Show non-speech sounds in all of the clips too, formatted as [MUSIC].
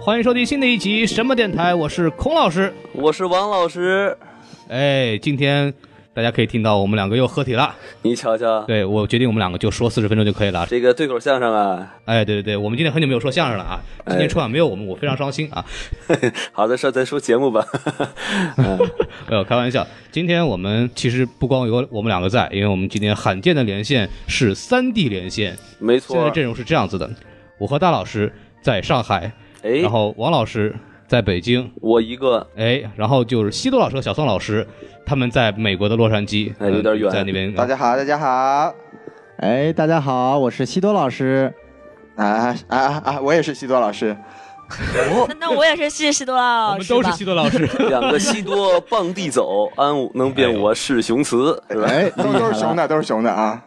欢迎收听新的一集什么电台，我是孔老师。我是王老师，哎，今天大家可以听到我们两个又合体了。你瞧瞧，对我决定我们两个就说四十分钟就可以了。这个对口相声啊，哎，对对对，我们今天很久没有说相声了啊，今天春晚没有我们，我非常伤心啊。[LAUGHS] 好的，说再说节目吧。[LAUGHS] 没有开玩笑，今天我们其实不光有我们两个在，因为我们今天罕见的连线是三 D 连线。没错，现在阵容是这样子的，我和大老师在上海，哎，然后王老师在北京，我一个，哎，然后就是西多老师和小宋老师，他们在美国的洛杉矶，哎有点远。呃在那边。大家好，大家好，哎，大家好，我是西多老师，啊啊啊啊，我也是西多老师，哦。那 [LAUGHS] 那我也是西西多我老们都是？西多老师，[LAUGHS] 两个西多傍地走，安能辨我是雄雌，是吧？哎，都都是雄的，都是雄的啊，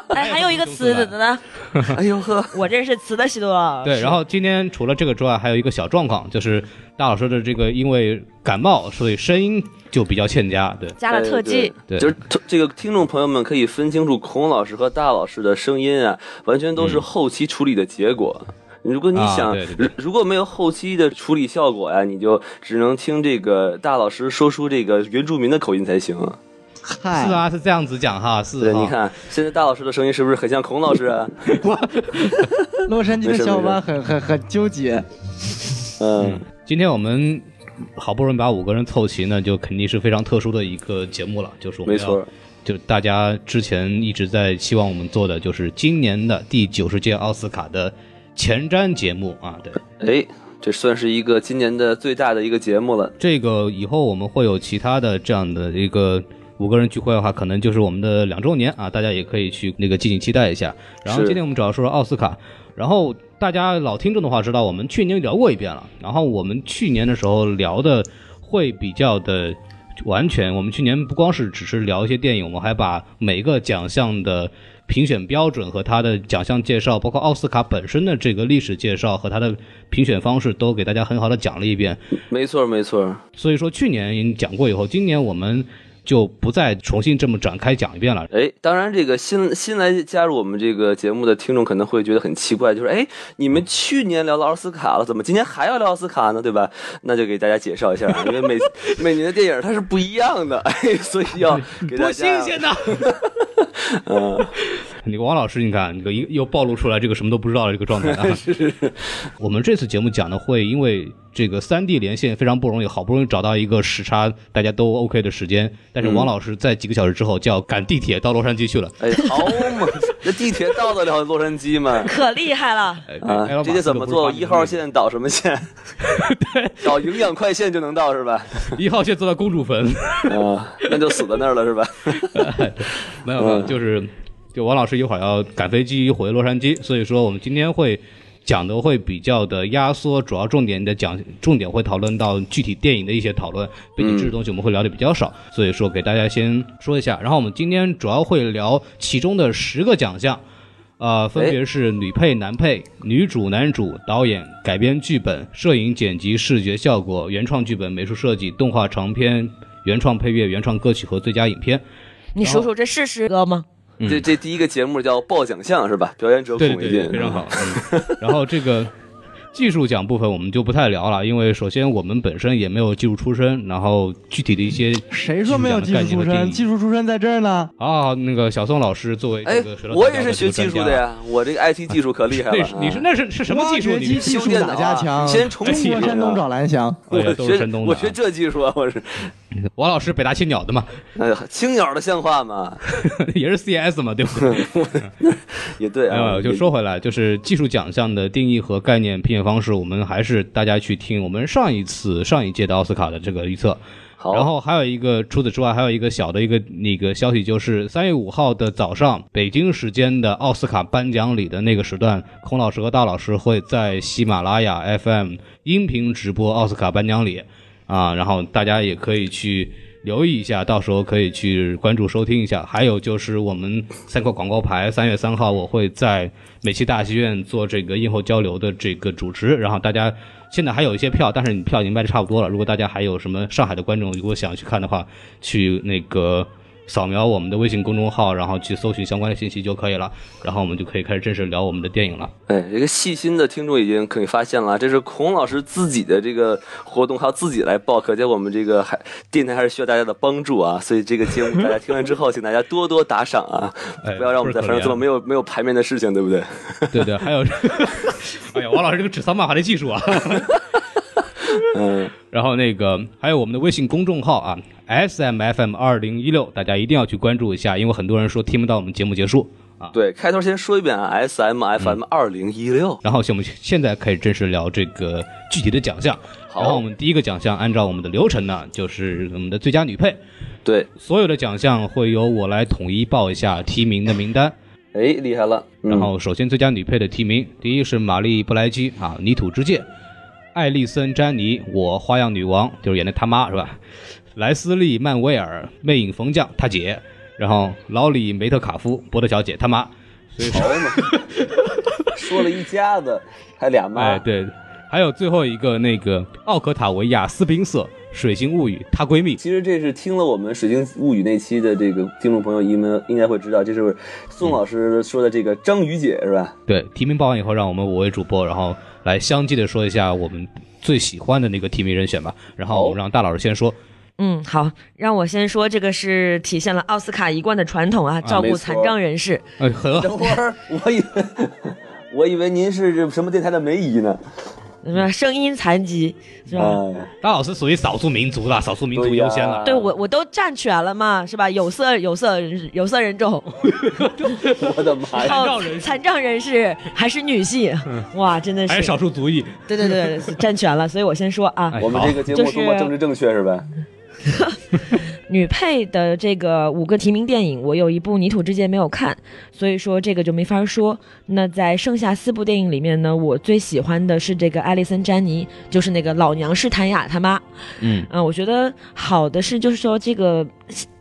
[LAUGHS] 哎，还有一个词的呢，[LAUGHS] 哎呦呵，[LAUGHS] 我这是词的西多。对。然后今天除了这个之外，还有一个小状况，就是大老师的这个因为感冒，所以声音就比较欠佳。对，加了特技，对就是这个听众朋友们可以分清楚孔老师和大老师的声音啊，完全都是后期处理的结果。如果你啊想，对对对如如果没有后期的处理效果呀，你就只能听这个大老师说出这个原住民的口音才行。嗨，是，啊，是这样子讲哈，是对，哈你看现在大老师的声音是不是很像孔老师啊？[LAUGHS] 洛杉矶的小伙伴很很很纠结，嗯，今天我们好不容易把五个人凑齐呢，就肯定是非常特殊的一个节目了，就是我们要没错，就大家之前一直在希望我们做的，就是今年的第九十届奥斯卡的前瞻节目啊。对，哎，这算是一个今年的最大的一个节目了。这个以后我们会有其他的这样的一个五个人聚会的话，可能就是我们的两周年啊，大家也可以去那个敬请期待一下。然后今天我们主要说说奥斯卡，然后大家老听众的话知道，我们去年聊过一遍了，然后我们去年的时候聊的会比较的。完全，我们去年不光是只是聊一些电影，我们还把每个奖项的评选标准和它的奖项介绍，包括奥斯卡本身的这个历史介绍和它的评选方式，都给大家很好的讲了一遍。没错，没错。所以说去年讲过以后，今年我们就不再重新这么展开讲一遍了。哎，当然，这个新新来加入我们这个节目的听众可能会觉得很奇怪，就是哎，你们去年聊了奥斯卡了，怎么今年还要聊奥斯卡呢？对吧？那就给大家介绍一下，[LAUGHS] 因为每每年的电影它是不一样的，[LAUGHS] 哎，所以要 [LAUGHS] 给大多新鲜呐！嗯，你王老师，你看，你又又暴露出来这个什么都不知道的这个状态啊！我们这次节目讲的会，因为这个三 D 连线非常不容易，好不容易找到一个时差大家都 OK 的时间，但是王老师在几个小时之后就要赶地铁到洛杉矶去了。哎，好嘛，这地铁到得了洛杉矶吗？可厉害了！哎啊，这得怎么坐？一号？线导什么线？对，导营养快线就能到是吧？[LAUGHS] 一号线坐到公主坟。啊，那就死在那儿了是吧？[LAUGHS] 没有没有，嗯就是就王老师一会儿要赶飞机回洛杉矶，所以说我们今天会讲的会比较的压缩，主要重点的讲，重点会讨论到具体电影的一些讨论，背景知识东西我们会聊的比较少，所以说给大家先说一下。然后我们今天主要会聊其中的十个奖项。呃，分别是女配、男配、女主、男主、导演、改编剧本、摄影、剪辑、视觉效果、原创剧本、美术设计、动画长片、原创配乐、原创歌曲和最佳影片。你数数这是十个吗？嗯这这第一个节目叫报奖项是吧？表演者对对对，孔维进，非常好。嗯、[LAUGHS] 然后这个技术奖部分我们就不太聊了，因为首先我们本身也没有技术出身，然后具体的一些谁说没有技术出身？技术出身在这儿呢。啊，那个小宋老师作为哎这个水，我也是学技术的呀，我这个 [LAUGHS] IT 技术可厉害了。你是那是是什么技术？挖掘机技术哪家强？先重启山东找蓝翔。对，我学山东的。我学这技术啊，我是。王老师北大青鸟的嘛？[LAUGHS] 青鸟的像话吗？[LAUGHS] 也是 CS 嘛，对不对？[LAUGHS] 也对啊。呃，就说回来，就是技术奖项的定义和概念、评选方式，我们还是大家去听我们上一次上一届的奥斯卡的这个预测。好，然后还有一个，除此之外，还有一个小的一个那个消息，就是三月五号的早上，北京时间的奥斯卡颁奖礼的那个时段，孔老师和大老师会在喜马拉雅 FM 音频直播奥斯卡颁奖礼啊，然后大家也可以去留意一下，到时候可以去关注收听一下。还有就是我们三块广告牌，三月三号我会在美琪大戏院做这个映后交流的这个主持，然后大家。现在还有一些票，但是你票已经卖的差不多了。如果大家还有什么上海的观众，如果想去看的话，去那个扫描我们的微信公众号，然后去搜寻相关的信息就可以了。然后我们就可以开始正式聊我们的电影了。哎，这个细心的听众已经可以发现了，这是孔老师自己的这个活动，还要自己来报，可见我们这个还电台还是需要大家的帮助啊。所以这个节目大家听完之后，请大家多多打赏啊，哎不要让我们在船上做没有没有排面的事情，对不对？[LAUGHS] 对对，还有，[LAUGHS] 哎呀，王老师这个指桑骂槐的技术啊。[LAUGHS] 嗯，然后那个还有我们的微信公众号啊，S M F M 二零一六，大家一定要去关注一下，因为很多人说听不到我们节目结束啊。对，开头先说一遍啊，S M F M 二零一六，然后我们现在开始正式聊这个具体的奖项。好然后我们第一个奖项，按照我们的流程呢，就是我们的最佳女配。对，所有的奖项会由我来统一报一下提名的名单。哎，厉害了，嗯然后首先最佳女配的提名，第一是玛丽布莱基啊，《泥土之界》；艾丽森詹妮，我花样女王就是演的他妈是吧？莱斯利曼威尔，魅影冯将他姐，然后老李梅特卡夫，伯特小姐他妈。所以说，好嘛，说了一家子，还俩妈，哎对，还有最后一个那个奥克塔维亚斯宾瑟，《水形物语》她闺蜜。其实这是听了我们《水晶物语》那期的这个听众朋友，应该应该会知道，这是宋老师说的这个章鱼姐是吧？对，提名报完以后，让我们五位主播，然后来相继的说一下我们最喜欢的那个提名人选吧。然后我们让大老师先说。嗯，好，让我先说，这个是体现了奥斯卡一贯的传统啊，照顾残障人士。哎，和等会儿，我以为 [LAUGHS] 我以为您是什么电台的梅姨呢？什么声音残疾是吧？哎，大老师属于少数民族了，少数民族优先了。对我我都占全了嘛，是吧？有色有色人有色人种，[LAUGHS] 我的妈呀！残障人士还是女性，哇，真的是还是是少数族裔。对对对，占全了。所以我先说啊，哎我们这个节目就是多么政治正确是吧？[LAUGHS] 女配的这个五个提名电影，我有一部《泥土之界》没有看，所以说这个就没法说。那在剩下四部电影里面呢，我最喜欢的是这个艾丽森·詹妮，就是那个老娘是谭雅他妈。嗯嗯、我觉得好的是，就是说这个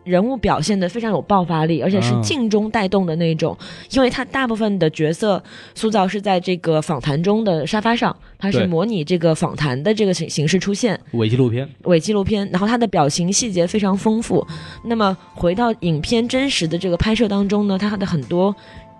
人物表现的非常有爆发力，而且是啊静中带动的那种，因为他大部分的角色塑造是在这个访谈中的沙发上，他是模拟这个访谈的这个形形式出现。伪纪录片。伪纪录片，然后他的表情细节非常丰富。那么回到影片真实的这个拍摄当中呢，他的很多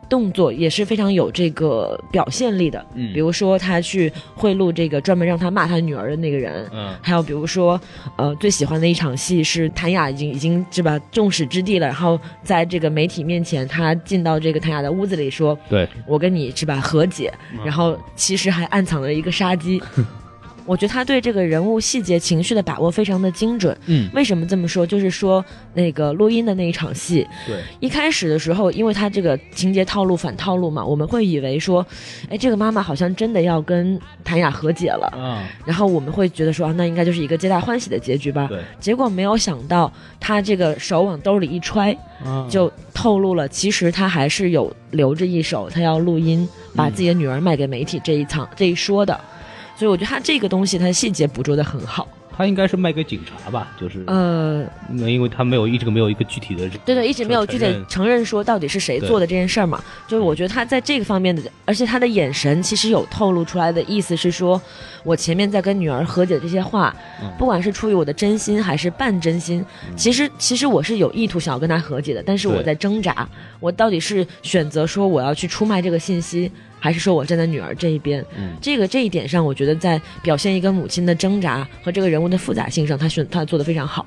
动作也是非常有这个表现力的。嗯比如说他去贿赂这个专门让他骂他女儿的那个人。嗯还有比如说，呃，最喜欢的一场戏是谭雅已经已经是吧众矢之的了，然后在这个媒体面前，他进到这个谭雅的屋子里说，对，我跟你是吧和解，然后其实还暗藏了一个杀机。[LAUGHS] 我觉得他对这个人物细节、情绪的把握非常的精准。嗯，为什么这么说？就是说那个录音的那一场戏，对，一开始的时候，因为他这个情节套路反套路嘛，我们会以为说，哎，这个妈妈好像真的要跟谭雅和解了，嗯，然后我们会觉得说，啊，那应该就是一个皆大欢喜的结局吧。对，结果没有想到，他这个手往兜里一揣，嗯就透露了，其实他还是有留着一手，他要录音，把自己的女儿卖给媒体这一场、这一说的。所以我觉得他这个东西，他的细节捕捉的很好。他应该是卖给警察吧，就是，呃，因为他没有一直没有一个具体的，对对，一直没有具体承认说到底是谁做的这件事儿嘛。就是我觉得他在这个方面的，而且他的眼神其实有透露出来的意思是说，我前面在跟女儿和解这些话，嗯不管是出于我的真心还是半真心，其实其实我是有意图想要跟他和解的，但是我在挣扎，我到底是选择说我要去出卖这个信息。还是说我站在女儿这一边，嗯这个这一点上，我觉得在表现一个母亲的挣扎和这个人物的复杂性上，他选他做的非常好。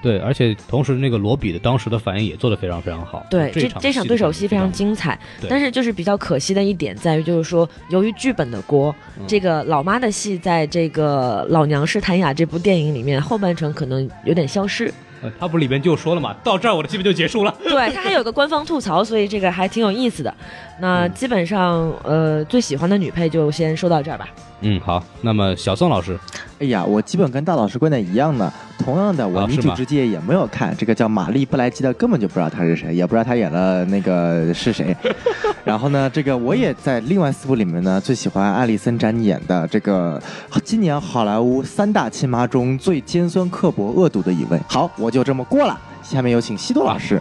对，而且同时那个罗比的当时的反应也做得非常非常好。对，这场这场对手戏非常精。彩，但是就是比较可惜的一点在于，就是说由于剧本的锅，嗯这个老妈的戏在这个《老娘是谭雅》这部电影里面后半程可能有点消失。呃他不里边就说了嘛，到这儿我的戏本就结束了。对，他还有个官方吐槽，所以这个还挺有意思的。那基本上，呃，最喜欢的女配就先说到这儿吧。嗯，好，那么小宋老师，哎呀，我基本跟大老师观点一样的。同样的，我《泥啊是吗土之界》也没有看，这个叫玛丽布莱基的根本就不知道她是谁，也不知道她演了那个是谁。[LAUGHS] 然后呢，这个我也在另外四部里面呢，最喜欢艾丽森·詹妮演的这个今年好莱坞三大亲妈中最尖酸刻薄、恶毒的一位。好，我就这么过了。下面有请西多老师。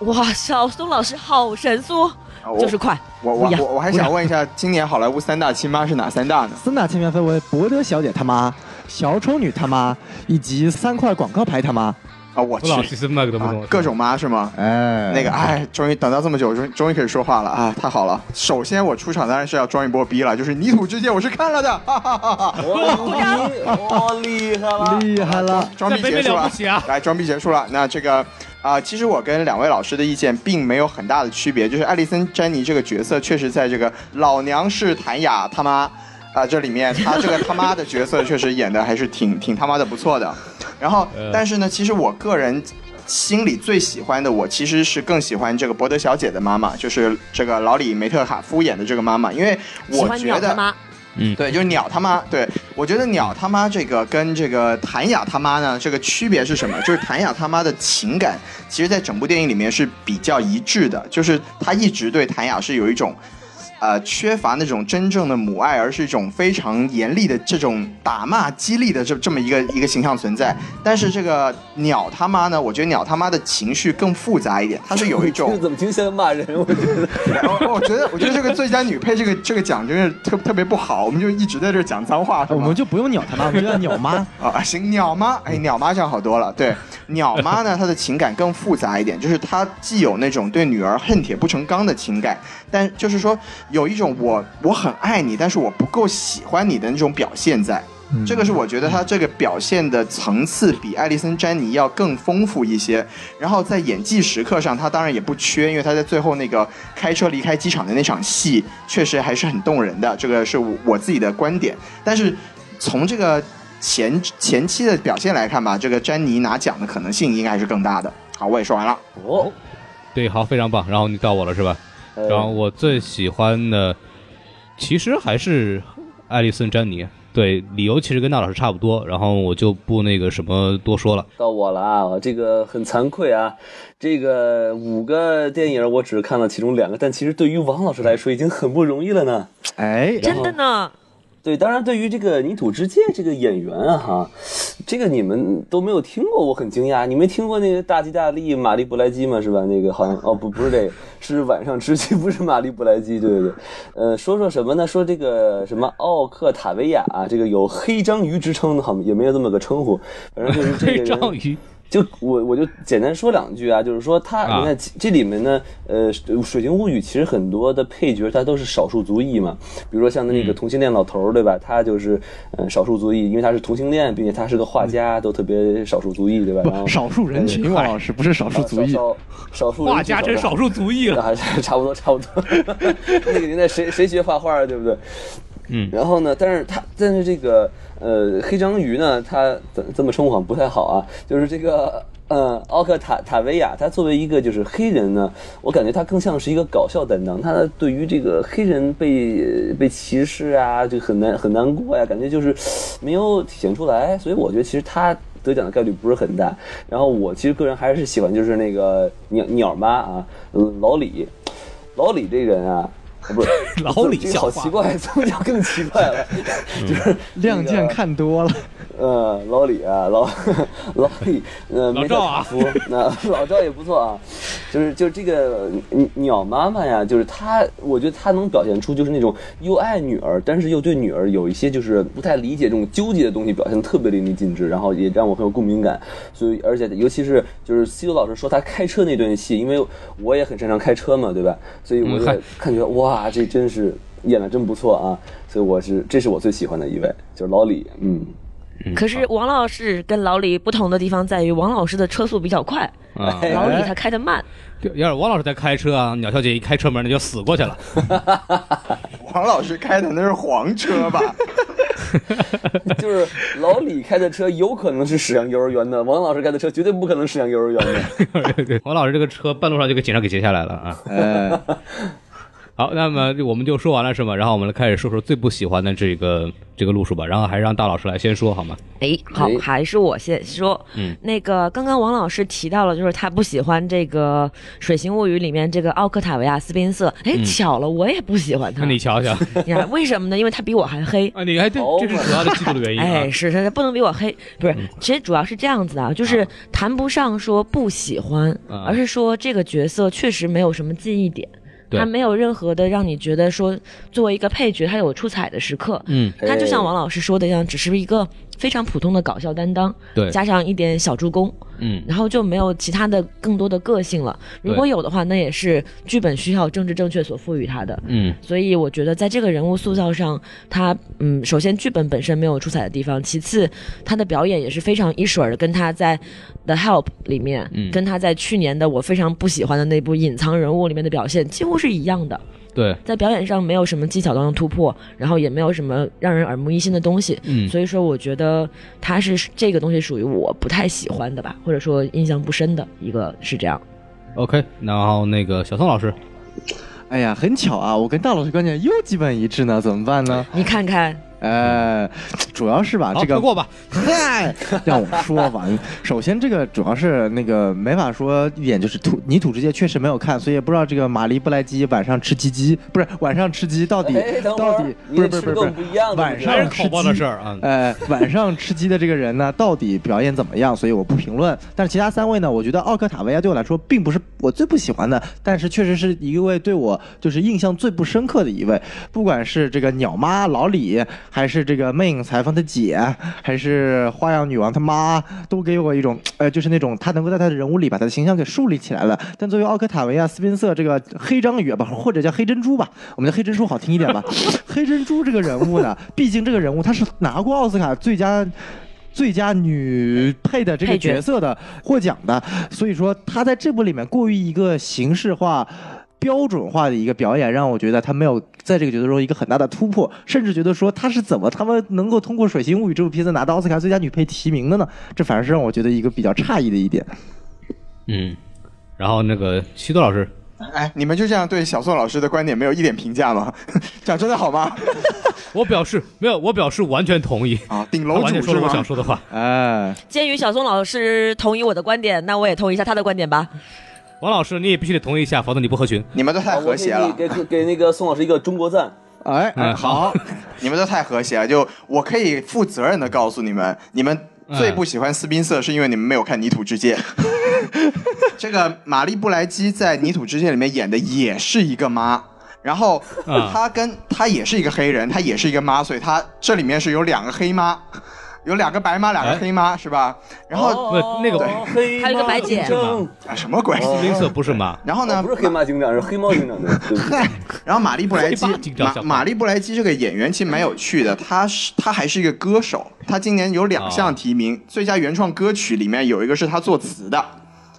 哇，小宋老师好神速，就是快。我我我我还想问一下，今年好莱坞三大亲妈是哪三大呢？三大亲妈分为博德小姐他妈、小丑女他妈以及三块广告牌他妈。啊，我去老西斯麦克都不懂啊，各种妈是吗？哎，那个，哎，终于等到这么久，终终于可以说话了啊！太好了。首先我出场当然是要装一波逼了，就是泥土之界我是看了的，哈哈哈哈。哇，哇，厉害了！厉害了，装逼结束了了不起啊，来装逼结束了。那这个啊、其实我跟两位老师的意见并没有很大的区别，就是艾丽森·詹妮这个角色确实在这个老娘是谭雅他妈啊、这里面，她这个他妈的角色确实演的还是挺挺他妈的不错的。然后呃，但是呢，其实我个人。心里最喜欢的，我其实是更喜欢这个伯德小姐的妈妈，就是这个老李梅特卡夫演的这个妈妈，因为我觉得嗯，对，就是鸟他妈。对我觉得鸟他妈这个跟这个谭雅他妈呢，这个区别是什么？就是谭雅他妈的情感，其实在整部电影里面是比较一致的，就是他一直对谭雅是有一种。呃，缺乏那种真正的母爱，而是一种非常严厉的这种打骂、激励的这这么一个一个形象存在。但是这个鸟他妈呢，我觉得鸟他妈的情绪更复杂一点，他是有一种 [LAUGHS] 这怎么听像骂人？我觉得 [LAUGHS] 我我觉得，我觉得这个最佳女配这个这个奖真是特特别不好，我们就一直在这讲脏话，我们就不用鸟他妈，我们就叫鸟妈。[LAUGHS] 啊，行，鸟妈，哎，鸟妈这样好多了。对，鸟妈呢，她的情感更复杂一点，就是她既有那种对女儿恨铁不成钢的情感，但就是说有一种我我很爱你，但是我不够喜欢你的那种表现在。这个是我觉得他这个表现的层次比艾丽森·詹妮要更丰富一些。然后在演技时刻上，他当然也不缺，因为他在最后那个开车离开机场的那场戏，确实还是很动人的。这个是我我自己的观点。但是从这个前前期的表现来看吧，这个詹妮拿奖的可能性应该还是更大的。好，我也说完了。哦，对，好，非常棒。然后你到我了是吧？呃然后我最喜欢的其实还是艾丽森·詹妮。对，理由其实跟大老师差不多，然后我就不那个什么多说了。到我了啊！我这个很惭愧啊，这个五个电影我只看了其中两个，但其实对于王老师来说已经很不容易了呢。哎，真的呢。对，当然对于这个泥土之界这个演员啊，哈，这个你们都没有听过，我很惊讶。你没听过那个大吉大利玛丽布莱基吗？是吧？那个好像哦不不是这个，是晚上之妻，[LAUGHS] 不是玛丽布莱基。对对对，呃，说说什么呢？说这个什么奥克塔维亚、啊，这个有黑章鱼之称的，好也没有这么个称呼，反正就是这个黑。章鱼，就我我就简单说两句啊，就是说他，啊你看这里面呢，呃，《水晶物语》其实很多的配角他都是少数族裔嘛，比如说像那个同性恋老头儿，对吧？他就是呃少数族裔，因为他是同性恋，并且他是个画家，都特别少数族裔，对吧？然后少数人群，王老师不是少数族裔。少少数人画家真少数族裔了。[LAUGHS] 啊，差不多差不多。[LAUGHS] 那个年代谁谁学画画啊，对不对？嗯然后呢，但是他但是这个呃黑章鱼呢，他怎这么称呼好像不太好啊，就是这个。呃，奥克塔塔维亚，他作为一个就是黑人呢，我感觉他更像是一个搞笑担当。他对于这个黑人被被歧视啊，就很难很难过呀，感觉就是没有体现出来。所以我觉得其实他得奖的概率不是很大。然后我其实个人还是喜欢就是那个鸟鸟妈啊，老李，老李这人，啊不是 [LAUGHS] 老李这个好奇怪，怎么叫更奇怪了，[LAUGHS] 就是亮剑看多了，呃，老李啊，老 [LAUGHS] 老李，呃，梅特老赵也不错啊，就是就是这个鸟鸟妈妈呀，就是她，我觉得她能表现出就是那种又爱女儿，但是又对女儿有一些就是不太理解这种纠结的东西，表现得特别淋漓尽致，然后也让我很有共鸣感。所以，而且尤其是就是 C 罗老师说他开车那段戏，因为我也很擅长开车嘛，对吧？所以我就感觉哇，这真是演的真不错啊！所以我是这是我最喜欢的一位，就是老李，嗯。可是王老师跟老李不同的地方在于，王老师的车速比较快，啊，哎老李他开的慢。要是王老师在开车啊，鸟小姐一开车门那就死过去了。[LAUGHS] 王老师开的那是黄车吧？[LAUGHS] 就是老李开的车有可能是驶向幼儿园的，王老师开的车绝对不可能驶向幼儿园的。[LAUGHS] 对对，王老师这个车半路上就给警察给截下来了啊。哎，好，那么我们就说完了是吗？然后我们来开始说说最不喜欢的这个这个路数吧。然后还是让大老师来先说好吗？哎，好哎，还是我先说。嗯，那个刚刚王老师提到了，就是他不喜欢这个《水形物语》里面这个奥克塔维亚斯宾塞。哎，巧了，我也不喜欢他。那你瞧瞧，[LAUGHS] 你看为什么呢？因为他比我还黑。啊，你还对哦，这是主要的嫉妒的原因啊哎，。是他不能比我黑，不是，其实主要是这样子啊，就是谈不上说不喜欢，啊而是说这个角色确实没有什么记忆点，对他没有任何的让你觉得说作为一个配角他有出彩的时刻，嗯，哎他就像王老师说的一样，只是一个非常普通的搞笑担当，对加上一点小助攻，嗯然后就没有其他的更多的个性了。如果有的话，那也是剧本需要政治正确所赋予他的。嗯所以我觉得在这个人物塑造上，他嗯，首先剧本本身没有出彩的地方，其次他的表演也是非常一水儿的，跟他在《The Help》里面，嗯跟他在去年的我非常不喜欢的那部《隐藏人物》里面的表现几乎是一样的。对，在表演上没有什么技巧上的突破，然后也没有什么让人耳目一新的东西，嗯所以说我觉得他是这个东西属于我不太喜欢的吧，或者说印象不深的一个是这样。OK，然后那个小宋老师，哎呀，很巧啊，我跟大老师观点又基本一致呢，怎么办呢？你看看，呃，主要是吧，这个通过吧。嗨，[LAUGHS] 让我说吧。首先，这个主要是那个没法说一点，就是土泥土之界确实没有看，所以也不知道这个玛丽布莱基晚上吃鸡鸡，不是晚上吃鸡到底到底不是不是不是不一样，晚上吃口爆的事儿啊。呃，晚上吃鸡的这个人呢，到底表演怎么样？所以我不评论。但是其他三位呢，我觉得奥克塔维亚对我来说并不是我最不喜欢的，但是确实是一位对我就是印象最不深刻的一位。不管是这个鸟妈老李，还是这个魅影裁缝的姐，还是花样女王她妈，都给我一种呃，就是那种她能够在她的人物里把她的形象给树立起来了。但作为奥克塔维亚斯宾瑟这个黑章鱼吧，或者叫黑珍珠吧，我们的黑珍珠好听一点吧。黑珍珠这个人物呢，[LAUGHS] 毕竟这个人物他是拿过奥斯卡最佳。最佳女配的这个角角色的获奖的，所以说她在这部里面过于一个形式化、标准化的一个表演，让我觉得她没有在这个角色中一个很大的突破，甚至觉得说她是怎么他们能够通过《水形物语》这部片子拿到奥斯卡最佳女配提名的呢？这反而是让我觉得一个比较诧异的一点。嗯，然后那个西多老师，哎，你们就这样对小宋老师的观点没有一点评价吗？[LAUGHS] 讲真的好吗？[LAUGHS] 我表示没有，我表示完全同意。啊，顶楼主是完全说了我想？说的话。哎，鉴于小宋老师同意我的观点，那我也同意一下他的观点吧。王老师，你也必须得同意一下，否则你不合群。你们都太和谐了，给给给那个宋老师一个中国赞。哎，好，[LAUGHS] 你们都太和谐了。就我可以负责任的告诉你们，你们最不喜欢斯宾塞是因为你们没有看《泥土之界》。[LAUGHS] 这个玛丽布莱基在《泥土之界》里面演的也是一个妈。然后啊她跟她也是一个黑人，她也是一个妈，所以她这里面是有两个黑妈，有两个白妈，两个哎黑妈，是吧？然后、不那个哦黑还有个白姐猫警长啊什么鬼？斯宾塞不是妈？然后呢？哦不是黑猫警长，是黑猫警长的。[LAUGHS] 对然后玛丽布莱基玛玛丽布莱基这个演员其实蛮有趣的，她是她还是一个歌手，她今年有两项提名，最佳原创歌曲里面有一个是她作词的，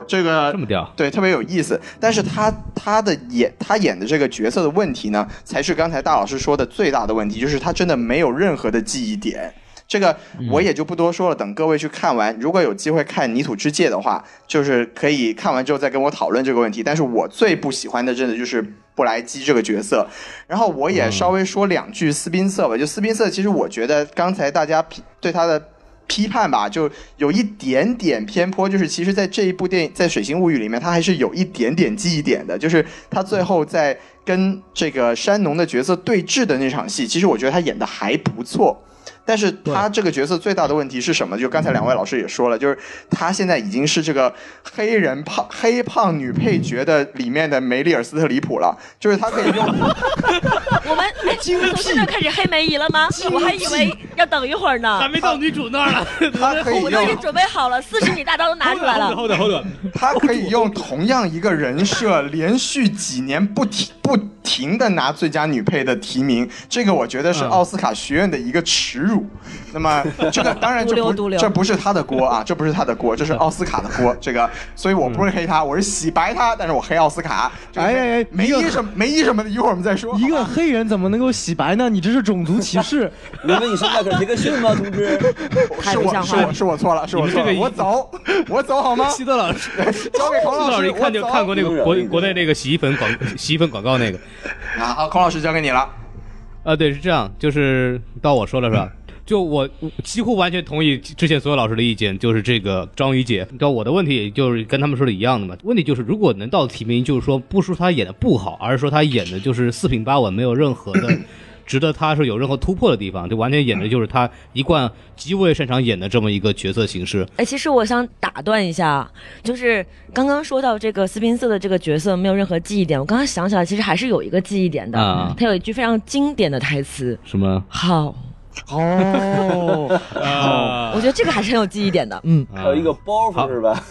这个这么屌？对，特别有意思。但是他他的演他演的这个角色的问题呢，才是刚才大老师说的最大的问题，就是他真的没有任何的记忆点。这个我也就不多说了，等各位去看完，如果有机会看《泥土之界》的话，就是可以看完之后再跟我讨论这个问题。但是我最不喜欢的，真的就是布莱基这个角色。然后我也稍微说两句斯宾塞吧，就斯宾塞，其实我觉得刚才大家批对他的批判吧，就有一点点偏颇，就是其实，在这一部电影，在《水星物语》里面，他还是有一点点记忆点的，就是他最后在跟这个山农的角色对峙的那场戏，其实我觉得他演的还不错。但是他这个角色最大的问题是什么？就刚才两位老师也说了，就是他现在已经是这个黑人胖黑胖女配角的里面的梅丽尔斯特里普了，就是他可以用 [LAUGHS] 我们哎从现在开始黑梅姨了吗？我还以为要等一会儿呢。没到女主那儿了。他可以我都已经准备好了，四十米大刀都拿出来了。[LAUGHS] 后的后的，他可以用同样一个人设，连续几年不停不停的拿最佳女配的提名，这个我觉得是嗯奥斯卡学院的一个耻辱。那么这个当然 [LAUGHS] 这不这不是他的锅啊，[LAUGHS] 这不是他的锅，这是奥斯卡的锅。这个，所以我不是黑他，我是洗白他，但是我黑奥斯卡。这个哎哎哎没医什么没医什么的，一会儿我们再说。一个黑人怎么能够洗白呢？你这是种族歧视。[LAUGHS] 因为你是迈克尔·杰克逊吗，同志？是太不像话了我是我是我错了，是我错了，我走，我走好吗？西多老师，交给孔老师老师，一看就看过那个国国内那个洗衣粉广洗衣粉广告那个。啊，好，孔老师交给你了。啊，对，是这样，就是到我说了是吧？就我我几乎完全同意之前所有老师的意见，就是这个章鱼姐。你知道我的问题也就是跟他们说的一样的嘛。问题就是，如果能到提名，就是说不是说她演的不好，而是说她演的就是四平八稳，没有任何的 [COUGHS] 值得他是有任何突破的地方，就完全演的就是他一贯极为擅长演的这么一个角色形式。哎，其实我想打断一下，就是刚刚说到这个斯宾塞的这个角色没有任何记忆点，我刚刚想起来，其实还是有一个记忆点的。啊他有一句非常经典的台词什么：“好，哦，啊 [LAUGHS] 我觉得这个还是很有记忆点的。嗯，还有一个包袱是吧？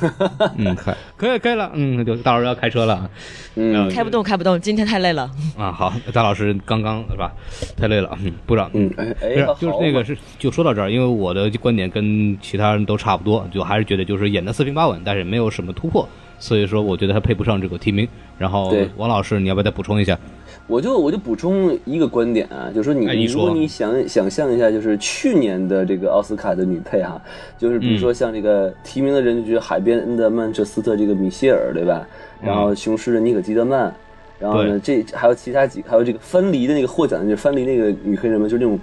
嗯，可 [LAUGHS] 可以可以了，嗯，就大老师要开车了嗯开不动，开不动，今天太累了。啊。好，大老师刚刚是吧？太累了，嗯，部长，嗯，哎不是哎，，就是那个是，就说到这儿，因为我的观点跟其他人都差不多，就还是觉得就是演的四平八稳，但是没有什么突破，所以说我觉得他配不上这个提名。然后王老师，你要不要再补充一下？我就我就补充一个观点啊，就是说你哎你说如果你想想象一下，就是去年的这个奥斯卡的女配哈，就是比如说像这个提名的人，就觉得海边恩的曼彻斯特这个米歇尔对吧？然后雄狮的尼可基德曼，然后呢这还有其他几还有这个分离的那个获奖的就是分离那个女黑人们，就是那种。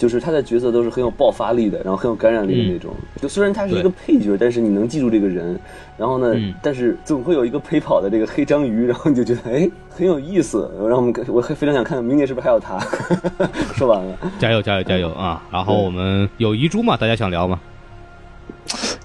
就是她的角色都是很有爆发力的，然后很有感染力的那种。就虽然她是一个配角，但是你能记住这个人。然后呢，嗯但是总会有一个陪跑的这个黑章鱼，[LAUGHS] 然后你就觉得哎很有意思。然后我们我非常想看明年是不是还有他。[LAUGHS] 说完了，加油加油加油啊！然后我们有遗珠嘛？大家想聊吗？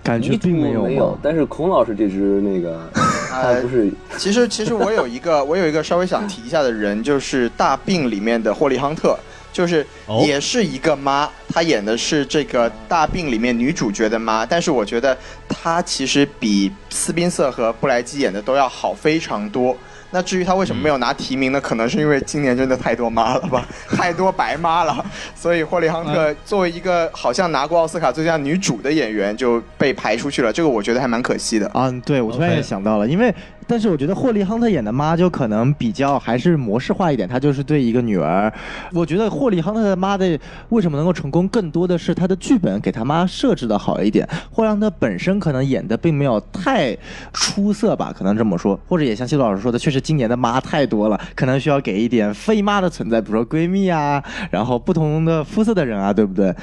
感觉并没有没有，但是孔老师这只那个，[LAUGHS] 他不是其实，其实我有一个，我有一个稍微想提一下的人，就是《大病》里面的霍利·亨特，就是哦也是一个妈，她演的是这个《大病》里面女主角的妈，但是我觉得她其实比斯宾塞和布莱基演的都要好非常多。那至于他为什么没有拿提名呢？可能是因为今年真的太多妈了吧，[LAUGHS] 太多白妈了，所以霍利·亨特作为一个好像拿过奥斯卡最佳女主的演员就被排出去了，这个我觉得还蛮可惜的。啊，对，我突然也想到了，因为但是我觉得霍利·亨特演的妈就可能比较还是模式化一点，她就是对一个女儿。我觉得霍利·亨特的妈的为什么能够成功，更多的是她的剧本给她妈设置的好一点。霍利·亨特本身可能演的并没有太出色吧，可能这么说，或者也像谢老师说的，确实今年的妈太多了，可能需要给一点非妈的存在，比如说闺蜜啊，然后不同的肤色的人啊，对不对？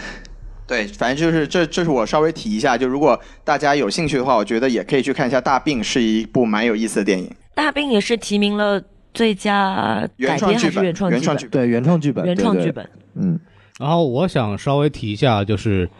对，反正就是这，这是我稍微提一下。就如果大家有兴趣的话，我觉得也可以去看一下《大病》，是一部蛮有意思的电影。大病也是提名了最佳改编还是原创剧本，原创剧本？对，原创剧本，原创剧本。嗯。然后我想稍微提一下，就是《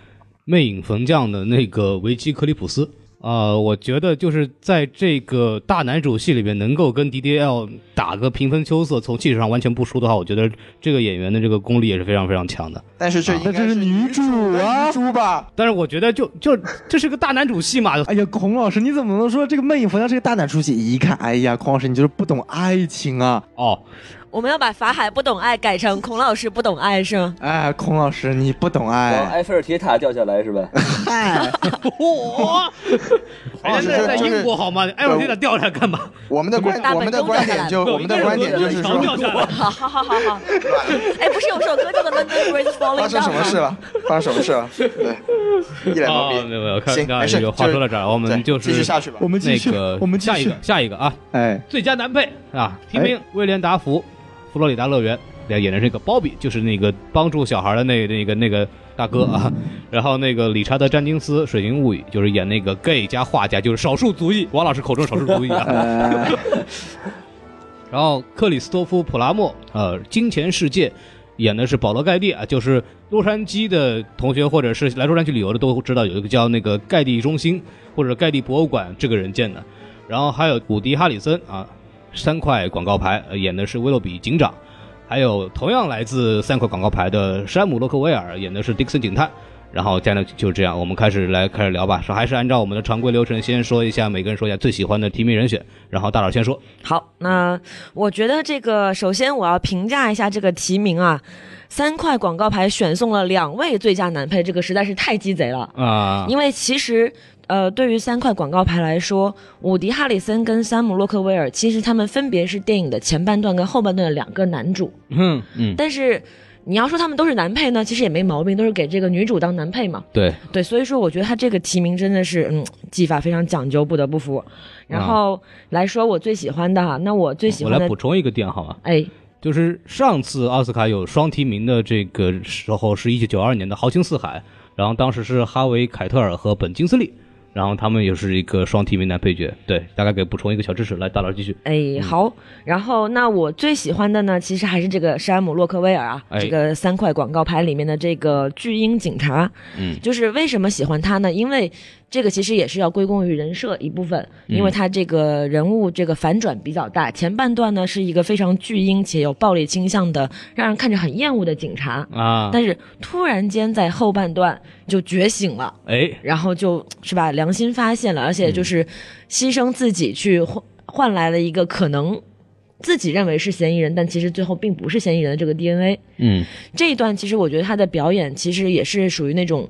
魅影逢将》的那个维基克里普斯。呃，我觉得就是在这个大男主戏里面，能够跟 DDL 打个平分秋色，从气势上完全不输的话，我觉得这个演员的这个功力也是非常非常强的。但是这应该但这是女主啊女主吧？[LAUGHS] 但是我觉得就就这是个大男主戏嘛，[LAUGHS] 哎呀，孔老师，你怎么能说这个《魅影佛像》是个大男主戏？一看，哎呀，孔老师，你就是不懂爱情啊！哦，我们要把法海不懂爱改成孔老师不懂爱是吗？哎，孔老师，你不懂爱。埃菲尔铁塔掉下来是吧？嗨，[LAUGHS] 嚯！人家是在在英国好吗？埃菲尔铁塔掉下来干嘛？我们的观我们的观点就我们的观点就是说，掉下来。[LAUGHS] 好好好好好。[LAUGHS] 哎，不是有首歌叫做《London Bridge Falling 生 Down》吗？什么事了？发生什么事了？对，一脸懵哦，逼。没有没有，看行，刚没事。有话说到这儿，我们就是继续下去吧。我们继续，我们下一个。下一个啊，哎，最佳男配啊，提名威廉达福，佛罗里达乐园，演的是那个鲍比，就是那个帮助小孩的那那个那个大哥啊。[LAUGHS] 然后那个理查德詹金斯，《水形物语》就是演那个 gay 加画家，就是少数族裔，王老师口中少数族裔啊。呃，[LAUGHS] 然后克里斯托夫·普拉默，呃，《金钱世界》演的是保罗·盖蒂啊，就是洛杉矶的同学或者是来洛杉矶旅游的都知道有一个叫那个盖蒂中心或者盖蒂博物馆这个人建的。然后还有古迪·哈里森啊，三块广告牌、呃演的是威洛比警长，还有同样来自三块广告牌的山姆·洛克威尔演的是迪克森警探。然后这样就这样，我们开始来开始聊吧。说还是按照我们的常规流程，先说一下每个人说一下最喜欢的提名人选，然后大佬先说。好，那我觉得这个首先我要评价一下这个提名啊，三块广告牌选送了两位最佳男配，这个实在是太鸡贼了。啊、因为其实，呃，对于三块广告牌来说，伍迪·哈里森跟山姆·洛克威尔，其实他们分别是电影的前半段跟后半段的两个男主。嗯嗯，但是你要说他们都是男配呢，其实也没毛病，都是给这个女主当男配嘛。对，对，所以说我觉得他这个提名真的是，嗯，技法非常讲究，不得不服。然后来说我最喜欢的哈，那我最喜欢的我来补，充一个点好吗？哎，就是上次奥斯卡有双提名的这个时候是一九九二年的《豪情四海》，然后当时是哈维·凯特尔和本·金斯利，然后他们也是一个双提名男配角。对，大概给补充一个小知识。来，大佬继续。哎，好，然后那我最喜欢的呢，其实还是这个山姆·洛克威尔啊，哎这个三块广告牌里面的这个巨婴警察。嗯，就是为什么喜欢他呢？因为这个其实也是要归功于人设一部分，因为他这个人物这个反转比较大。前半段呢是一个非常巨婴且有暴力倾向的，让人看着很厌恶的警察，啊，但是突然间在后半段就觉醒了。哎，然后就是吧，良心发现了，而且就是牺牲自己去换换来了一个可能自己认为是嫌疑人，但其实最后并不是嫌疑人的这个 DNA。嗯这一段其实我觉得他的表演其实也是属于那种。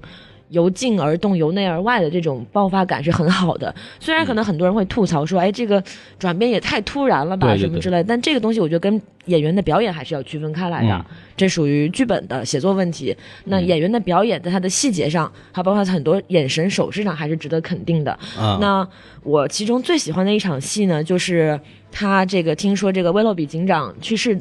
由静而动、由内而外的这种爆发感是很好的，虽然可能很多人会吐槽说，哎，这个转变也太突然了吧，对对对什么之类的，但这个东西我觉得跟演员的表演还是要区分开来的，嗯这属于剧本的写作问题。那演员的表演在他的细节上，还包括他很多眼神、手势上，还是值得肯定的。啊，那我其中最喜欢的一场戏呢，就是他这个听说这个威洛比警长去世。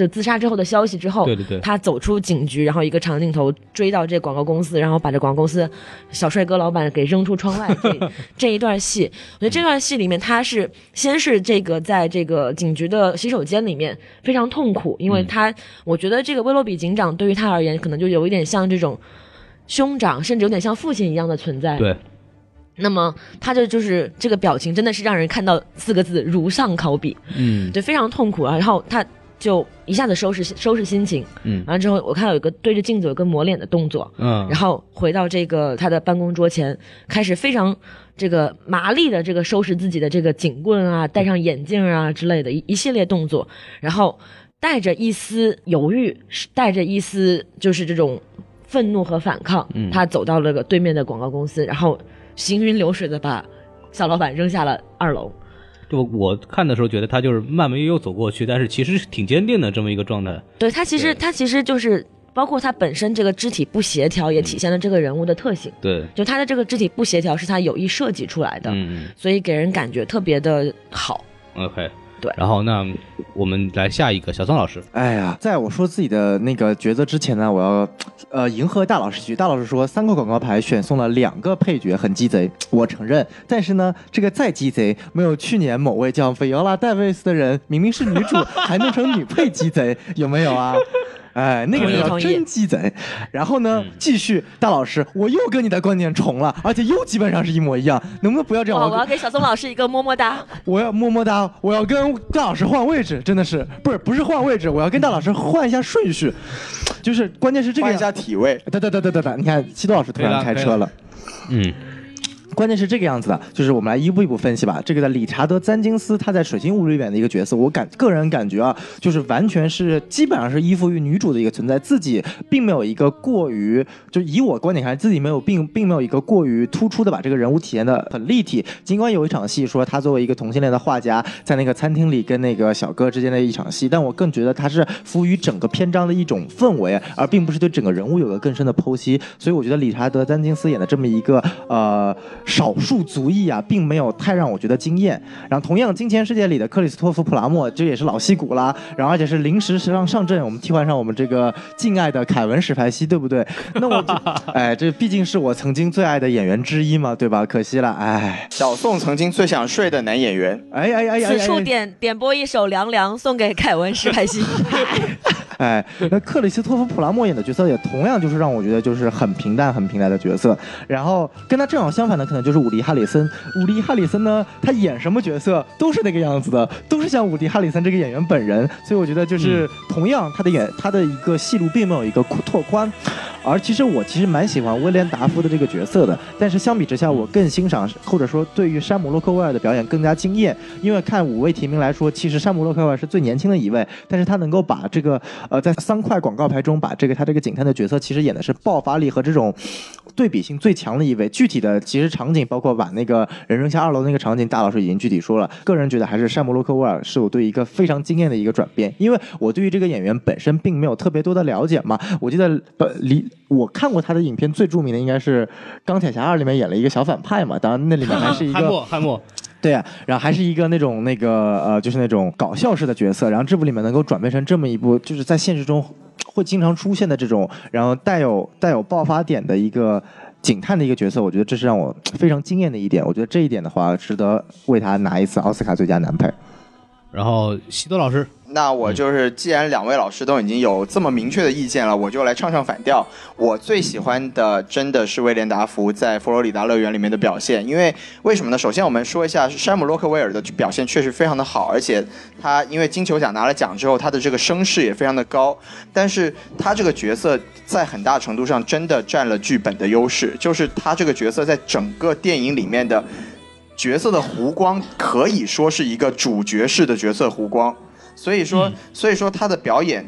就自杀之后的消息之后，对对对他走出警局，然后一个长镜头追到这广告公司，然后把这广告公司小帅哥老板给扔出窗外。这 [LAUGHS] 这一段戏，我觉得这段戏里面，他是先是这个在这个警局的洗手间里面非常痛苦，因为他、我觉得这个威洛比警长对于他而言，可能就有一点像这种兄长，甚至有点像父亲一样的存在。对，那么他这就是这个表情，真的是让人看到四个字“如丧考妣”，嗯对，非常痛苦啊。然后他就一下子收拾收拾心情，嗯。完了之后，我看到有个对着镜子有个抹脸的动作，嗯，然后回到这个他的办公桌前，开始非常这个麻利的这个收拾自己的这个警棍啊，戴上眼镜啊之类的一一系列动作，然后带着一丝犹豫，是带着一丝就是这种愤怒和反抗，嗯。他走到了个对面的广告公司，然后行云流水的把小老板扔下了二楼。就我看的时候觉得他就是慢慢悠悠走过去，但是其实是挺坚定的这么一个状态。对他其实他其实就是包括他本身这个肢体不协调，也体现了这个人物的特性。对，就他的这个肢体不协调是他有意设计出来的，嗯所以给人感觉特别的好。嗯，OK，对然后那我们来下一个小宋老师，哎呀，在我说自己的那个抉择之前呢，我要呃迎合大老师一句。大老师说三个广告牌选送了两个配角，很鸡贼，我承认。但是呢，这个再鸡贼，没有去年某位叫菲奥拉戴维斯的人，明明是女主，[LAUGHS] 还弄成女配鸡贼，有没有啊？哎，那个叫真鸡贼。然后呢，继续，大老师，我又跟你的观点重了，而且又基本上是一模一样，能不能不要这样？好！我我要给小宋老师一个么么哒。我要么么哒，我要跟大老师换位置，真的是不是不是换位置，我要跟大老师换一下顺序，就是关键是这个换一下体位。等等等等等等，你看西多老师突然开车了。嗯关键是这个样子的，就是我们来一步一步分析吧。这个的理查德·詹金斯他在《水星物语》里面的一个角色，我感个人感觉啊，就是完全是基本上是依附于女主的一个存在，自己并没有一个过于，就以我观点看来，自己没有并并没有一个过于突出的把这个人物体现的很立体。尽管有一场戏说他作为一个同性恋的画家，在那个餐厅里跟那个小哥之间的一场戏，但我更觉得他是服务于整个篇章的一种氛围，而并不是对整个人物有个更深的剖析。所以我觉得理查德·詹金斯演的这么一个呃少数族裔啊，并没有太让我觉得惊艳。然后同样，《金钱世界》里的克里斯托弗·普拉默，这也是老戏骨啦，然后而且是临时时尚上阵，我们替换上我们这个敬爱的凯文·史派西，对不对？[LAUGHS] 那我就，[LAUGHS] 哎，这毕竟是我曾经最爱的演员之一嘛，对吧？可惜了，哎，小宋曾经最想睡的男演员，哎哎哎哎，此处哎点点播一首《凉凉》，送给凯文·史派西。[LAUGHS] [LAUGHS] 哎，那克里斯托弗·普拉默演的角色也同样就是让我觉得就是很平淡、很平淡的角色。然后跟他正好相反的，可能就是伍迪·哈里森。伍迪·哈里森呢，他演什么角色都是那个样子的，都是像伍迪·哈里森这个演员本人。所以我觉得就是同样他的演他的一个戏路并没有一个拓宽。而其实我其实蛮喜欢威廉达夫的这个角色的，但是相比之下，我更欣赏或者说对于山姆洛克威尔的表演更加惊艳。因为看五位提名来说，其实山姆洛克威尔是最年轻的一位，但是他能够把这个呃在三块广告牌中把这个他这个警探的角色，其实演的是爆发力和这种对比性最强的一位。具体的其实场景包括把那个人扔下二楼那个场景，大老师已经具体说了。个人觉得还是山姆洛克威尔是我对一个非常惊艳的一个转变，因为我对于这个演员本身并没有特别多的了解嘛。我记得呃离我看过他的影片最著名的应该是《钢铁侠二》里面演了一个小反派嘛，当然那里面还是一汉个汉默，对啊，然后还是一个那种那个呃，就是那种搞笑式的角色，然后这部里面能够转变成这么一部，就是在现实中 [TSK] 会经常出现的这种，然后带有带有爆发点的一个警探的一个角色，我觉得这是让我非常惊艳的一点。我觉得这一点的话，值得为他拿一次奥斯卡最佳男配。然后西多老师，那我就是，既然两位老师都已经有这么明确的意见了，我就来唱唱反调。我最喜欢的真的是威廉达福在佛罗里达乐园里面的表现，因为为什么呢？首先我们说一下山姆洛克威尔的表现确实非常的好，而且他因为金球奖拿了奖之后，他的这个声势也非常的高。但是他这个角色在很大程度上真的占了剧本的优势，就是他这个角色在整个电影里面的角色的弧光可以说是一个主角式的角色弧光。所以说，所以说他的表演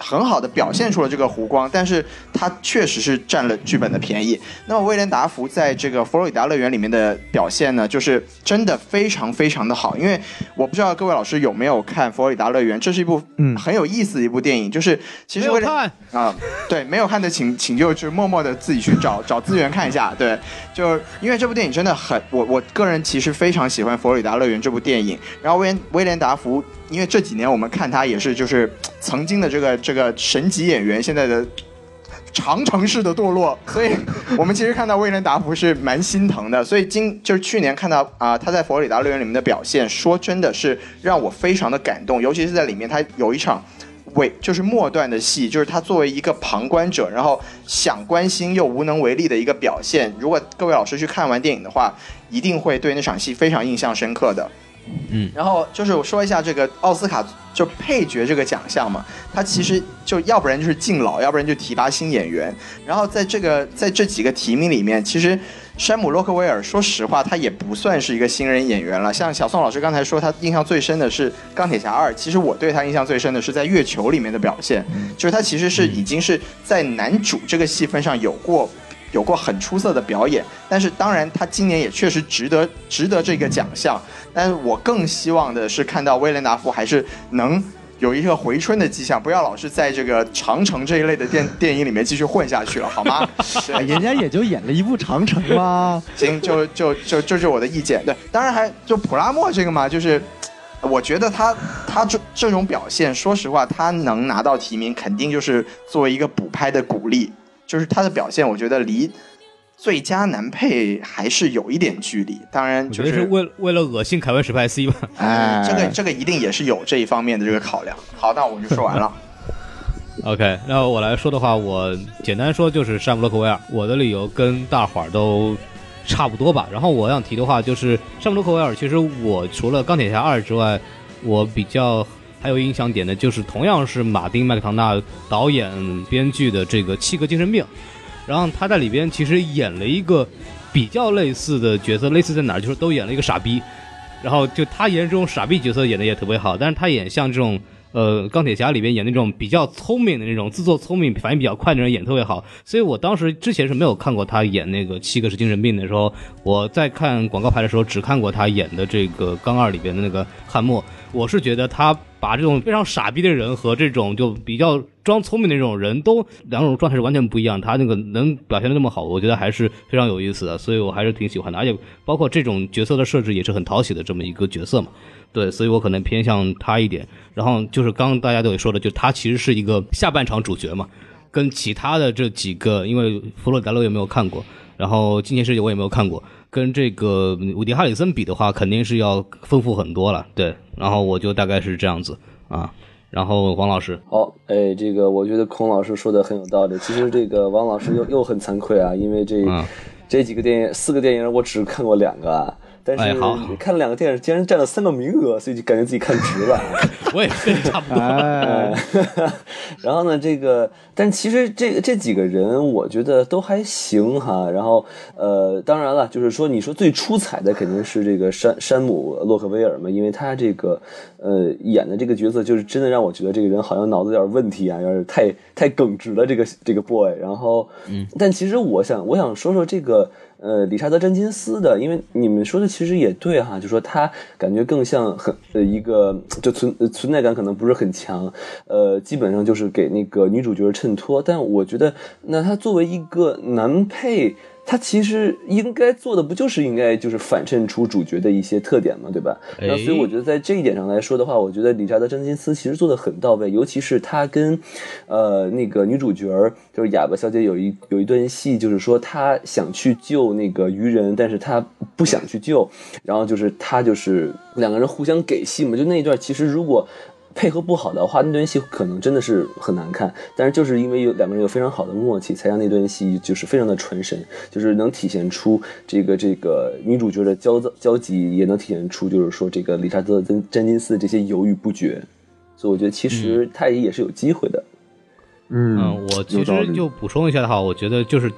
很好的表现出了这个湖光，但是他确实是占了剧本的便宜。那么威廉达福在这个佛罗里达乐园里面的表现呢，就是真的非常非常的好。因为我不知道各位老师有没有看佛罗里达乐园，这是一部嗯很有意思的一部电影，就是其实威廉没有看，啊，对，没有看的请请就就是默默的自己去找找资源看一下。对，就是因为这部电影真的很，我我个人其实非常喜欢《佛罗里达乐园》这部电影。然后威廉威廉达福，因为这几年我们看他也是就是 [TSK] 曾经的这个这个神级演员，现在的。长城式的堕落，[LAUGHS] 所以我们其实看到威廉达福是蛮心疼的。所以今就是去年看到啊、他在佛罗里达乐园里面的表现，说真的是让我非常的感动，尤其是在里面他有一场尾就是末段的戏，就是他作为一个旁观者，然后想关心又无能为力的一个表现。如果各位老师去看完电影的话，一定会对那场戏非常印象深刻的。嗯，然后就是我说一下这个奥斯卡就配角这个奖项嘛，它其实就要不然就是敬老，要不然就提拔新演员。然后在这个在这几个提名里面，其实山姆洛克威尔，说实话，他也不算是一个新人演员了。像小宋老师刚才说，他印象最深的是《钢铁侠二》，其实我对他印象最深的是在《月球》里面的表现，就是他其实是已经是在男主这个戏份上有过。有过很出色的表演，但是当然他今年也确实值得值得这个奖项。但是我更希望的是看到威廉达夫还是能有一个回春的迹象，不要老是在这个长城这一类的电电影里面继续混下去了，好吗？[LAUGHS] 人家也就演了一部长城嘛。[LAUGHS] 行，就就就这就是我的意见。对，当然还就普拉莫这个嘛，就是我觉得他他这这种表现，说实话，他能拿到提名，肯定就是作为一个补拍的鼓励。就是他的表现，我觉得离最佳男配还是有一点距离。当然，我就是觉得是为为了恶心凯文史派西吧。哎，[LAUGHS] 这个这个一定也是有这一方面的这个考量。好，那我就说完了。[LAUGHS] OK，那我来说的话，我简单说就是山姆洛克威尔，我的理由跟大伙儿都差不多吧。然后我想提的话就是山姆洛克威尔，其实我除了钢铁侠二之外，我比较还有印象点的就是同样是马丁麦克唐纳导演编剧的这个《七个精神病》，然后他在里边其实演了一个比较类似的角色，类似在哪儿就是都演了一个傻逼，然后就他演这种傻逼角色演的也特别好，但是他演像这种。呃，钢铁侠里边演那种比较聪明的那种，自作聪明、反应比较快的人演特别好，所以我当时之前是没有看过他演那个七个是精神病的时候，我在看广告牌的时候只看过他演的这个《钢二》里边的那个汉默，我是觉得他把这种非常傻逼的人和这种就比较装聪明的这种人都两种状态是完全不一样，他那个能表现的那么好，我觉得还是非常有意思的，所以我还是挺喜欢的，而且包括这种角色的设置也是很讨喜的这么一个角色嘛。对，所以我可能偏向他一点。然后就是刚刚大家都也说的，就他其实是一个下半场主角嘛，跟其他的这几个，因为弗洛里达乐园没有看过，然后金钱世界我也没有看过，跟这个伍迪·哈里森比的话，肯定是要丰富很多了。对，然后我就大概是这样子啊。然后王老师，好，哎，这个我觉得孔老师说的很有道理。其实这个王老师又 [LAUGHS] 又很惭愧啊，因为这、嗯这几个电影四个电影我只看过两个啊，但是哎好看了两个电影竟然占了三个名额，所以就感觉自己看值了。[LAUGHS] 我也跟你差不多。哎，[LAUGHS] 然后呢，这个，但其实这这几个人，我觉得都还行哈。然后，呃，当然了，就是说，你说最出彩的肯定是这个山山姆洛克威尔嘛，因为他这个，呃，演的这个角色，就是真的让我觉得这个人好像脑子有点问题啊，有点太太耿直了，这个这个 boy。然后，嗯，但其实我想，我想说说这个。呃，理查德·詹金斯的，因为你们说的其实也对哈，就说他感觉更像很呃一个就存存在感可能不是很强，呃，基本上就是给那个女主角衬托。但我觉得，那他作为一个男配，他其实应该做的不就是应该就是反衬出主角的一些特点嘛，对吧？哎那所以我觉得在这一点上来说的话，我觉得理查德·詹金斯其实做的很到位，尤其是他跟呃那个女主角就是哑巴小姐有一有一段戏，就是说他想去救那个鱼人，但是他不想去救，然后就是他就是两个人互相给戏嘛，就那一段其实如果。配合不好的话，那段戏可能真的是很难看。但是就是因为有两个人有非常好的默契，才让那段戏就是非常的传神，就是能体现出这个这个女主角的焦躁焦急，也能体现出就是说这个理查德跟詹金斯这些犹豫不决。所以我觉得其实他也是有机会的。嗯嗯，我其实就补充一下的话，我觉得就是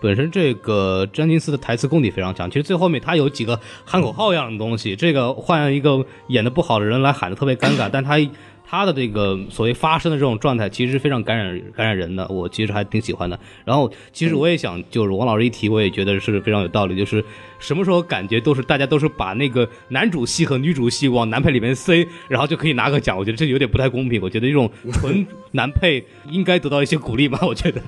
本身这个詹金斯的台词功底非常强。其实最后面他有几个喊口号一样的东西，这个换一个演的不好的人来喊的特别尴尬，但他他的这个所谓发声的这种状态，其实是非常感染感染人的。我其实还挺喜欢的。然后其实我也想，就是王老师一提，我也觉得是非常有道理。就是什么时候感觉都是大家都是把那个男主戏和女主戏往男配里面塞，然后就可以拿个奖，我觉得这有点不太公平。我觉得这种纯 [LAUGHS] 男配应该得到一些鼓励吧，我觉得。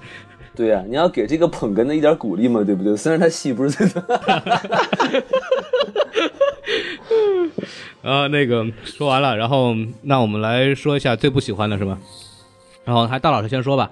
对呀、你要给这个捧哏的一点鼓励嘛，对不对？虽然他戏不是最多，啊，[LAUGHS] 那个说完了，然后那我们来说一下最不喜欢的是吧？然后还大老师先说吧。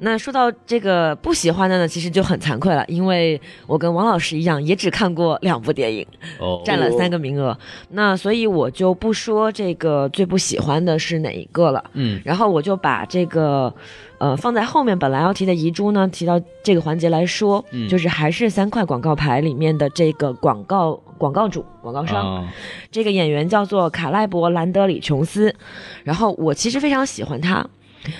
那说到这个不喜欢的呢，其实就很惭愧了，因为我跟王老师一样，也只看过两部电影，哦，占了三个名额。那所以我就不说这个最不喜欢的是哪一个了。嗯然后我就把这个，呃，放在后面本来要提的遗珠呢，提到这个环节来说，嗯就是还是三块广告牌里面的这个广告广告主、广告商，啊这个演员叫做卡莱伯·兰德里·琼斯，然后我其实非常喜欢他。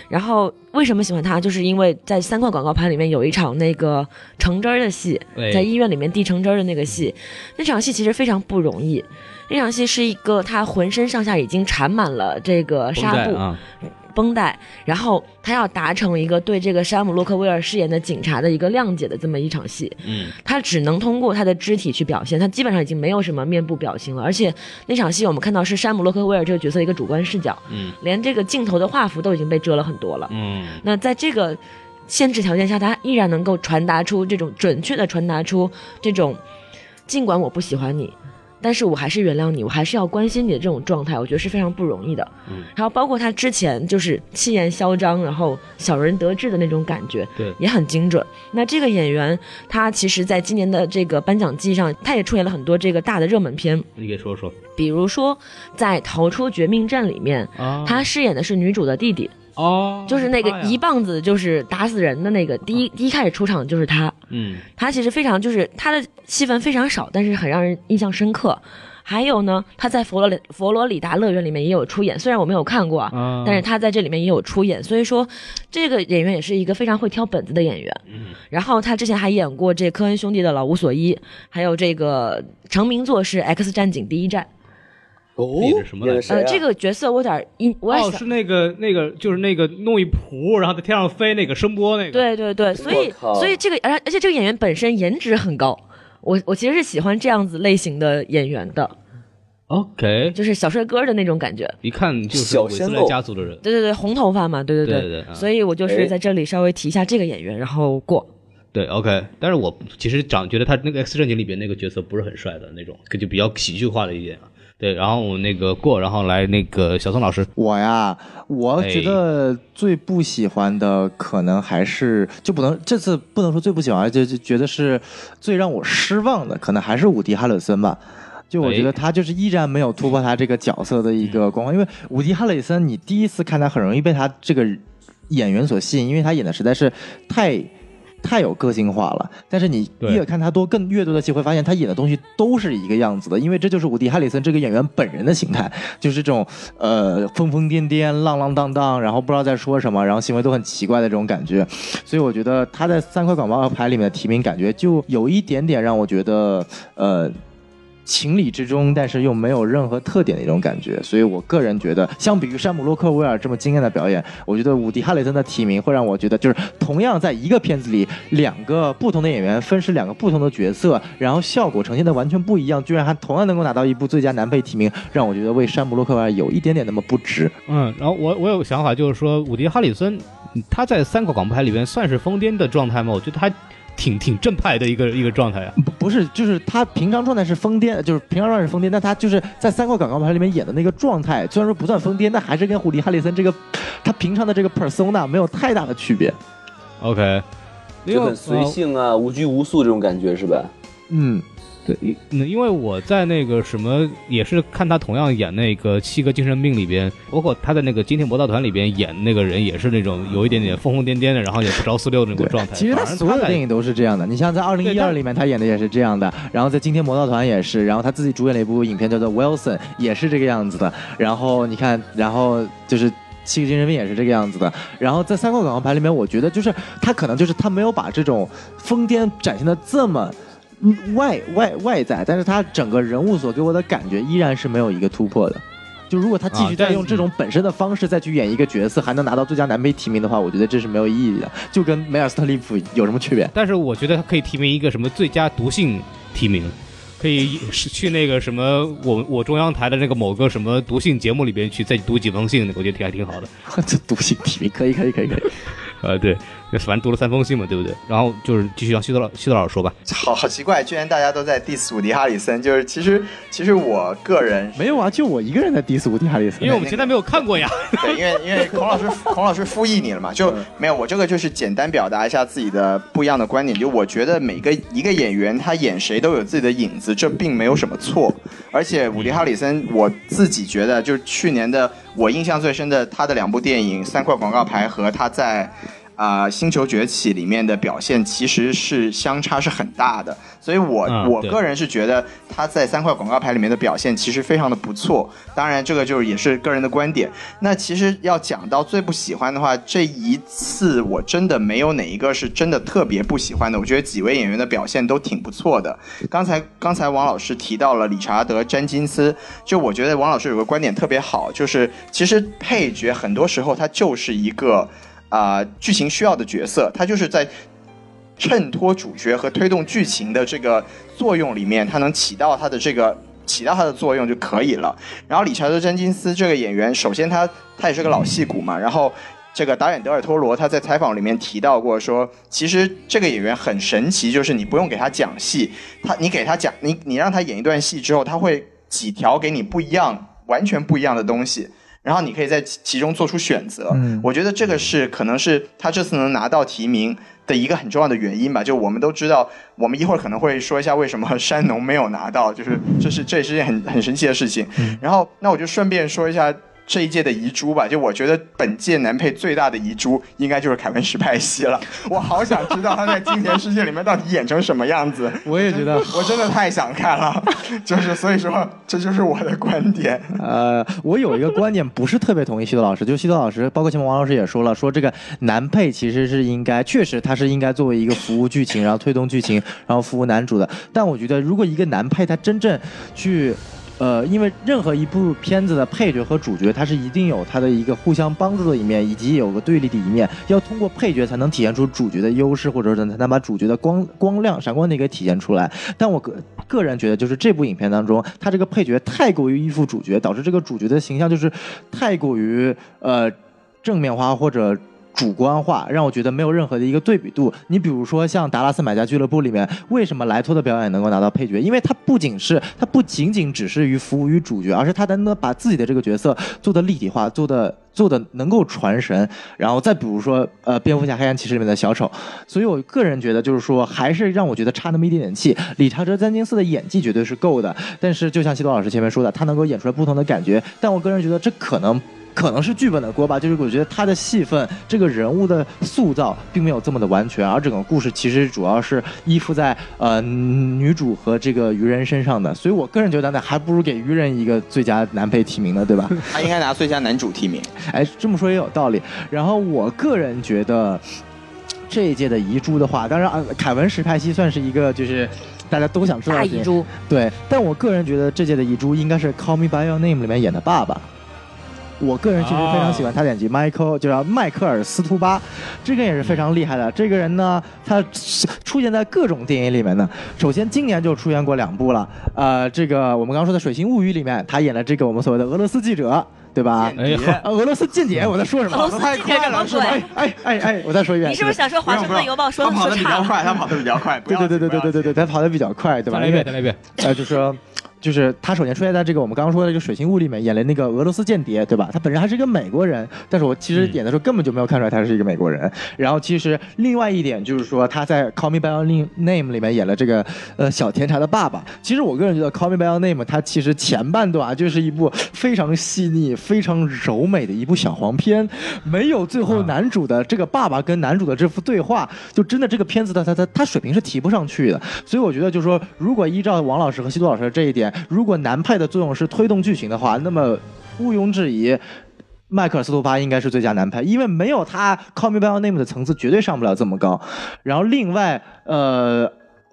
然后为什么喜欢他？就是因为在三块广告牌里面有一场那个橙汁儿的戏，在医院里面递橙汁儿的那个戏，那场戏其实非常不容易。那场戏是一个他浑身上下已经缠满了这个纱布，啊，绷带，然后他要达成一个对这个山姆洛克威尔饰演的警察的一个谅解的这么一场戏，嗯。他只能通过他的肢体去表现，他基本上已经没有什么面部表情了，而且那场戏我们看到是山姆洛克威尔这个角色一个主观视角，嗯。连这个镜头的画幅都已经被遮了很多了。嗯。那在这个限制条件下，他依然能够传达出这种准确的传达出这种，尽管我不喜欢你，但是我还是原谅你，我还是要关心你的这种状态，我觉得是非常不容易的。嗯，然后包括他之前就是气焰嚣张，然后小人得志的那种感觉，对也很精准。那这个演员他其实在今年的这个颁奖季上，他也出演了很多这个大的热门片，你给说说比如说在《逃出绝命镇》里面，啊他饰演的是女主的弟弟。哦，就是那个一棒子就是打死人的那个，第一第一开始出场就是他，嗯他其实非常就是他的戏份非常少，但是很让人印象深刻。还有呢，他在佛罗里佛罗里达乐园里面也有出演，虽然我没有看过啊，啊，但是他在这里面也有出演，所以说这个演员也是一个非常会挑本子的演员。嗯然后他之前还演过这科恩兄弟的老无所依，还有这个成名作是《X 战警：第一战哦那是什么来着演的谁啊？呃，这个角色我有点印，我也哦，想是那个那个就是那个弄一蒲，然后在天上飞那个声波那个，对对对，所以靠所以这个而而且这个演员本身颜值很高，我我其实是喜欢这样子类型的演员的，，OK，就是小帅哥的那种感觉。一看就是韦斯莱小鲜肉家族的人，对对对，红头发嘛，对对对对对啊所以我就是哎在这里稍微提一下这个演员，然后过。对，OK，但是我其实长觉得他那个 X 战警里边那个角色不是很帅的那种，就比较喜剧化的一点啊。对，然后我那个过，然后来那个小宋老师，我呀，我觉得最不喜欢的可能还是就不能这次不能说最不喜欢，就就觉得是最让我失望的，可能还是伍迪·哈里森吧。就我觉得他就是依然没有突破他这个角色的一个光环，因为伍迪·哈里森，你第一次看他很容易被他这个演员所吸引，因为他演的实在是太。太有个性化了，但是你越看他多更越多的戏，会发现他演的东西都是一个样子的，因为这就是伍迪·哈里森这个演员本人的形态，就是这种呃疯疯癫癫、浪浪荡荡，然后不知道在说什么，然后行为都很奇怪的这种感觉。所以我觉得他在三块广告牌里面的提名，感觉就有一点点让我觉得呃。情理之中，但是又没有任何特点的一种感觉，所以我个人觉得，相比于山姆洛克威尔这么惊艳的表演，我觉得伍迪·哈里森的提名会让我觉得，就是同样在一个片子里，两个不同的演员分饰两个不同的角色，然后效果呈现的完全不一样，居然还同样能够拿到一部最佳男配提名，让我觉得为山姆洛克威尔有一点点那么不值。嗯，然后我我有个想法，就是说伍迪·哈里森他在三个广播台里边算是疯癫的状态吗？我觉得他挺挺正派的一个一个状态啊。不不是，就是他平常状态是疯癫，就是平常状态是疯癫，但他就是在三块广告牌里面演的那个状态，虽然说不算疯癫，但还是跟胡迪·哈里森这个他平常的这个 persona 没有太大的区别。OK，就很随性啊，无拘无束这种感觉是吧？嗯，对，因嗯因为我在那个什么也是看他同样演那个《七个精神病》里边，包括他在那个《惊天魔盗团》里边演那个人也是那种有一点点疯疯癫癫的，然后也不着四六的那种状态。其实他所有的电影都是这样的。你像在《二零一二》里面，他演的也是这样的，然后在《惊天魔盗团》也是，然后他自己主演了一部影片叫做《Wilson》，也是这个样子的。然后你看，然后就是。七个精神病也是这个样子的，然后在三块广告牌里面，我觉得就是他可能就是他没有把这种疯癫展现的这么嗯外外外在，但是他整个人物所给我的感觉依然是没有一个突破的。就如果他继续再用这种本身的方式再去演一个角色，还能拿到最佳男配提名的话，我觉得这是没有意义的，就跟梅尔斯特利普有什么区别？但是我觉得他可以提名一个什么最佳毒性提名，可以是去那个什么我我中央台的那个某个什么毒性节目里边去再读几封信，我觉得挺还挺好的。[LAUGHS] 这毒性提名可以可以可以可以。呃，[LAUGHS] 对，反正读了三封信嘛，对不对？然后就是继续让西多老西多老师说吧。好 [LAUGHS] 好奇怪，居然大家都在 diss 伍迪哈里森，就是其实其实我个人没有啊，就我一个人在 diss 伍迪哈里森。因为我们现在没有看过呀。对，因为因为 [LAUGHS] 孔老师孔老师复议你了嘛，就没有我这个就是简单表达一下自己的不一样的观点，就我觉得每个一个演员他演谁都有自己的影子，这并没有什么错。而且伍迪哈里森，我自己觉得就是去年的我印象最深的他的两部电影《三块广告牌》和他在。啊、星球崛起》里面的表现其实是相差是很大的，所以我、嗯我个人是觉得他在三块广告牌里面的表现其实非常的不错。当然，这个就是也是个人的观点。那其实要讲到最不喜欢的话，这一次我真的没有哪一个是真的特别不喜欢的。我觉得几位演员的表现都挺不错的。刚才刚才王老师提到了理查德·詹金斯，就我觉得王老师有个观点特别好，就是其实配角很多时候他就是一个啊、剧情需要的角色，他就是在衬托主角和推动剧情的这个作用里面，他能起到他的这个起到他的作用就可以了。然后理查德·詹金斯这个演员，首先他他也是个老戏骨嘛，然后。这个导演德尔托罗他在采访里面提到过说，其实这个演员很神奇，就是你不用给他讲戏，他你给他讲你你让他演一段戏之后，他会几条给你不一样、完全不一样的东西，然后你可以在其其中做出选择。嗯我觉得这个是可能是他这次能拿到提名的一个很重要的原因吧。就我们都知道，我们一会儿可能会说一下为什么山农没有拿到，就是这是这也是件很很神奇的事情。然后那我就顺便说一下。这一届的遗珠吧，就我觉得本届男配最大的遗珠应该就是凯文·史派西了。[LAUGHS] 我好想知道他在《金钱世界》里面到底演成什么样子。[LAUGHS] 我也觉得，我真的太想看了，[LAUGHS] 就是所以说这就是我的观点。呃，我有一个观点不是特别同意西多老师，就西多老师，包括前面王老师也说了，说这个男配其实是应该，确实他是应该作为一个服务剧情，然后推动剧情，然后服务男主的。但我觉得，如果一个男配他真正去呃，因为任何一部片子的配角和主角，他是一定有他的一个互相帮助的一面，以及有个对立的一面。要通过配角才能体现出主角的优势，或者是才能把主角的光光亮、闪光点给体现出来。但我个个人觉得，就是这部影片当中，他这个配角太过于依附主角，导致这个主角的形象就是太过于呃正面化或者。主观化让我觉得没有任何的一个对比度。你比如说像《达拉斯买家俱乐部》里面，为什么莱托的表演能够拿到配角？因为他不仅是他不仅仅只是于服务于主角，而是他能把自己的这个角色做的立体化，做的做的能够传神。然后再比如说呃，蝙蝠侠黑暗骑士里面的小丑，所以我个人觉得就是说，还是让我觉得差那么一点点气。理查德·詹金斯的演技绝对是够的，但是就像西多老师前面说的，他能够演出来不同的感觉。但我个人觉得这可能。可能是剧本的锅吧，就是我觉得他的戏份，这个人物的塑造并没有这么的完全，而整个故事其实主要是依附在呃女主和这个愚人身上的，所以我个人觉得呢，还不如给愚人一个最佳男配提名呢，对吧？他 [LAUGHS] 应该拿最佳男主提名。哎，这么说也有道理。然后我个人觉得这一届的遗珠的话，当然啊，凯文·史派西算是一个就是。大家都想知道的遗珠，对，但我个人觉得这届的遗珠应该是《Call Me by Your Name》里面演的爸爸。我个人其实非常喜欢他的演技，Michael 就叫迈克尔·斯图巴，这个也是非常厉害的。这个人呢，他出现在各种电影里面呢。首先今年就出现过两部了，呃，这个我们刚刚说的《水星物语》里面，他演了这个我们所谓的俄罗斯记者，对吧？哎俄罗斯间谍，我在说什么？俄罗斯间谍什么鬼？哎哎哎，我再说一遍。你是不是想说《华盛顿邮报》说他跑说差了？得比较快，他跑的比较快。对对对对对对对对，他跑的比较快，对吧？再来一遍，再来一遍。呃，就说就是他首先出现在这个我们刚刚说的这个《水形物》里面演了那个俄罗斯间谍，对吧？他本人还是一个美国人，但是我其实嗯演的时候根本就没有看出来他是一个美国人。然后其实另外一点就是说他在《Call Me by Your Name》里面演了这个呃小甜茶的爸爸。其实我个人觉得《Call Me by Your Name》它其实前半段啊就是一部非常细腻、非常柔美的一部小黄片，没有最后男主的这个爸爸跟男主的这幅对话，就真的这个片子的它它它水平是提不上去的。所以我觉得就是说，如果依照王老师和西多老师的这一点，如果男配的作用是推动剧情的话，那么毋庸置疑。迈克尔·斯图巴应该是最佳男配，因为没有他，《Call Me by Your Name》的层次绝对上不了这么高。然后另外，呃，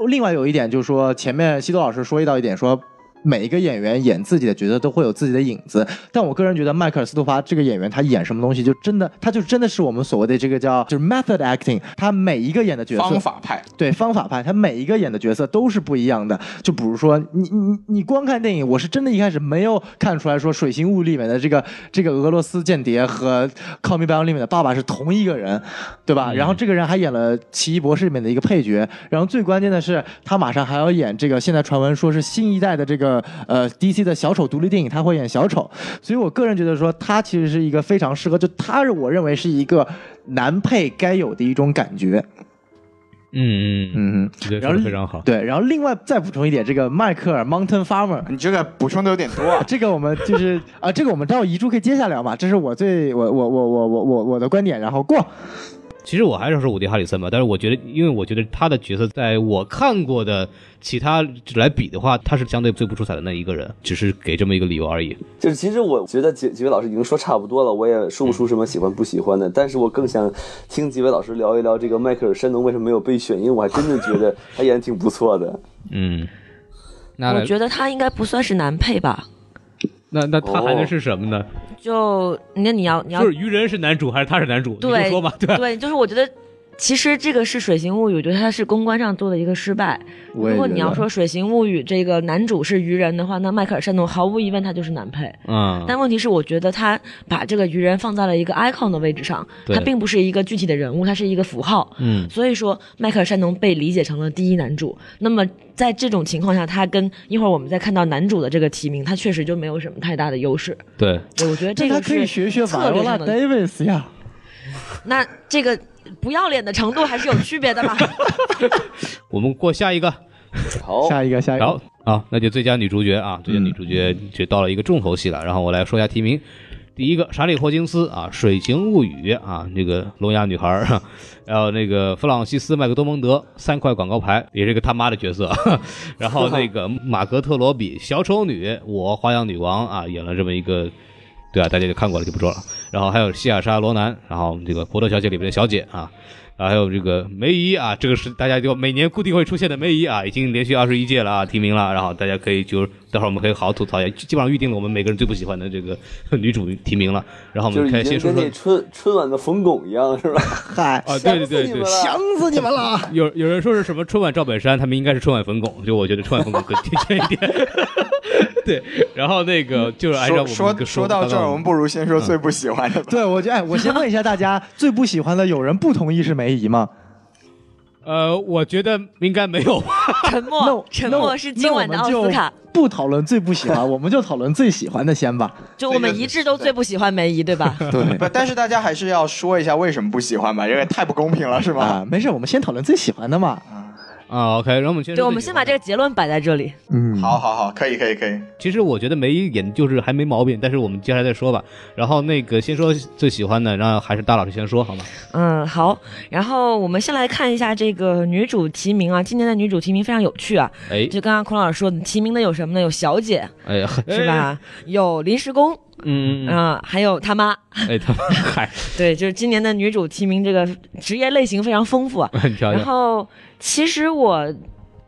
另外有一点就是说，前面西多老师说一到一点说。每一个演员演自己的角色都会有自己的影子，但我个人觉得迈克尔·斯图巴这个演员他演什么东西就真的，他就真的是我们所谓的这个叫就是 method acting，他每一个演的角色方法派，对方法派，他每一个演的角色都是不一样的。就比如说，你你你光看电影，我是真的一开始没有看出来说《水形物》里面的这个这个俄罗斯间谍和《Call Me by Your Name》里面的爸爸是同一个人，对吧？然后这个人还演了《奇异博士》里面的一个配角，然后最关键的是，他马上还要演这个现在传闻说是新一代的这个呃 DC 的小丑独立电影，他会演小丑。所以我个人觉得说，他其实是一个非常适合，就他我认为是一个男配该有的一种感觉。嗯嗯嗯，嗯然后非常好。对，然后另外再补充一点，这个迈克尔 Mountain Farmer，你这个补充的有点多 [LAUGHS] 啊。这个我们就是啊，这个我们到遗珠可以接下聊嘛，这是我最我我我我我我我的观点，然后过。其实我还是说伍迪·哈里森吧，但是我觉得，因为我觉得他的角色在我看过的其他来比的话，他是相对最不出彩的那一个人，只是给这么一个理由而已。就是其实我觉得几几位老师已经说差不多了，我也说不出什么喜欢不喜欢的，但是我更想听几位老师聊一聊这个迈克尔·山农为什么没有被选，因为我还真的觉得他演的挺不错的。嗯，那我觉得他应该不算是男配吧？那那他还能是什么呢？就那你要你要就是愚人是男主还是他是男主？你对就说吧，对吧？对，就是我觉得。其实这个是《水形物语》，我觉得它是公关上做的一个失败。如果你要说《水形物语》这个男主是鱼人的话，那迈克尔·山农毫无疑问他就是男配。嗯，但问题是，我觉得他把这个鱼人放在了一个 icon 的位置上，他并不是一个具体的人物，他是一个符号。嗯所以说，迈克尔·山农被理解成了第一男主。那么在这种情况下，他跟一会儿我们再看到男主的这个提名，他确实就没有什么太大的优势。对，对，我觉得这个他可以是学学策 Viola 略上的。Davis 呀。那这个不要脸的程度还是有区别的嘛。[LAUGHS] 我们过下一个，好，下一个，下一个，啊，那就最佳女主角啊，最佳女主角就到了一个重头戏了。然后我来说一下提名，第一个查理·霍金斯啊，《水形物语》啊，那个聋哑女孩然后 [LAUGHS] 那个弗朗西斯·麦克多蒙德三块广告牌，也是个他妈的角色。[LAUGHS] 然后那个马格特·罗比小丑女，我花样女王啊，演了这么一个。对啊，大家就看过了，就不说了。然后还有西亚莎·罗南，然后这个《波特小姐》里面的小姐啊，然后还有这个梅姨啊，这个是大家就每年固定会出现的梅姨啊，已经连续二十一届了啊，提名了。然后大家可以就待会儿我们可以好好吐槽一下，基本上预定了我们每个人最不喜欢的这个女主提名了。然后我们开先说说那春春晚的冯巩一样，是吧？嗨，啊，对对对对想死你们了，想死你们了！有有人说是什么春晚赵本山，他们应该是春晚冯巩，就我觉得春晚冯巩更 [LAUGHS] 贴切一点。对，然后那个就是按照我说说说到这儿，我们不如先说最不喜欢的吧。[LAUGHS] 对，我觉得，哎，我先问一下大家，最不喜欢的有人不同意是梅姨吗？呃，我觉得应该没有吧。[LAUGHS] 沉默，沉默是今晚的奥斯卡。不讨论最不喜欢，我们就讨论最喜欢的先吧。[LAUGHS] 就我们一致都最不喜欢梅姨，对吧？对不，但是大家还是要说一下为什么不喜欢吧，因为太不公平了，是吧？啊，没事，我们先讨论最喜欢的嘛。啊，OK，然后我们先对，我们先把这个结论摆在这里。嗯，好好好，可以可以可以。其实我觉得没一点就是还没毛病，但是我们接下来再说吧。然后那个先说最喜欢的，然后还是大老师先说好吗？嗯，好。然后我们先来看一下这个女主提名啊，今年的女主提名非常有趣啊。哎就刚刚孔老师说的，提名的有什么呢？有小姐哎呀，是吧？有临时工嗯？啊、还有他妈。哎他嗨，[LAUGHS] 对，就是今年的女主提名这个职业类型非常丰富然后其实我。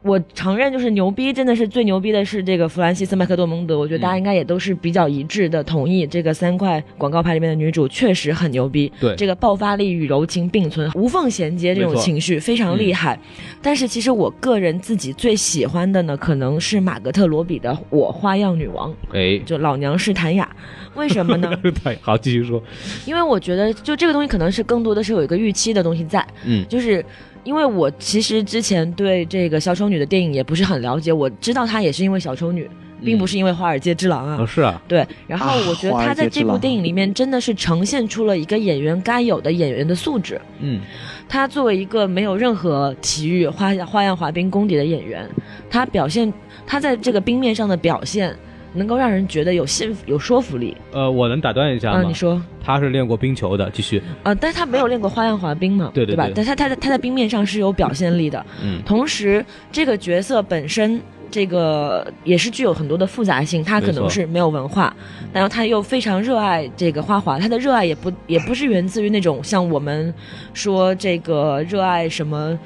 我承认，就是牛逼，真的是最牛逼的是这个弗兰西斯·麦克多蒙德。我觉得大家应该也都是比较一致的，同意这个三块广告牌里面的女主确实很牛逼。对这个爆发力与柔情并存，无缝衔接这种情绪非常厉害。但是其实我个人自己最喜欢的呢，可能是马格特·罗比的《我花样女王》，哎，就老娘是谭雅。为什么呢？[LAUGHS] 对，好，继续说。因为我觉得就这个东西可能是更多的是有一个预期的东西在。嗯就是因为我其实之前对这个小丑女的电影也不是很了解，我知道她也是因为小丑女并不是因为《华尔街之狼》啊。哦，是啊，对，然后我觉得华尔他在这部电影里面真的是呈现出了一个演员该有的演员的素质。嗯，她作为一个没有任何体育花花样滑冰功底的演员，她表现她在这个冰面上的表现，能够让人觉得有信有说服力。呃，我能打断一下吗？嗯，你说，他是练过冰球的，继续。呃，但是他没有练过花样滑冰嘛，吧？对对吧但他他在他在冰面上是有表现力的。嗯同时，这个角色本身。这个也是具有很多的复杂性，他可能是没有文化，然后他又非常热爱这个花滑，他的热爱也不也不是源自于那种像我们说这个热爱什么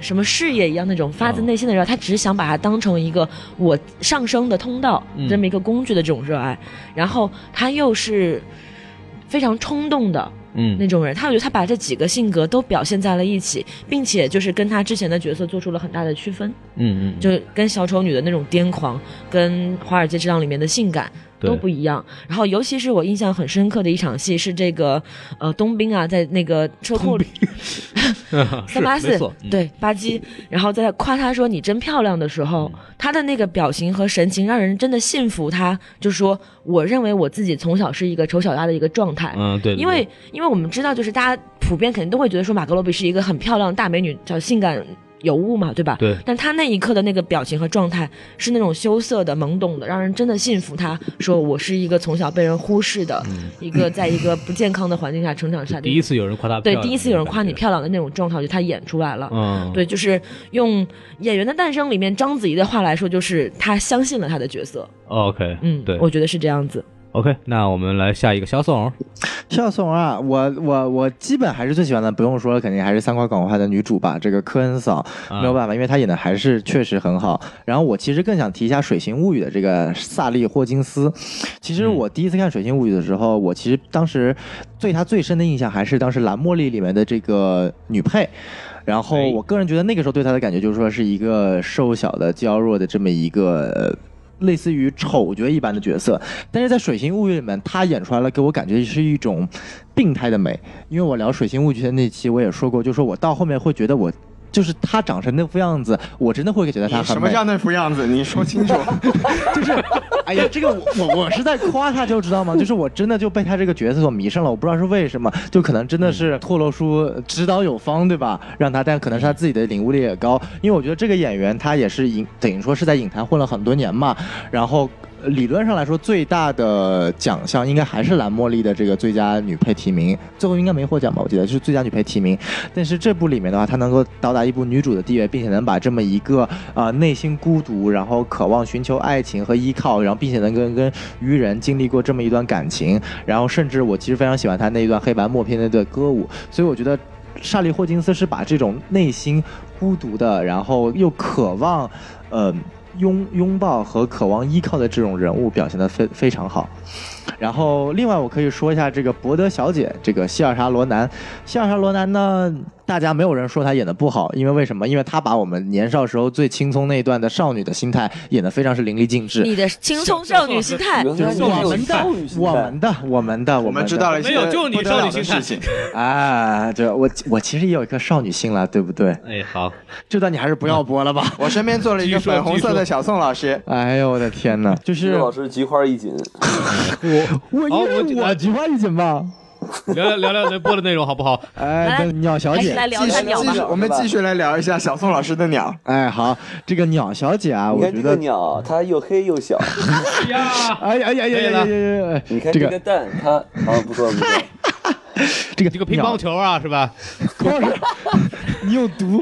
什么事业一样那种发自哦内心的热爱，他只是想把它当成一个我上升的通道嗯。这么一个工具的这种热爱，然后他又是非常冲动的，嗯。那种人，他我觉得他把这几个性格都表现在了一起，并且就是跟他之前的角色做出了很大的区分，嗯嗯，就跟小丑女的那种癫狂，跟华尔街之狼里面的性感。对。都不一样，然后尤其是我印象很深刻的一场戏是这个，呃，冬兵啊，在那个车库里，[LAUGHS] 三八四对吧唧，然后在夸他说你真漂亮的时候，嗯。他的那个表情和神情让人真的信服他，就说我认为我自己从小是一个丑小鸭的一个状态，嗯对，对因为因为我们知道，就是大家普遍肯定都会觉得说马格罗比是一个很漂亮的大美女，叫性感尤物嘛，对吧？对但他那一刻的那个表情和状态是那种羞涩的、懵懂的，让人真的信服他。说我是一个从小被人忽视的，一个在一个不健康的环境下成长下的嗯第一次有人夸他，对第一次有人夸你漂亮的那种状态，就他演出来了。嗯，对，就是用《演员的诞生》里面章子怡的话来说，就是他相信了他的角色。，OK，嗯，对我觉得是这样子。，OK，那我们来下一个肖颂，肖颂啊，我我我基本还是最喜欢的，不用说了，肯定还是三块广话的女主吧，这个科恩嫂，啊没有办法，因为她演的还是确实很好。然后我其实更想提一下《水形物语》的这个萨利霍金斯。其实我第一次看《水形物语》的时候，我其实当时对她最深的印象还是当时蓝茉莉里面的这个女配。然后哎我个人觉得那个时候对她的感觉就是说是一个瘦小的娇弱的这么一个。呃类似于丑角一般的角色，但是在《水形物语》里面，他演出来了，给我感觉是一种病态的美。因为我聊《水形物语》的那期，我也说过，就说我到后面会觉得我。就是他长成那副样子，我真的会觉得他。什么叫那副样子？[LAUGHS] 你说清楚。[LAUGHS] 就是，哎呀，这个我我我是在夸他，就知道吗？[LAUGHS] 就是我真的就被他这个角色所迷上了，我不知道是为什么，就可能真的是托罗叔指导有方，对吧？让他，但可能是他自己的领悟力也高，因为我觉得这个演员他也是影，等于说是在影坛混了很多年嘛，然后。理论上来说，最大的奖项应该还是蓝茉莉的这个最佳女配提名，最后应该没获奖吧？我记得是最佳女配提名。但是这部里面的话，她能够到达一部女主的地位，并且能把这么一个啊、内心孤独，然后渴望寻求爱情和依靠，然后并且能跟跟愚人经历过这么一段感情，然后甚至我其实非常喜欢她那一段黑白默片那段歌舞，所以我觉得莎莉霍金斯是把这种内心孤独的，然后又渴望，呃。拥拥抱和渴望依靠的这种人物表现得非非常好，然后另外我可以说一下这个博德小姐，这个希尔莎罗南，希尔莎罗南呢，大家没有人说她演的不好，因为为什么？因为她把我们年少时候最青葱那一段的少女的心态演得非常是淋漓尽致。你的青葱少女心态，就是我们的少女，心态我们的，我们的，我们知道了一些没有就你不得了的少女心态事情。啊，对我我其实也有一颗少女心了，对不对？[LAUGHS] 哎，好，这段你还是不要播了吧。我身边坐了一个粉红色的小宋老师，[LAUGHS] 哎呦我的天哪！就是老师菊花一紧，[LAUGHS] 我好因为我我菊花一紧吧。[LAUGHS] 聊聊聊聊聊播的内容好不好？[LAUGHS] 哎，跟鸟小姐，来聊一继续下鸟吧继续，。我们继续来聊一下小宋老师的鸟。哎，好，这个鸟小姐啊，我觉得，鸟，它又黑又小。[LAUGHS] 呀，哎呀呀呀呀呀呀呀！你看这个蛋，它啊不错不错，这个这个乒乓球啊，是吧？光是你有毒。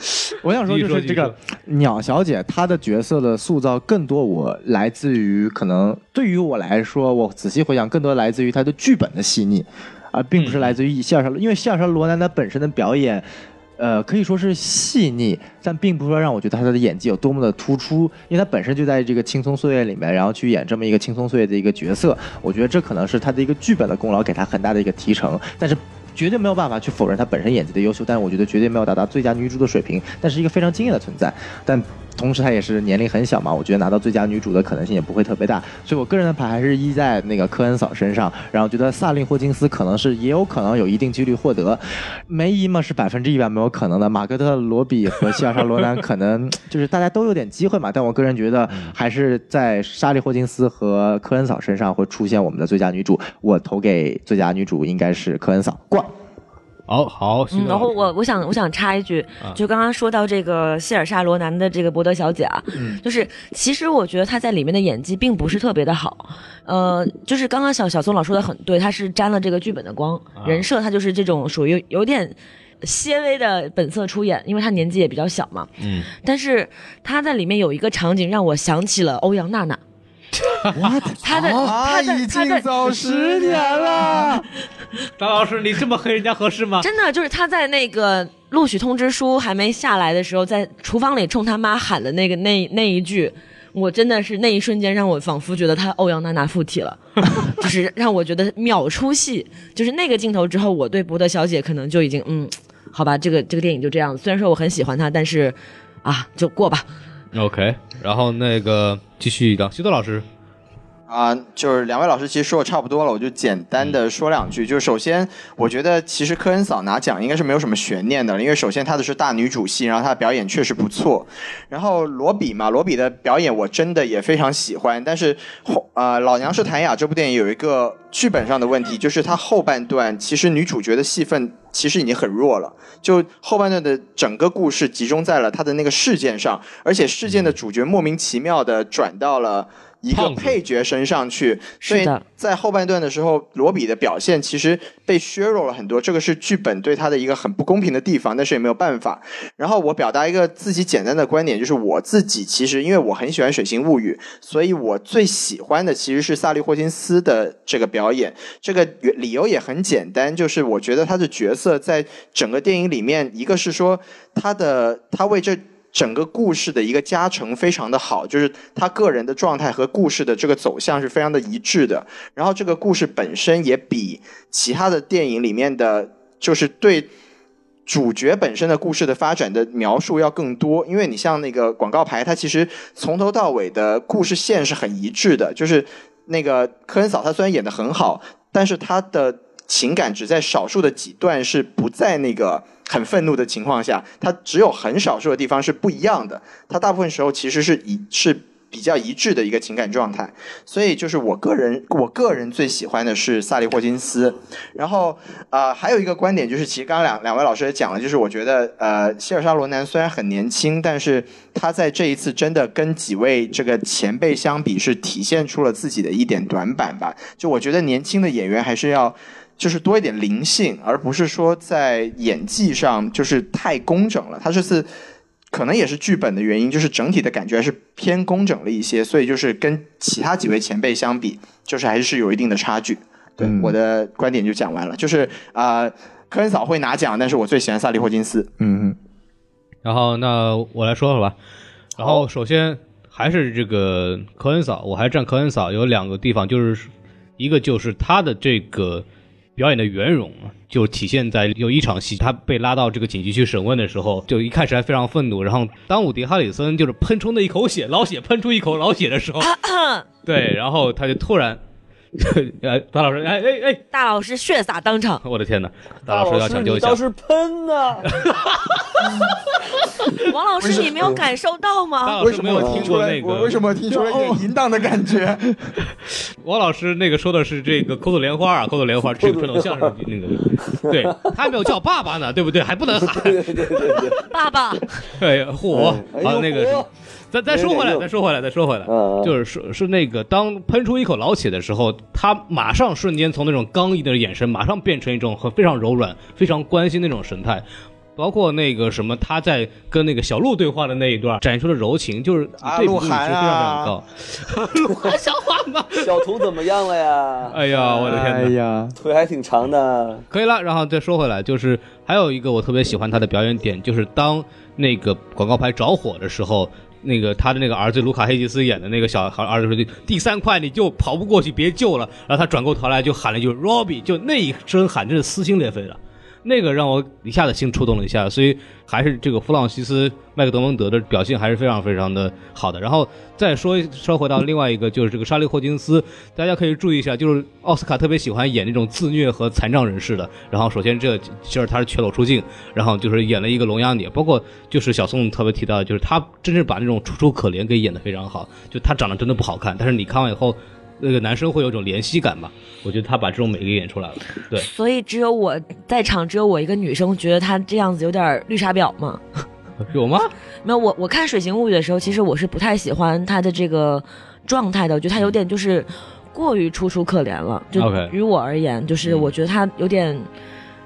[LAUGHS] 我想说，就是这个鸟小姐，她的角色的塑造更多，我来自于可能对于我来说，我仔细回想，更多来自于她的剧本的细腻，而并不是来自于希尔莎，因为希尔莎罗南她本身的表演。呃，可以说是细腻，但并不是说让我觉得她的演技有多么的突出，因为她本身就在这个青葱岁月里面，然后去演这么一个青葱岁月的一个角色，我觉得这可能是她的一个剧本的功劳，给她很大的一个提成。但是绝对没有办法去否认她本身演技的优秀，但是我觉得绝对没有达到最佳女主的水平，但是一个非常惊艳的存在。但同时她也是年龄很小嘛，我觉得拿到最佳女主的可能性也不会特别大，所以我个人的牌还是依在那个科恩嫂身上，然后觉得萨利霍金斯可能是也有可能有一定几率获得，梅姨嘛是百分之一百没有可能的，马格特罗比和希尔莎罗南可能就是大家都有点机会嘛，但我个人觉得还是在莎莉霍金斯和科恩嫂身上会出现我们的最佳女主，我投给最佳女主应该是科恩嫂，过。好好，嗯，然后我我想我想插一句，啊就刚刚说到这个希尔莎罗南的这个伯德小姐啊，就是其实我觉得她在里面的演技并不是特别的好，呃，就是刚刚小小宋老说的很对，她是沾了这个剧本的光，人设她就是这种属于有点。些微的本色出演，因为她年纪也比较小嘛。嗯，但是她在里面有一个场景让我想起了欧阳娜娜。她的 [LAUGHS] 他的她的走十年了。[LAUGHS] 张老师，你这么黑人家合适吗？真的就是他在那个录取通知书还没下来的时候，在厨房里冲他妈喊的那个那那一句，我真的是那一瞬间让我仿佛觉得他欧阳娜娜附体了，[LAUGHS] 就是让我觉得秒出戏。就是那个镜头之后，我对博德小姐可能就已经嗯，好吧，这个这个电影就这样。虽然说我很喜欢她，但是啊，就过吧。OK，然后那个继续的西多老师，啊、就是两位老师其实说的差不多了，我就简单的说两句。就是首先，我觉得其实科恩嫂拿奖应该是没有什么悬念的，因为首先她的是大女主戏，然后她的表演确实不错。然后罗比嘛，罗比的表演我真的也非常喜欢，但是后呃，老娘是谭雅这部电影有一个剧本上的问题，就是它后半段其实女主角的戏份其实已经很弱了，就后半段的整个故事集中在了她的那个事件上，而且事件的主角莫名其妙的转到了。一个配角身上去，所以在后半段的时候，罗比的表现其实被削弱了很多，这个是剧本对他的一个很不公平的地方，但是也没有办法。然后我表达一个自己简单的观点，就是我自己其实因为我很喜欢《水形物语》，所以我最喜欢的其实是萨利霍金斯的这个表演。这个理由也很简单，就是我觉得他的角色在整个电影里面，一个是说他的他为这。整个故事的一个加成非常的好，就是他个人的状态和故事的这个走向是非常的一致的。然后这个故事本身也比其他的电影里面的，就是对主角本身的故事的发展的描述要更多。因为你像那个广告牌，它其实从头到尾的故事线是很一致的。就是那个科恩嫂，她虽然演的很好，但是她的情感只在少数的几段是不在那个很愤怒的情况下，它只有很少数的地方是不一样的。它大部分时候其实是一是比较一致的一个情感状态。所以就是我个人我个人最喜欢的是萨利霍金斯。然后呃还有一个观点就是，其实刚刚两两位老师也讲了，就是我觉得呃希尔莎罗南虽然很年轻，但是他在这一次真的跟几位这个前辈相比，是体现出了自己的一点短板吧。就我觉得年轻的演员还是要。就是多一点灵性，而不是说在演技上就是太工整了。他这次可能也是剧本的原因，就是整体的感觉还是偏工整了一些，所以就是跟其他几位前辈相比，就是还是有一定的差距。对，嗯我的观点就讲完了，就是啊、呃科恩嫂会拿奖，但是我最喜欢萨利霍金斯。嗯嗯，然后那我来说说吧。然后首先还是这个科恩嫂，我还是站科恩嫂，有两个地方，就是一个就是他的这个表演的圆融，就体现在有一场戏，他被拉到这个警局去审问的时候，就一开始还非常愤怒，然后当伍迪·哈里森就是喷出那一口血，老血喷出一口老血的时候，对，然后他就突然，呃，[LAUGHS] 大老师，哎哎哎，大老师血洒当场，[LAUGHS] 我的天哪，大老师要抢救一下。你倒，是喷呐、[LAUGHS] 王老师你没有感受到大吗？老师没有听过那个，我为什么听出来一点淫荡的感觉？王老师那个说的是这个口吐莲花啊，口吐莲花这个传统相声那个，对他还没有叫爸爸呢，对不对？还不能喊，对对对对。对，爸爸，哎，嚯，哎呦好那个嚯，咱咱说回来，再说回来，再说回来，就是是是那个当喷出一口老血的时候，他马上瞬间从那种刚毅的眼神，马上变成一种很非常柔软、非常关心那种神态。包括那个什么，他在跟那个小鹿对话的那一段，展现出的柔情，就是啊对比度是非鹿晗常非常啊高。[LAUGHS] 鹿晗像话吗？小图怎么样了呀？哎呀，我的天哪！哎呀，腿还挺长的。可以了，然后再说回来，就是还有一个我特别喜欢他的表演点，就是当那个广告牌着火的时候，那个他的那个儿子卢卡黑吉斯演的那个小孩儿子说：“第三块你就跑不过去，别救了。”然后他转过头来就喊了一句 “Robbie”，就那一声喊真是撕心裂肺的。那个让我一下子心触动了一下，所以还是这个弗朗西斯麦克德蒙德的表现还是非常非常的好的。然后再说说回到另外一个，就是这个沙莉霍金斯，大家可以注意一下，就是奥斯卡特别喜欢演那种自虐和残障人士的。然后首先这就是他是全裸出镜，然后就是演了一个聋哑女，包括就是小宋特别提到，就是他真是把那种楚楚可怜给演得非常好，就他长得真的不好看，但是你看完以后。那个男生会有种怜惜感吧？我觉得他把这种美给演出来了。对，所以只有我在场，只有我一个女生觉得他这样子有点绿茶婊吗？[LAUGHS] 有吗？没有，我我看《水形物语》的时候，其实我是不太喜欢他的这个状态的，我觉得他有点就是过于楚楚可怜了。就于我而言，就是我觉得他有点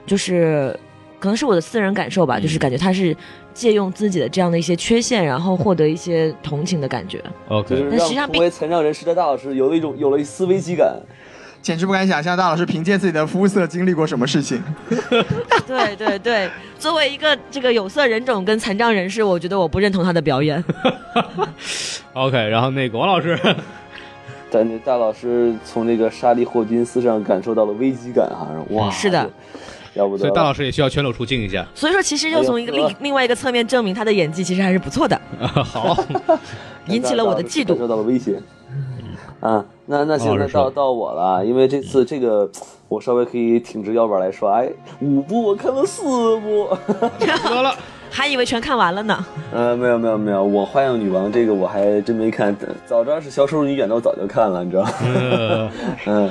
就是。可能是我的私人感受吧，就是感觉他是借用自己的这样的一些缺陷，然后获得一些同情的感觉。就 OK，是但实际上并让同为残障人士的大老师有了一种有了一丝危机感。简直不敢想象大老师凭借自己的肤色经历过什么事情。[LAUGHS] 对对对，作为一个这个有色人种跟残障人士，我觉得我不认同他的表演。[LAUGHS] OK，然后那个王老师，但那大老师从那个沙利霍金斯上感受到了危机感哈，哇，是的，[LAUGHS] 要不得。所以大老师也需要全裸出镜一下。所以说，其实又从一个哎另另外一个侧面证明他的演技其实还是不错的，[LAUGHS] 好，[LAUGHS] 引起了我的嫉妒。受到了威胁。啊，那那行，那王老师说到到我了啊，因为这次这个我稍微可以挺直腰板来说，哎，五部我看了四部，得了，还以为全看完了呢。呃，没有没有没有，我花样女王这个我还真没看，早知道是小丑女演的我早就看了，你知道吗？呃，嗯，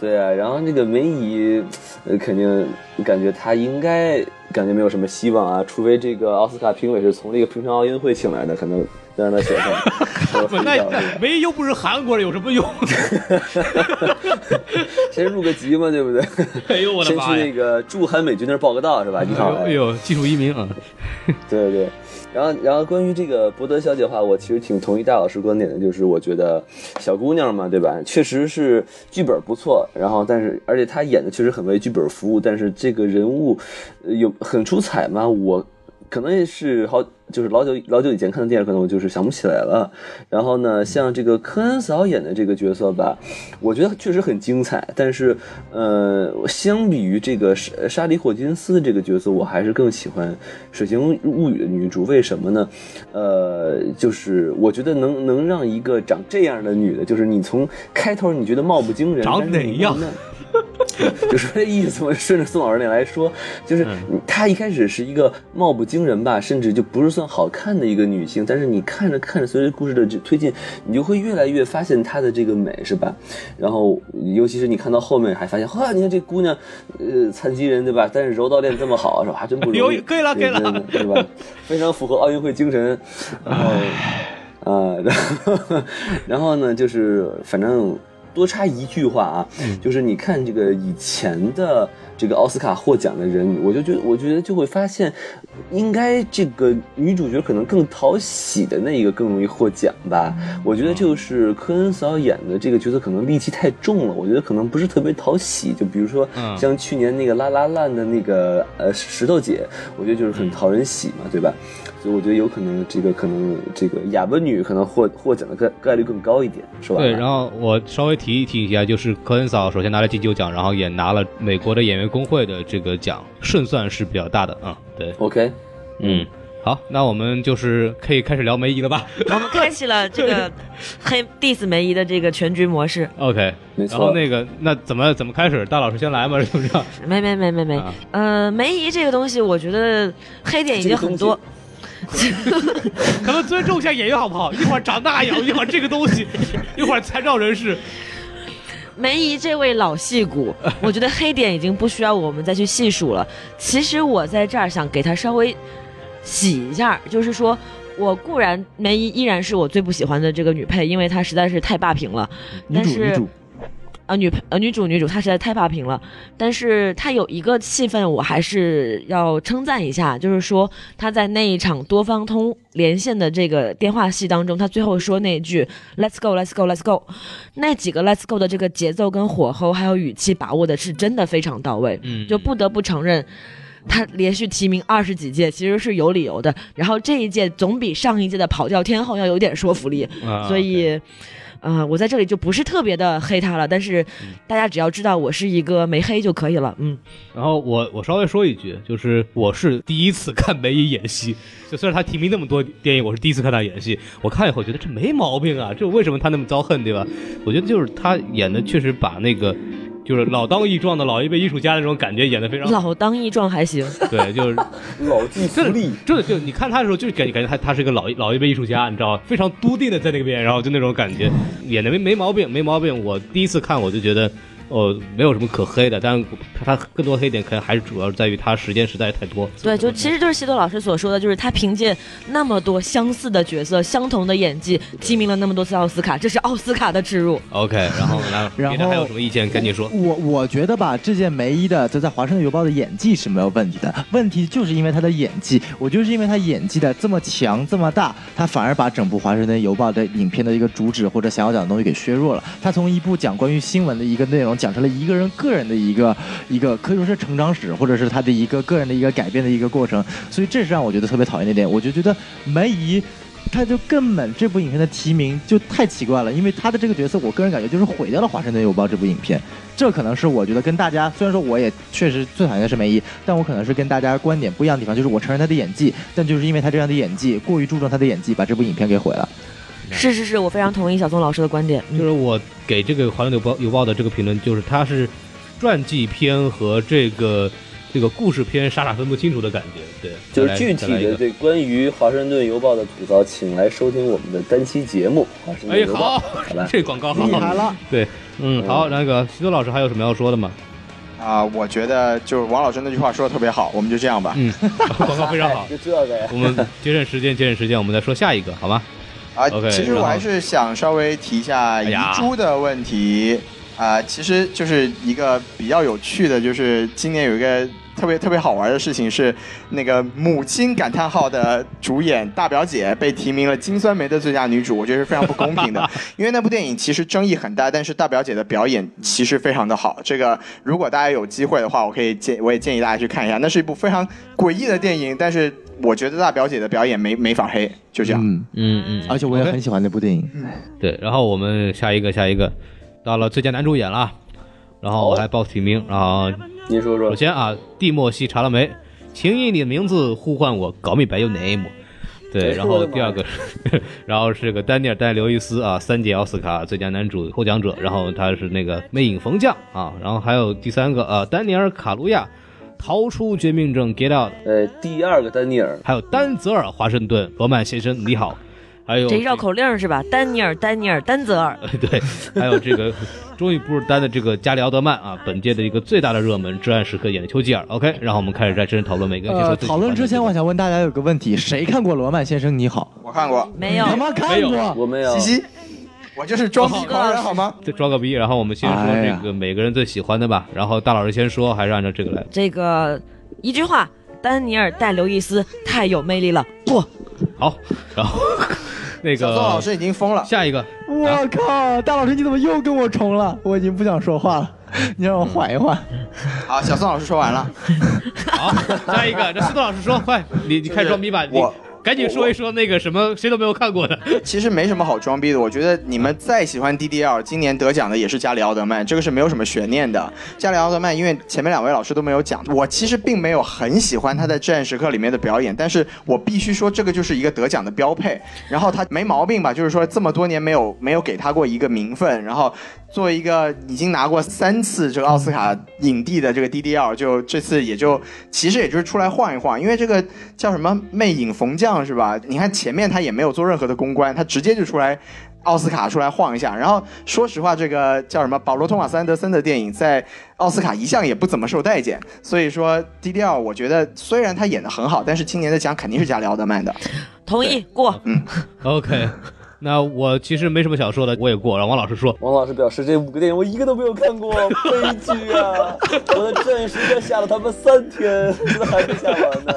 对啊，然后那个梅姨，呃，肯定感觉他应该感觉没有什么希望啊，除非这个奥斯卡评委是从这个平昌奥运会请来的，可能让他选上。我不，那非常这个那唯一又不是韩国人，有什么用？[LAUGHS] 先入个籍嘛，对不对？[LAUGHS] 哎呦我的先去那！个驻韩美军那儿报个到是吧？你好，哎呦，技术移民啊！对对，然后然后关于这个博德小姐的话，我其实挺同意大老师观点的，就是我觉得小姑娘嘛，对吧？确实是剧本不错，然后但是而且她演的确实很为剧本服务，但是这个人物有很出彩吗？我可能也是好，就是老久老久以前看的电影，可能我就是想不起来了。然后呢，像这个科恩嫂演的这个角色吧，我觉得确实很精彩，但是呃，相比于这个莎莎莉霍金斯这个角色，我还是更喜欢《水形物语》的女主。为什么呢？呃，就是我觉得能能让一个长这样的女的，就是你从开头你觉得貌不惊人，长哪样 [LAUGHS] 就说这意思嘛，[LAUGHS] 顺着宋老师那来说，就是她一开始是一个貌不惊人吧，甚至就不是算好看的一个女性，但是你看着看着，随着故事的这推进，你就会越来越发现她的这个美，是吧？然后尤其是你看到后面，还发现，哇，你看这姑娘，呃，残疾人对吧？但是柔道练这么好，是吧？还真不容易。可以了可以了是吧？非常符合奥运会精神。[LAUGHS] 然后，啊，然后，然后呢，就是反正多插一句话啊，就是你看这个以前的这个奥斯卡获奖的人，我就觉得，我觉得就会发现，应该这个女主角可能更讨喜的那一个更容易获奖吧。我觉得就是科恩嫂演的这个角色可能戾气太重了，我觉得可能不是特别讨喜。就比如说嗯像去年那个拉拉烂的那个呃石头姐，我觉得就是很讨人喜嘛，对吧？所以我觉得有可能这个可能这个哑巴女可能获获奖的概概率更高一点，是吧？对，然后我稍微提一提一下，就是科恩嫂首先拿了金球奖，然后也拿了美国的演员工会的这个奖，胜算是比较大的啊、对，OK，嗯，好，那我们就是可以开始聊梅姨了吧 [LAUGHS] 我们开启了这个 [LAUGHS] 黑 diss 梅姨的这个全局模式。？OK，没错然后那个那怎么怎么开始？大老师先来吗？[LAUGHS] 是不是？没没没没没，啊呃，梅姨这个东西，我觉得黑点已经很多。可能尊重一下演员好不好？一会儿长大样，一会儿这个东西，一会儿残障人士。梅姨这位老戏骨，[LAUGHS] 我觉得黑点已经不需要我们再去细数了。其实我在这儿想给她稍微洗一下，就是说。我固然梅姨依然是我最不喜欢的这个女配，因为她实在是太霸屏了。女但是啊，女配呃女主女主她实在太霸屏了，但是她有一个戏份我还是要称赞一下，就是说她在那一场多方通连线的这个电话戏当中，她最后说那句 “Let's go, Let's go, Let's go”，那几个 “Let's go” 的这个节奏跟火候还有语气把握的是真的非常到位，嗯就不得不承认。她连续提名二十几届，其实是有理由的。然后这一届总比上一届的跑调天后要有点说服力，啊所以呃，我在这里就不是特别的黑他了，但是大家只要知道我是一个没黑就可以了。嗯，然后我我稍微说一句，就是我是第一次看梅姨演戏，[LAUGHS] 就虽然他提名那么多电影，我是第一次看他演戏。我看以后觉得这没毛病啊，这为什么他那么遭恨，对吧？我觉得就是他演的确实把那个就是老当益壮的老一辈艺术家的那种感觉演的非常好。老当益壮还行。对，就是 [LAUGHS] 老骥伏枥，真的就你看他的时候，就感觉感觉他他是一个老老一辈艺术家，你知道吧？非常笃定的在那边，然后就那种感觉，演的没没毛病，没毛病。我第一次看我就觉得。哦，没有什么可黑的，但是他他更多黑点可能还是主要在于他时间实在太多。对，就其实就是西多老师所说的，就是他凭借那么多相似的角色、相同的演技，提名了那么多次奥斯卡，这是奥斯卡的植入。OK，然后呢，[LAUGHS] 然后还有什么意见？赶紧说。我我觉得吧，这件梅姨的在在《华盛顿邮报》的演技是没有问题的，问题就是因为她的演技，我就是因为她演技的这么强这么大，她反而把整部《华盛顿邮报》的影片的一个主旨或者想要讲的东西给削弱了。她从一部讲关于新闻的一个内容，讲成了一个人个人的一个一个可以说是成长史，或者是他的一个个人的一个改变的一个过程，所以这是让我觉得特别讨厌的一点。我就觉得梅姨。他就根本这部影片的提名就太奇怪了，因为他的这个角色，我个人感觉就是毁掉了《华盛顿邮报》这部影片。这可能是我觉得跟大家，虽然说我也确实最讨厌的是梅姨，但我可能是跟大家观点不一样的地方，就是我承认他的演技，但就是因为他这样的演技，过于注重他的演技，把这部影片给毁了。是是是，我非常同意小松老师的观点。嗯就是我给这个《华盛顿邮报》邮报的这个评论，就是它是传记片和这个这个故事片傻傻分不清楚的感觉。对，就是具体的再来一个这关于《华盛顿邮报》的吐槽，请来收听我们的单期节目《华盛顿哎邮报》。好，好吧，这广告好厉害了，对，嗯，好，那个徐多老师还有什么要说的吗？啊、我觉得就是王老师那句话说的特别好，我们就这样吧。嗯，广告非常好。[LAUGHS] 就这个呀。我们节省时间，节省时间，我们再说下一个，好吗？啊其实我还是想稍微提一下遗珠的问题啊、其实就是一个比较有趣的，就是今年有一个特别特别好玩的事情是，那个母亲感叹号的主演大表姐被提名了金酸梅的最佳女主，我觉得是非常不公平的，[LAUGHS] 因为那部电影其实争议很大，但是大表姐的表演其实非常的好。这个如果大家有机会的话，我可以建我也建议大家去看一下，那是一部非常诡异的电影，但是我觉得大表姐的表演没没法黑，就这样。嗯，嗯嗯，而且我也很喜欢那部电影。对，然后我们下一个，下一个，到了最佳男主演了，然后我来报提名，然后您说说。首，先啊，蒂莫西·查拉梅，请以你的名字呼唤我，Call me by your name。对，哎然后第二个，[LAUGHS] 然后是个丹尼尔·戴刘易斯啊，三届奥斯卡最佳男主获奖者，然后他是那个《魅影逢将》啊，然后还有第三个啊，丹尼尔·卡路亚，逃出绝命镇 Get Out，呃，第二个丹尼尔，还有丹泽尔·华盛顿，罗曼先生你好，还有这绕口令是吧？丹尼尔，丹尼尔，丹泽尔。[LAUGHS] 对，还有这个终于不是单的这个加里奥德曼啊，本届的一个最大的热门，《至暗时刻》演的丘吉尔。OK，然后我们开始在真人讨论每个呃，讨论之前，我想问大家有个问题：谁看过《罗曼先生你好我看过，没有你他妈看没有过？我没有西。西，我就是装逼狂人好吗？这装个逼，然后我们先说这个每个人最喜欢的吧，然后大老师先说，还是按照这个来？这个一句话，丹尼尔戴刘易斯太有魅力了，不。好，然后 [LAUGHS] 那个小宋老师已经疯了，下一个，我靠，大老师你怎么又跟我重了？我已经不想说话了，你让我缓一缓。好，小宋老师说完了。好，下一个，这司徒老师说，快，你你开始装逼吧，你我赶紧说一说那个什么谁都没有看过的。[LAUGHS] 其实没什么好装逼的，我觉得你们再喜欢 DDL，今年得奖的也是加里奥德曼，这个是没有什么悬念的。加里奥德曼，因为前面两位老师都没有讲，我其实并没有很喜欢他在《至暗时刻》里面的表演，但是我必须说这个就是一个得奖的标配。然后他没毛病吧，就是说这么多年没有没有给他过一个名分，然后作为一个已经拿过三次这个奥斯卡影帝的这个 DDL，就这次也就其实也就是出来晃一晃，因为这个叫什么《魅影逢将》是吧？你看前面他也没有做任何的公关，他直接就出来。奥斯卡出来晃一下，然后说实话，这个叫什么保罗·托马斯·安德森的电影在奥斯卡一向也不怎么受待见，所以说 DDL 我觉得虽然他演的很好，但是今年的奖肯定是加里奥德曼的。同意过。嗯 OK，那我其实没什么想说的，我也过，让王老师说。王老师表示，这五个电影我一个都没有看过，悲剧啊！[LAUGHS] 我的正时刻下了他们三天，现在还没下完呢。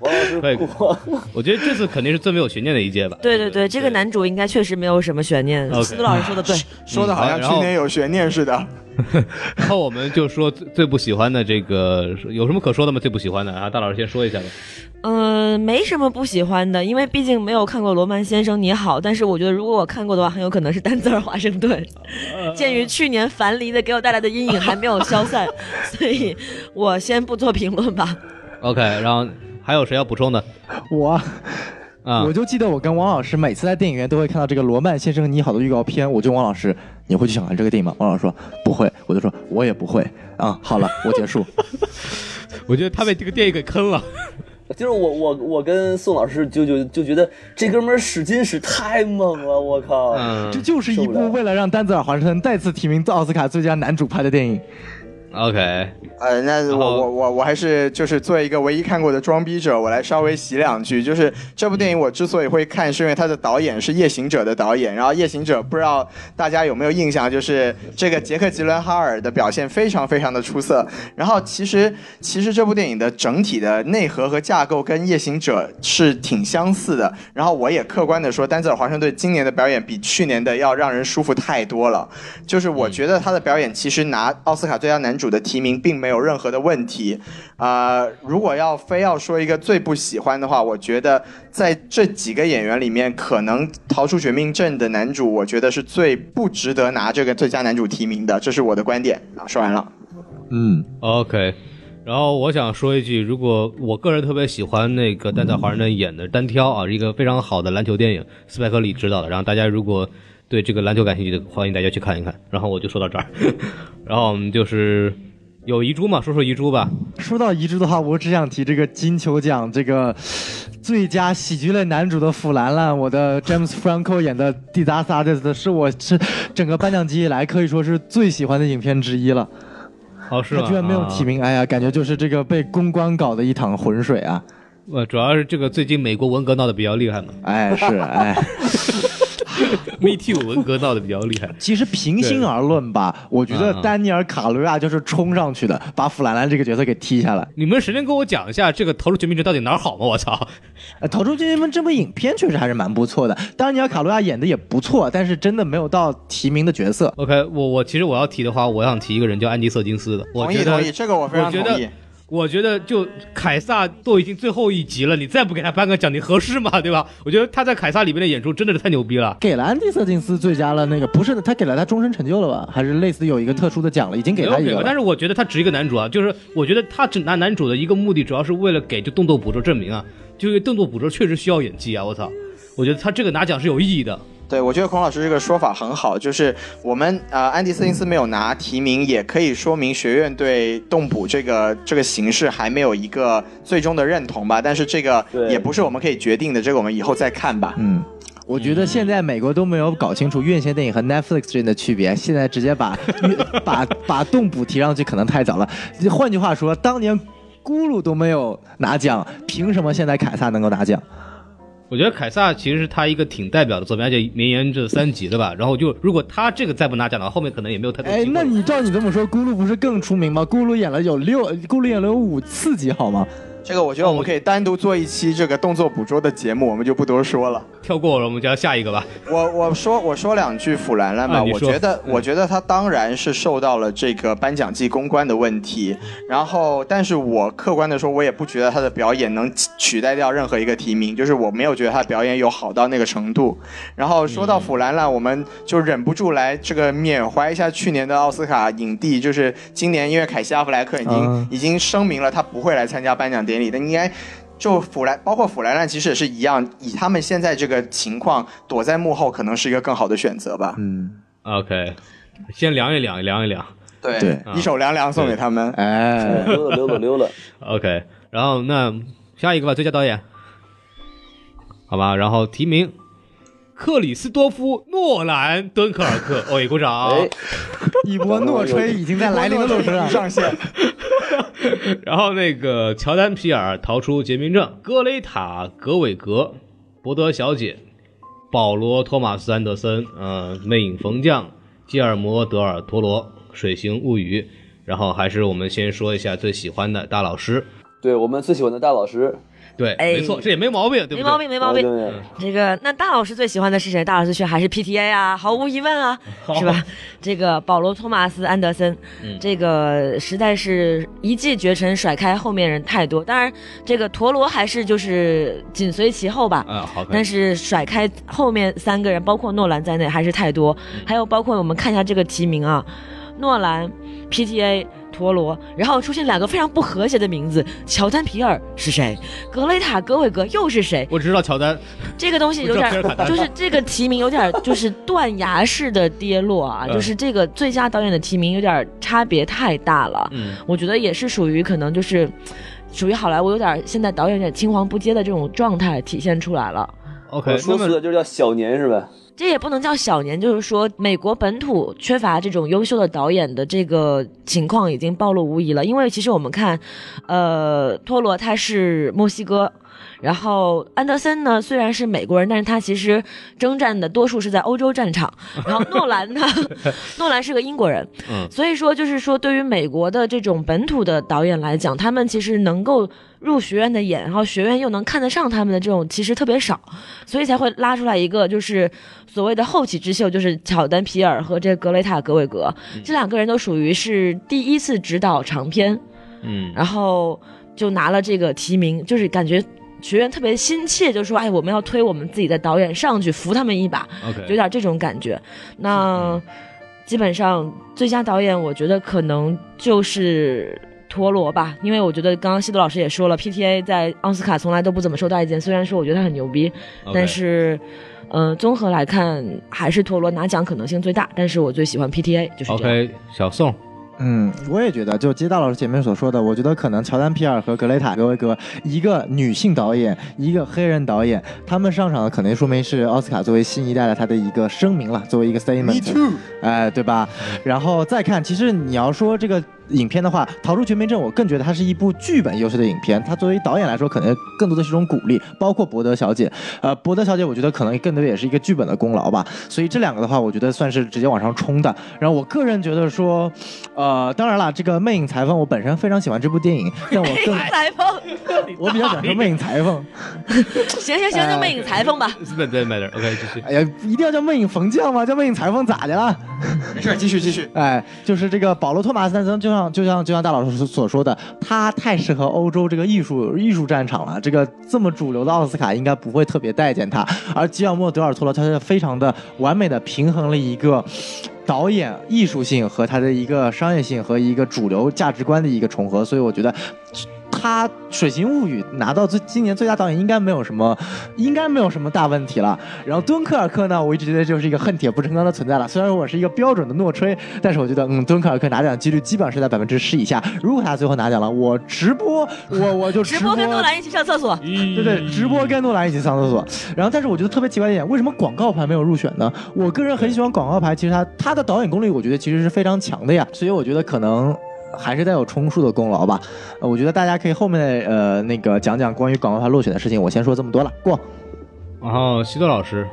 王老师可以过。我觉得这次肯定是最没有悬念的一届吧。对对对，这个男主应该确实没有什么悬念。司徒老师说的对，[LAUGHS] 说的好像去年有悬念似的。[LAUGHS] 然后我们就说最最不喜欢的这个有什么可说的吗？最不喜欢的啊，大老师先说一下吧。嗯，没什么不喜欢的，因为毕竟没有看过《罗曼先生你好》，但是我觉得如果我看过的话，很有可能是丹泽尔华盛顿。[LAUGHS] 鉴于去年樊梨的给我带来的阴影还没有消散，[LAUGHS] 所以我先不做评论吧。OK，然后还有谁要补充的我啊我？就记得我跟王老师每次在电影院都会看到这个《罗曼先生你好》的预告片，我就问王老师你会去想看这个电影吗？王老师说不会，我就说我也不会啊。好了，[LAUGHS] 我结束。我觉得他被这个电影给坑了。就是我我我跟宋老师就就就觉得这哥们儿使劲使太猛了，我靠！嗯这就是一部为了让丹泽尔华盛顿再次提名奥斯卡最佳男主拍的电影。OK，呃，那我我我我还是就是作为一个唯一看过的装逼者，我来稍微洗两句。就是这部电影我之所以会看，是因为它的导演是《夜行者》的导演。然后《夜行者》不知道大家有没有印象，就是这个杰克·吉伦哈尔的表现非常非常的出色。然后其实其实这部电影的整体的内核和架构跟《夜行者》是挺相似的。然后我也客观的说，丹泽尔·华盛顿今年的表演比去年的要让人舒服太多了。就是我觉得他的表演其实拿奥斯卡最佳男主的提名并没有任何的问题。啊，如果要非要说一个最不喜欢的话，我觉得在这几个演员里面，可能逃出绝命镇的男主，我觉得是最不值得拿这个最佳男主提名的，这是我的观点啊。说完了。嗯，OK，然后我想说一句，如果我个人特别喜欢那个丹泽尔华盛顿演的单挑啊，一个非常好的篮球电影，斯派克里执导的。然后大家如果对这个篮球感兴趣的，欢迎大家去看一看。然后我就说到这儿，[LAUGHS] 然后我们就是有遗珠嘛，说说遗珠吧。说到遗珠的话，我只想提这个金球奖这个最佳喜剧类男主的弗兰兰，我的 James Franco 演的《Disaster》是我是整个颁奖季以来可以说是最喜欢的影片之一了。哦，是吗？他居然没有提名，哎呀，感觉就是这个被公关搞的一趟浑水啊！啊。呃，主要是这个最近美国文革闹得比较厉害嘛哎，是哎。[LAUGHS] [LAUGHS] Me Too 文革闹得比较厉害。其实平心而论吧，我觉得丹尼尔·卡罗亚就是冲上去的，把弗兰兰这个角色给踢下来。你们谁能跟我讲一下这个《逃出绝命镇》到底哪儿好吗？我操！呃，《逃出绝命镇》这部影片确实还是蛮不错的，丹尼尔·卡罗亚演的也不错，但是真的没有到提名的角色。OK，我我其实我要提的话，我想提一个人叫安迪瑟金斯的。我觉得同意同意，这个我非常觉同意得。我觉得就凯撒都已经最后一集了，你再不给他颁个奖，你合适吗？[LAUGHS] 对吧？我觉得他在凯撒里面的演出真的是太牛逼了。给了安迪·瑟金斯最佳了，那个不是的，他给了他终身成就了吧？还是类似有一个特殊的奖了，已经给他一个了。但是我觉得他值一个男主啊，就是我觉得他只拿男主的一个目的，主要是为了给就动作捕捉证明啊，就是动作捕捉确实需要演技啊，我操！我觉得他这个拿奖是有意义的。对，我觉得孔老师这个说法很好，就是我们呃，安迪·斯林斯没有拿提名，也可以说明学院对动捕这个这个形式还没有一个最终的认同吧。但是这个也不是我们可以决定的，这个我们以后再看吧。嗯，我觉得现在美国都没有搞清楚院线电影和 Netflix 之间的区别，现在直接把 [LAUGHS] 把把动捕提上去可能太早了。换句话说，当年咕噜都没有拿奖，凭什么现在凯撒能够拿奖？我觉得凯撒其实是他一个挺代表的作品，而且绵延着三集对吧？然后就如果他这个再不拿奖的话，后面可能也没有太。哎，那你照你这么说，咕噜不是更出名吗？咕噜演了有六，咕噜演了有五次集，好吗？这个我觉得我们可以单独做一期这个动作捕捉的节目，我们就不多说了。跳过了，我们就要下一个吧。我我说我说两句腐兰兰吧，啊我觉得嗯我觉得他当然是受到了这个颁奖季公关的问题，然后但是我客观的说，我也不觉得他的表演能取代掉任何一个提名，就是我没有觉得他的表演有好到那个程度。然后说到腐兰兰，我们就忍不住来这个缅怀一下去年的奥斯卡影帝，就是今年因为凯西阿弗莱克已经、嗯已经声明了他不会来参加颁奖典礼，的应该。就弗兰，包括弗兰兰，其实也是一样，以他们现在这个情况，躲在幕后可能是一个更好的选择吧。嗯，OK，先量一量，量一量。对对一首凉凉送给他们。哎，溜了溜了溜了，[LAUGHS] OK，然后那下一个吧，最佳导演，好吧，然后提名克里斯多夫·诺兰《敦刻尔克》，哦，也鼓掌。哎，一波诺吹已经在来临的路上。上线，[LAUGHS] 然后那个乔丹·皮尔逃出绝命镇，格雷塔·格韦格、伯德小姐、保罗·托马斯·安德森，嗯，魅影逢将、吉尔摩·德尔陀罗、水形物语。然后还是我们先说一下最喜欢的大老师，对我们最喜欢的大老师，对，哎没错，这也没毛病，对不对？没毛病，没毛病。对这个，那大老师最喜欢的是谁？大老师却还是 PTA 啊，毫无疑问啊，[LAUGHS] 是吧？这个保罗·托马斯·安德森，嗯这个实在是一骑绝尘，甩开后面人太多。当然，这个陀螺还是就是紧随其后吧。嗯，好。但是甩开后面三个人，包括诺兰在内，还是太多。还有包括我们看一下这个提名啊，诺兰、PTA、陀螺，然后出现两个非常不和谐的名字，乔丹皮尔是谁？格雷塔格韦格又是谁？我知道乔丹，这个东西有点就是这个提名有点就是断崖式的跌落啊，嗯就是这个最佳导演的提名有点差别太大了。嗯，我觉得也是属于可能就是属于好莱坞有点现在导演有点青黄不接的这种状态体现出来了。OK，我说的就是叫小年是吧？这也不能叫小年，就是说美国本土缺乏这种优秀的导演的这个情况已经暴露无遗了。因为其实我们看，呃，托罗他是墨西哥，然后安德森呢虽然是美国人，但是他其实征战的多数是在欧洲战场。[LAUGHS] 然后诺兰呢，[LAUGHS] 诺兰是个英国人，嗯所以说就是说对于美国的这种本土的导演来讲，他们其实能够。入学院的眼，然后学院又能看得上他们的这种，其实特别少，所以才会拉出来一个就是所谓的后起之秀，就是乔丹皮尔和这个格雷塔格韦格，这两个人都属于是第一次执导长片，嗯，然后就拿了这个提名，就是感觉学员特别心切，就说哎，我们要推我们自己的导演上去扶他们一把有点这种感觉。那基本上最佳导演，我觉得可能就是陀螺吧，因为我觉得刚刚西多老师也说了，PTA 在奥斯卡从来都不怎么受待见，虽然说我觉得他很牛逼但是。呃，综合来看，还是陀螺拿奖可能性最大，但是我最喜欢 PTA，就是这样。OK，小宋，嗯，我也觉得，就接大老师前面所说的，我觉得可能乔丹皮尔和格雷塔格维格，一个女性导演，一个黑人导演，他们上场的肯定说明是奥斯卡作为新一代的他的一个声明了，作为一个 statement。Me too。哎，对吧？然后再看，其实你要说这个影片的话，《逃出绝命镇》，我更觉得它是一部剧本优秀的影片。它作为导演来说，可能更多的是一种鼓励，包括博德小姐。呃，博德小姐，我觉得可能更多也是一个剧本的功劳吧。所以这两个的话，我觉得算是直接往上冲的。然后我个人觉得说，呃，当然了，这个《魅影裁缝》，我本身非常喜欢这部电影，但我更裁缝，[LAUGHS] 我比较喜欢说《魅影裁缝》。行 [LAUGHS] 行行，就魅影裁缝吧。对对对，OK，继续。[LAUGHS] 哎呀，一定要叫魅影缝匠吗？叫魅影裁缝咋的了？没事，继续继续。哎，就是这个保罗·托马斯·丹森，就像就像就像大老师所说的，他太适合欧洲这个艺术艺术战场了。这个这么主流的奥斯卡应该不会特别待见他，而吉尔莫·德尔托罗他是非常的完美的平衡了一个。导演艺术性和他的一个商业性和一个主流价值观的一个重合，所以我觉得他《水形物语》拿到最今年最佳导演应该没有什么，应该没有什么大问题了。然后敦刻尔克呢，我一直觉得就是一个恨铁不成钢的存在了。虽然我是一个标准的诺吹，但是我觉得嗯，敦刻尔克拿奖几率基本上是在百分之十以下。如果他最后拿奖了，我直播我我就直播跟诺兰一起上厕所，对对，直播跟诺兰一起上厕所。然后，但是我觉得特别奇怪一点，为什么广告牌没有入选呢？我个人很喜欢广告牌，其实他他的导演功力，我觉得其实是非常强的呀。所以我觉得可能。还是带有充数的功劳吧，呃我觉得大家可以后面的呃那个讲讲关于广告牌落选的事情，我先说这么多了，过。然后西多老师，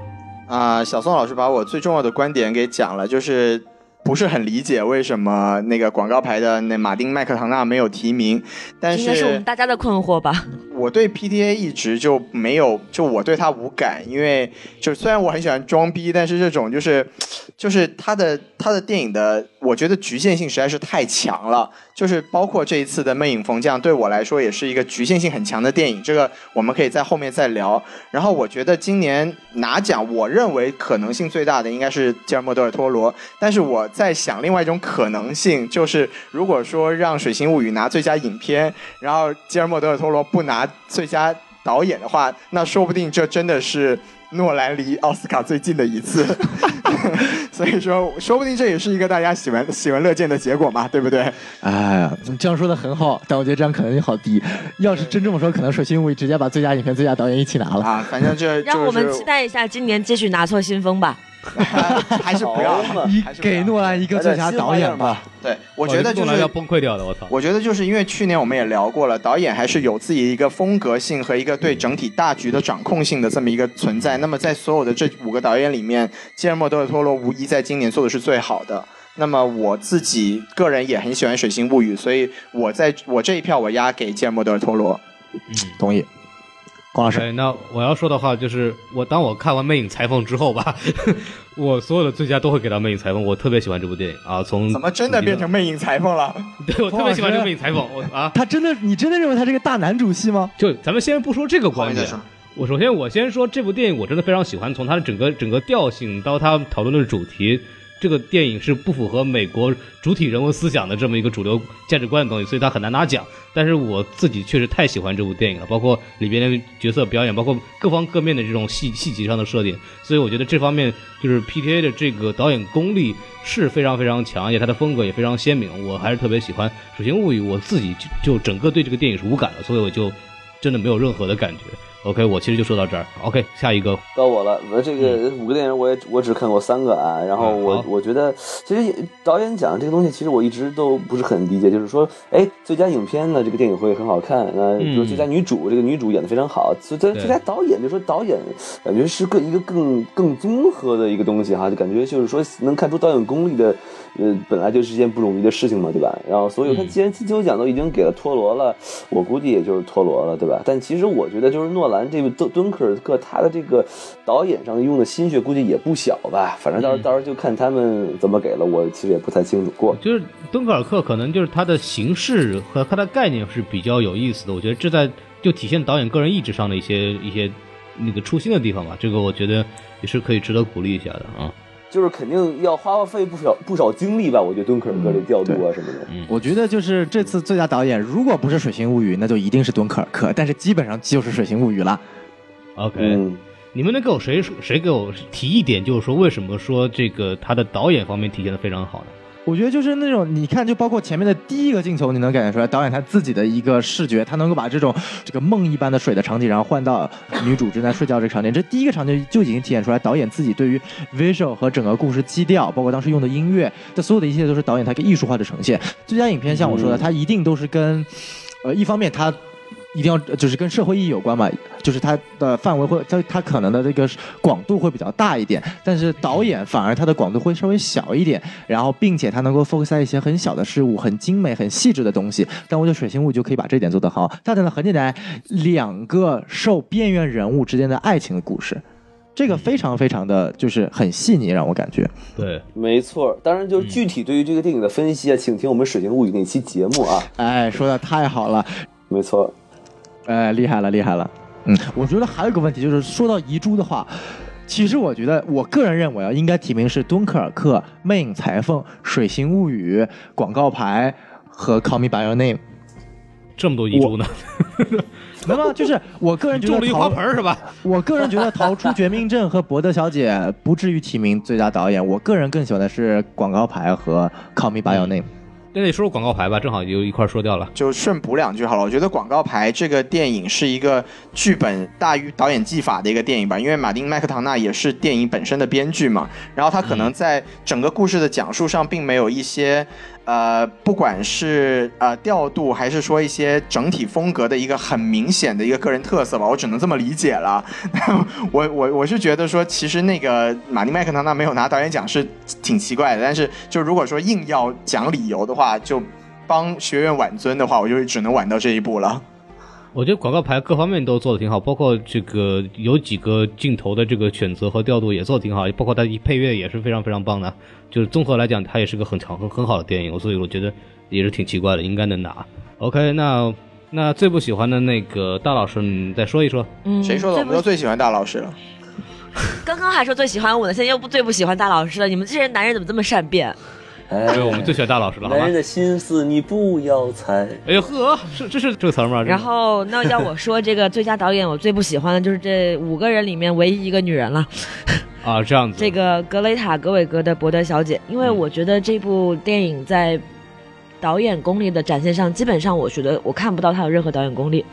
啊、小宋老师把我最重要的观点给讲了，就是不是很理解为什么那个广告牌的那马丁麦克唐纳没有提名，但是应该是我们大家的困惑吧？我对 PTA 一直就没有，就我对他无感，因为就虽然我很喜欢装逼，但是这种就是就是他的他的电影的，我觉得局限性实在是太强了。就是包括这一次的《魅影缝匠》，对我来说也是一个局限性很强的电影，这个我们可以在后面再聊。然后我觉得今年拿奖，我认为可能性最大的应该是吉尔莫·德尔托罗，但是我在想另外一种可能性，就是如果说让《水形物语》拿最佳影片，然后吉尔莫·德尔托罗不拿最佳导演的话，那说不定这真的是诺兰离奥斯卡最近的一次。[LAUGHS] 所以说，说不定这也是一个大家喜闻喜闻乐见的结果嘛，对不对？哎呀，你这样说的很好，但我觉得这样可能性好低。要是真这么说，可能《水星物语》直接把最佳影片、最佳导演一起拿了。啊，反正这让我们期待一下今年继续拿错新风吧。[LAUGHS] 还是不要好嘛一还是不要给诺兰一个最佳导演吧。对，我觉得就是要崩溃掉的，我操！我觉得就是因为去年我们也聊过了，导演还是有自己一个风格性和一个对整体大局的掌控性的这么一个存在。那么在所有的这五个导演里面，吉尔莫·德尔托罗无疑在今年做的是最好的。那么我自己个人也很喜欢《水星物语》，所以我在我这一票我压给吉尔莫·德尔托罗。嗯同意。光老师，对，那我要说的话就是，我当我看完《魅影裁缝》之后吧，[LAUGHS] 我所有的最佳都会给到《魅影裁缝》，我特别喜欢这部电影啊。从怎么真的变成魅影裁缝了？[LAUGHS] 对我特别喜欢这个《魅影裁缝》，我啊，[LAUGHS] 他真的，你真的认为他是个大男主戏吗？就咱们先不说这个观点我首先我先说这部电影，我真的非常喜欢，从它的整个整个调性到它讨论的主题，这个电影是不符合美国主体人文思想的这么一个主流价值观的东西，所以它很难拿奖。但是我自己确实太喜欢这部电影了，包括里边的角色表演，包括各方各面的这种细细节上的设定，所以我觉得这方面就是 PTA 的这个导演功力是非常非常强，而且他的风格也非常鲜明，我还是特别喜欢《水形物语》，我自己就就整个对这个电影是无感的，所以我就真的没有任何的感觉。OK，我其实就说到这儿。OK，下一个，到我了，我这个五个电影我也我只看过三个啊，然后我、嗯我觉得其实导演奖这个东西，其实我一直都不是很理解，就是说，哎，最佳影片呢，这个电影会很好看，那比如嗯最佳女主，这个女主演的非常好，最最最佳导演，就说导演感觉是更一个更更综合的一个东西哈，就感觉就是说能看出导演功力的，呃，本来就是一件不容易的事情嘛，对吧？然后所以我看，嗯既然金球奖都已经给了托罗了，我估计也就是托罗了，对吧？但其实我觉得，就是诺兰这个敦敦刻尔克，他的这个导演上用的心血估计也不小吧。反正到时到时候就看他们怎么给了，我其实也不太清楚过。就是敦刻尔克，可能就是它的形式和它的概念是比较有意思的。我觉得这在就体现导演个人意志上的一些一些那个初心的地方吧。这个我觉得也是可以值得鼓励一下的啊。就是肯定要花费不少不少精力吧，我觉得敦刻尔克的调度啊什么的。我觉得就是这次最佳导演，如果不是《水形物语》，那就一定是敦刻尔克，但是基本上就是《水形物语》了。OK，、嗯，你们能给我谁谁给我提一点，就是说为什么说这个他的导演方面体现的非常好呢？我觉得就是那种，你看，就包括前面的第一个镜头，你能感觉出来，导演他自己的一个视觉，他能够把这种这个梦一般的水的场景，然后换到女主正在睡觉这个场景，这第一个场景就已经体现出来导演自己对于 visual 和整个故事基调，包括当时用的音乐，这所有的一切都是导演他一个艺术化的呈现。最佳影片像我说的，嗯它一定都是跟，呃，一方面它。一定要就是跟社会意义有关嘛，就是它的范围会它它可能的这个广度会比较大一点，但是导演反而它的广度会稍微小一点，然后并且它能够 focus 在一些很小的事物、很精美、很细致的东西。但我觉得水星物语就可以把这点做得好。它讲的很简单，两个受边缘人物之间的爱情的故事，这个非常非常的就是很细腻，让我感觉。对，没错。当然，就是具体对于这个电影的分析啊，请听我们《水形物语》那期节目啊。哎，说的太好了，没错，哎，厉害了，厉害了。嗯，我觉得还有一个问题就是，说到遗珠的话，其实我觉得，我个人认为啊，应该提名是《敦刻尔克》《魅影裁缝》《水形物语》《广告牌》和《Call Me by Your Name》。这么多遗珠呢，[LAUGHS] 那么就是我个人觉得种了一，花盆是吧？我个人觉得逃出绝命镇和伯德小姐不至于提名最佳导演。我个人更喜欢的是《广告牌》和《Call Me by Your Name》。那得说说广告牌吧，正好就一块说掉了。就顺补两句好了。我觉得《广告牌》这个电影是一个剧本大于导演技法的一个电影吧，因为马丁麦克唐纳也是电影本身的编剧嘛，然后他可能在整个故事的讲述上并没有一些。呃，不管是呃调度，还是说一些整体风格的一个很明显的一个个人特色吧，我只能这么理解了。[LAUGHS] 我我我是觉得说，其实那个马丁麦克唐纳没有拿导演奖是挺奇怪的，但是就如果说硬要讲理由的话，就帮学院挽尊的话，我就只能挽到这一步了。我觉得广告牌各方面都做的挺好，包括这个有几个镜头的这个选择和调度也做的挺好，包括它配乐也是非常非常棒的。就是综合来讲，它也是个很强很很好的电影，所以我觉得也是挺奇怪的，应该能拿。OK，那那最不喜欢的那个大老师，你再说一说。嗯，谁说的？我们都最喜欢大老师了。[LAUGHS] 刚刚还说最喜欢我的，现在又不最不喜欢大老师了。你们这些男人怎么这么善变？哎对，我们最喜欢大老师了，好吧男人？的心思你不要猜。哎呦呵，是这是这个词儿吗？然后那要我说这个最佳导演，我最不喜欢的就是这五个人里面唯一一个女人了。[LAUGHS] 啊，这样子，这个格雷塔·格韦格的《伯德小姐》，因为嗯我觉得这部电影在导演功力的展现上，基本上我觉得我看不到他有任何导演功力。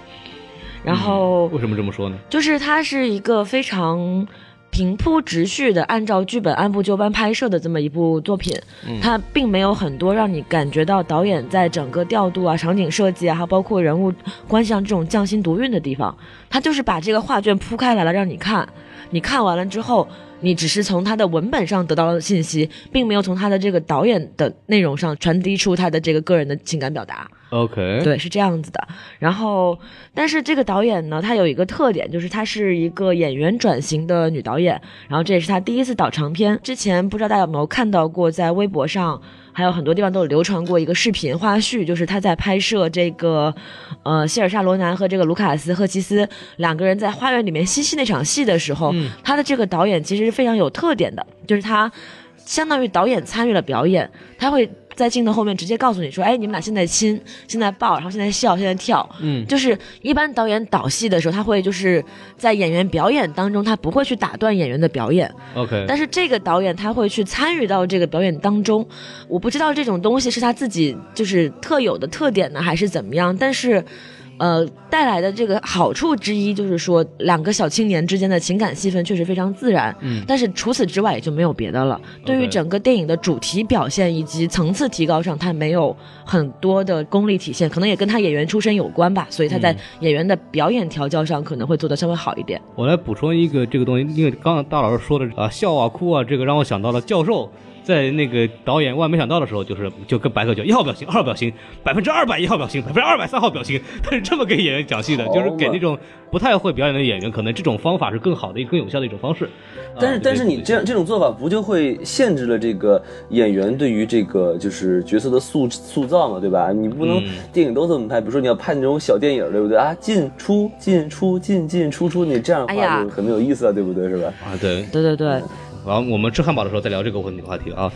然后为什么这么说呢？就是她是一个非常平铺直叙的，按照剧本按部就班拍摄的这么一部作品。嗯它并没有很多让你感觉到导演在整个调度啊、场景设计啊，还包括人物关系上这种匠心独运的地方。他就是把这个画卷铺开来了，让你看。你看完了之后，你只是从他的文本上得到了信息，并没有从他的这个导演的内容上传递出他的这个个人的情感表达。OK，对，是这样子的。然后，但是这个导演呢，他有一个特点，就是她是一个演员转型的女导演。然后这也是她第一次导长片。之前不知道大家有没有看到过，在微博上还有很多地方都有流传过一个视频花絮，就是她在拍摄这个，呃，希尔莎罗南和这个卢卡斯赫奇斯两个人在花园里面嬉戏那场戏的时候，他的这个导演其实是非常有特点的，就是他相当于导演参与了表演，他会。在镜头后面直接告诉你说，哎，你们俩现在亲，现在抱，然后现在笑，现在跳，嗯，就是一般导演导戏的时候，他会就是在演员表演当中，他不会去打断演员的表演。OK，但是这个导演他会去参与到这个表演当中，我不知道这种东西是他自己就是特有的特点呢，还是怎么样，但是。呃，带来的这个好处之一就是说，两个小青年之间的情感戏份确实非常自然。嗯但是除此之外也就没有别的了。对于整个电影的主题表现以及层次提高上，它没有很多的功力体现，可能也跟他演员出身有关吧。所以他在演员的表演调教上可能会做得稍微好一点。我来补充一个这个东西，因为刚刚大老师说的啊笑啊哭啊，这个让我想到了教授在那个导演万没想到的时候，就是就跟白客讲一号表情、二号表情、百分之二百一号表情、百分之二百三号表情，[LAUGHS] 他是这么给演员讲戏的，就是给那种不太会表演的演员，可能这种方法是更好的、更有效的一种方式。但是啊但是你这样这种做法不就会限制了这个演员对于这个就是角色的塑塑造嘛，对吧？你不能嗯电影都这么拍，比如说你要拍那种小电影，对不对啊？进出进出进进出出，你这样的话就很没有意思了，对不对？是吧？啊，对，对对对，然后我们吃汉堡的时候再聊这个问题话题啊。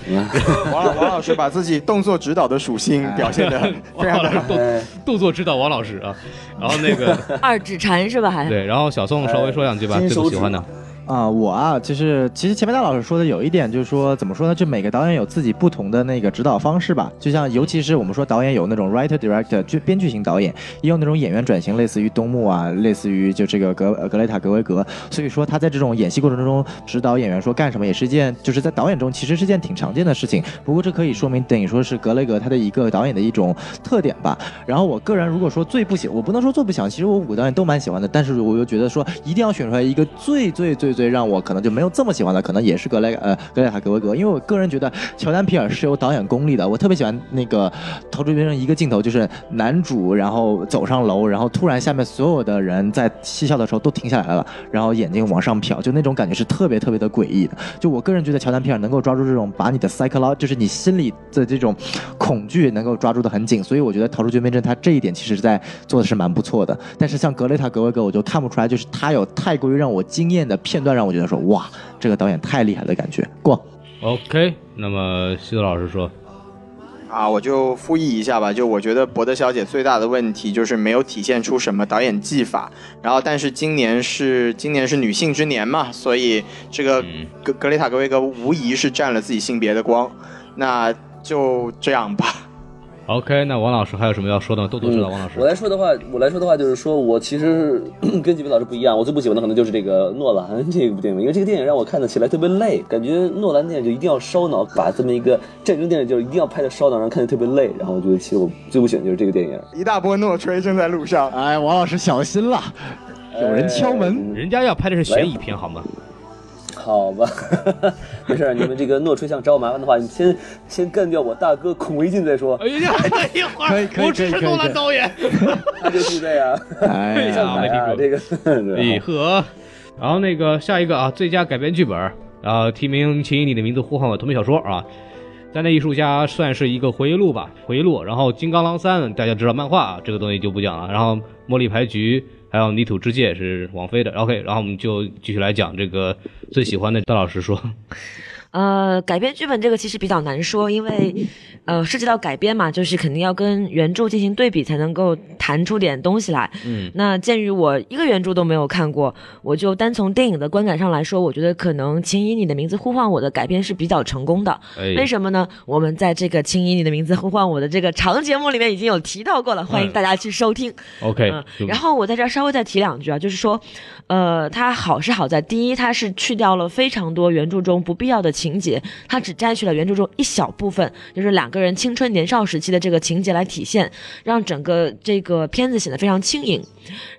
王老 [LAUGHS] 王老师把自己动作指导的属性表现的 [LAUGHS] 非常的动作指导王老师啊，然后那个 [LAUGHS] 二指禅是吧？还对，然后小宋稍微说两句吧，最金手指不喜欢的。啊、我啊，就是其实前面大老师说的有一点，就是说怎么说呢？就每个导演有自己不同的那个指导方式吧。就像尤其是我们说导演有那种 writer director 就编剧型导演，也有那种演员转型，类似于东木啊，类似于就这个格格雷塔格维格。所以说他在这种演戏过程中指导演员说干什么，也是一件就是在导演中其实是件挺常见的事情。不过这可以说明等于说是格雷格他的一个导演的一种特点吧。然后我个人如果说最不喜，我不能说最不喜欢，其实我五个导演都蛮喜欢的，但是我又觉得说一定要选出来一个最最最最让我可能就没有这么喜欢的，可能也是格雷呃格雷塔格维格，因为我个人觉得乔丹皮尔是有导演功力的，我特别喜欢那个逃出绝命镇一个镜头，就是男主然后走上楼，然后突然下面所有的人在嬉笑的时候都停下来了，然后眼睛往上瞟，就那种感觉是特别特别的诡异的。就我个人觉得乔丹皮尔能够抓住这种把你的 psycholo，就是你心里的这种恐惧能够抓住的很紧，所以我觉得逃出绝命镇他这一点其实在做的是蛮不错的。但是像格雷塔格维格，我就看不出来，就是他有太过于让我惊艳的片段，让我觉得说哇，这个导演太厉害的感觉。过。OK，那么西子老师说，啊，我就复议一下吧。就我觉得《博德小姐》最大的问题就是没有体现出什么导演技法。然后，但是今年是今年是女性之年嘛，所以这个嗯格格雷塔格威格无疑是占了自己性别的光。那就这样吧。OK，那王老师还有什么要说的吗？豆豆知道王老师我。来说的话，我来说的话就是说，我其实 [CLEARS THROAT] 跟几位老师不一样，我最不喜欢的可能就是这个诺兰 [LAUGHS] 这部电影，因为这个电影让我看的起来特别累，感觉诺兰电影就一定要烧脑，把这么一个战争电影就是一定要拍的烧脑，让人看着特别累。然后我觉得其实我最不喜欢就是这个电影。一大波诺吹正在路上。哎，王老师小心了，有人敲门。人家要拍的是悬疑片，好吗？好吧，[LAUGHS] 没事儿，你们这个诺吹想找我麻烦的话，你先先干掉我大哥孔维进再说，哎呀，等一会可以可以我只是诺兰导演。[LAUGHS] 他就是这样。哎呀 [LAUGHS] 呀，没听说这个，咦呵，然后那个下一个啊，最佳改编剧本，然后提名《请以你的名字呼唤我》同名小说啊。三代艺术家算是一个回忆录吧，回忆录。然后《金刚狼三》大家知道漫画啊，这个东西就不讲了。然后《茉莉牌局》还有《泥土之界》是王菲的。OK，然后我们就继续来讲这个最喜欢的。段老师说，呃，改编剧本这个其实比较难说，因为呃涉及到改编嘛，就是肯定要跟原著进行对比，才能够弹出点东西来。嗯，那鉴于我一个原著都没有看过，我就单从电影的观感上来说，我觉得可能《请以你的名字呼唤我》的改编是比较成功的。哎，为什么呢？我们在这个《请以你的名字呼唤我》的这个长节目里面已经有提到过了，欢迎大家去收听。OK，嗯，然后我在这儿稍微再提两句啊，就是说，呃，它好是好在第一，它是去掉了非常多原著中不必要的情节，他只摘取了原著中一小部分，就是两个人青春年少时期的这个情节来体现，让整个这个片子显得非常轻盈。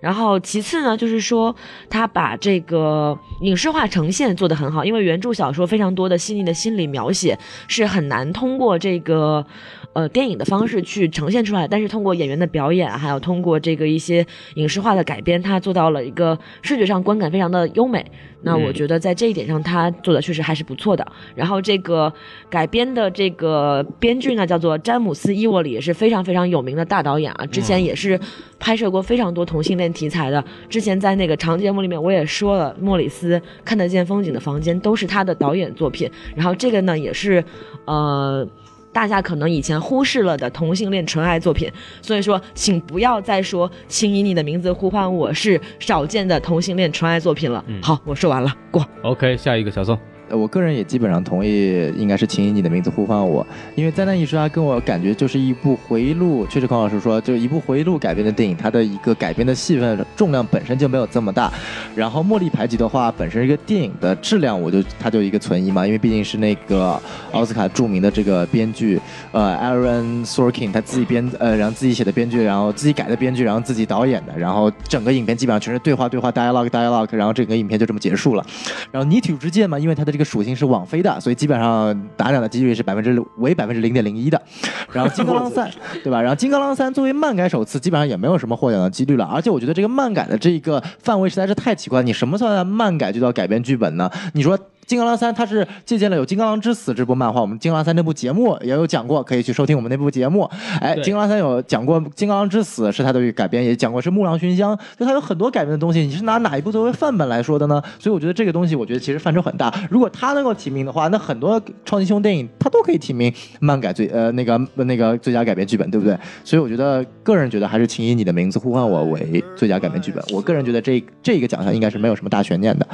然后其次呢，就是说他把这个影视化呈现做得很好，因为原著小说非常多的细腻的心理描写是很难通过这个呃电影的方式去呈现出来，但是通过演员的表演，还有通过这个一些影视化的改编，他做到了一个视觉上观感非常的优美。那我觉得在这一点上，他做的确实还是不错的。然后这个改编的这个编剧呢，叫做詹姆斯·伊沃里，也是非常非常有名的大导演啊。之前也是拍摄过非常多同性恋题材的。之前在那个长节目里面我也说了，莫里斯看得见风景的房间都是他的导演作品。然后这个呢，也是呃。大家可能以前忽视了的同性恋纯爱作品，所以说，请不要再说“请以你的名字呼唤我”是少见的同性恋纯爱作品了。好，我说完了，过。OK，下一个小宋。我个人也基本上同意，应该是请以你的名字呼唤我，因为灾难艺术家跟我感觉就是一部回忆录，确实孔老师说，就一部回忆录改编的电影，它的一个改编的戏份重量本身就没有这么大。然后茉莉排挤的话，本身一个电影的质量，我就它就一个存疑嘛，因为毕竟是那个奥斯卡著名的这个编剧，呃，Aaron Sorkin 他自己编，呃，然后自己写的编剧，然后自己改的编剧，然后自己导演的，然后整个影片基本上全是对话对话 dialogue dialogue，然后整个影片就这么结束了。然后泥土之剑嘛，因为它的这个属性是网飞的，所以基本上打脸的几率是百分之为百分之零点零一的。[LAUGHS] 然后金刚狼三，对吧？然后金刚狼三作为漫改首次，基本上也没有什么获奖的几率了。而且我觉得这个漫改的这个范围实在是太奇怪，你什么算漫改就叫改编剧本呢？你说。金刚狼三，它是借鉴了有《金刚狼之死》这部漫画，我们《金刚狼三》那部节目也有讲过，可以去收听我们那部节目。哎，《金刚狼三》有讲过《金刚狼之死》是它的改编，也讲过是《木狼寻香》，就它有很多改编的东西。你是拿哪一部作为范本来说的呢？所以我觉得这个东西，我觉得其实范畴很大。如果它能够提名的话，那很多超级英雄电影它都可以提名漫改最呃那个那个最佳改编剧本，对不对？所以我觉得个人觉得还是请以你的名字呼唤我为最佳改编剧本。我个人觉得这这个奖项应该是没有什么大悬念的。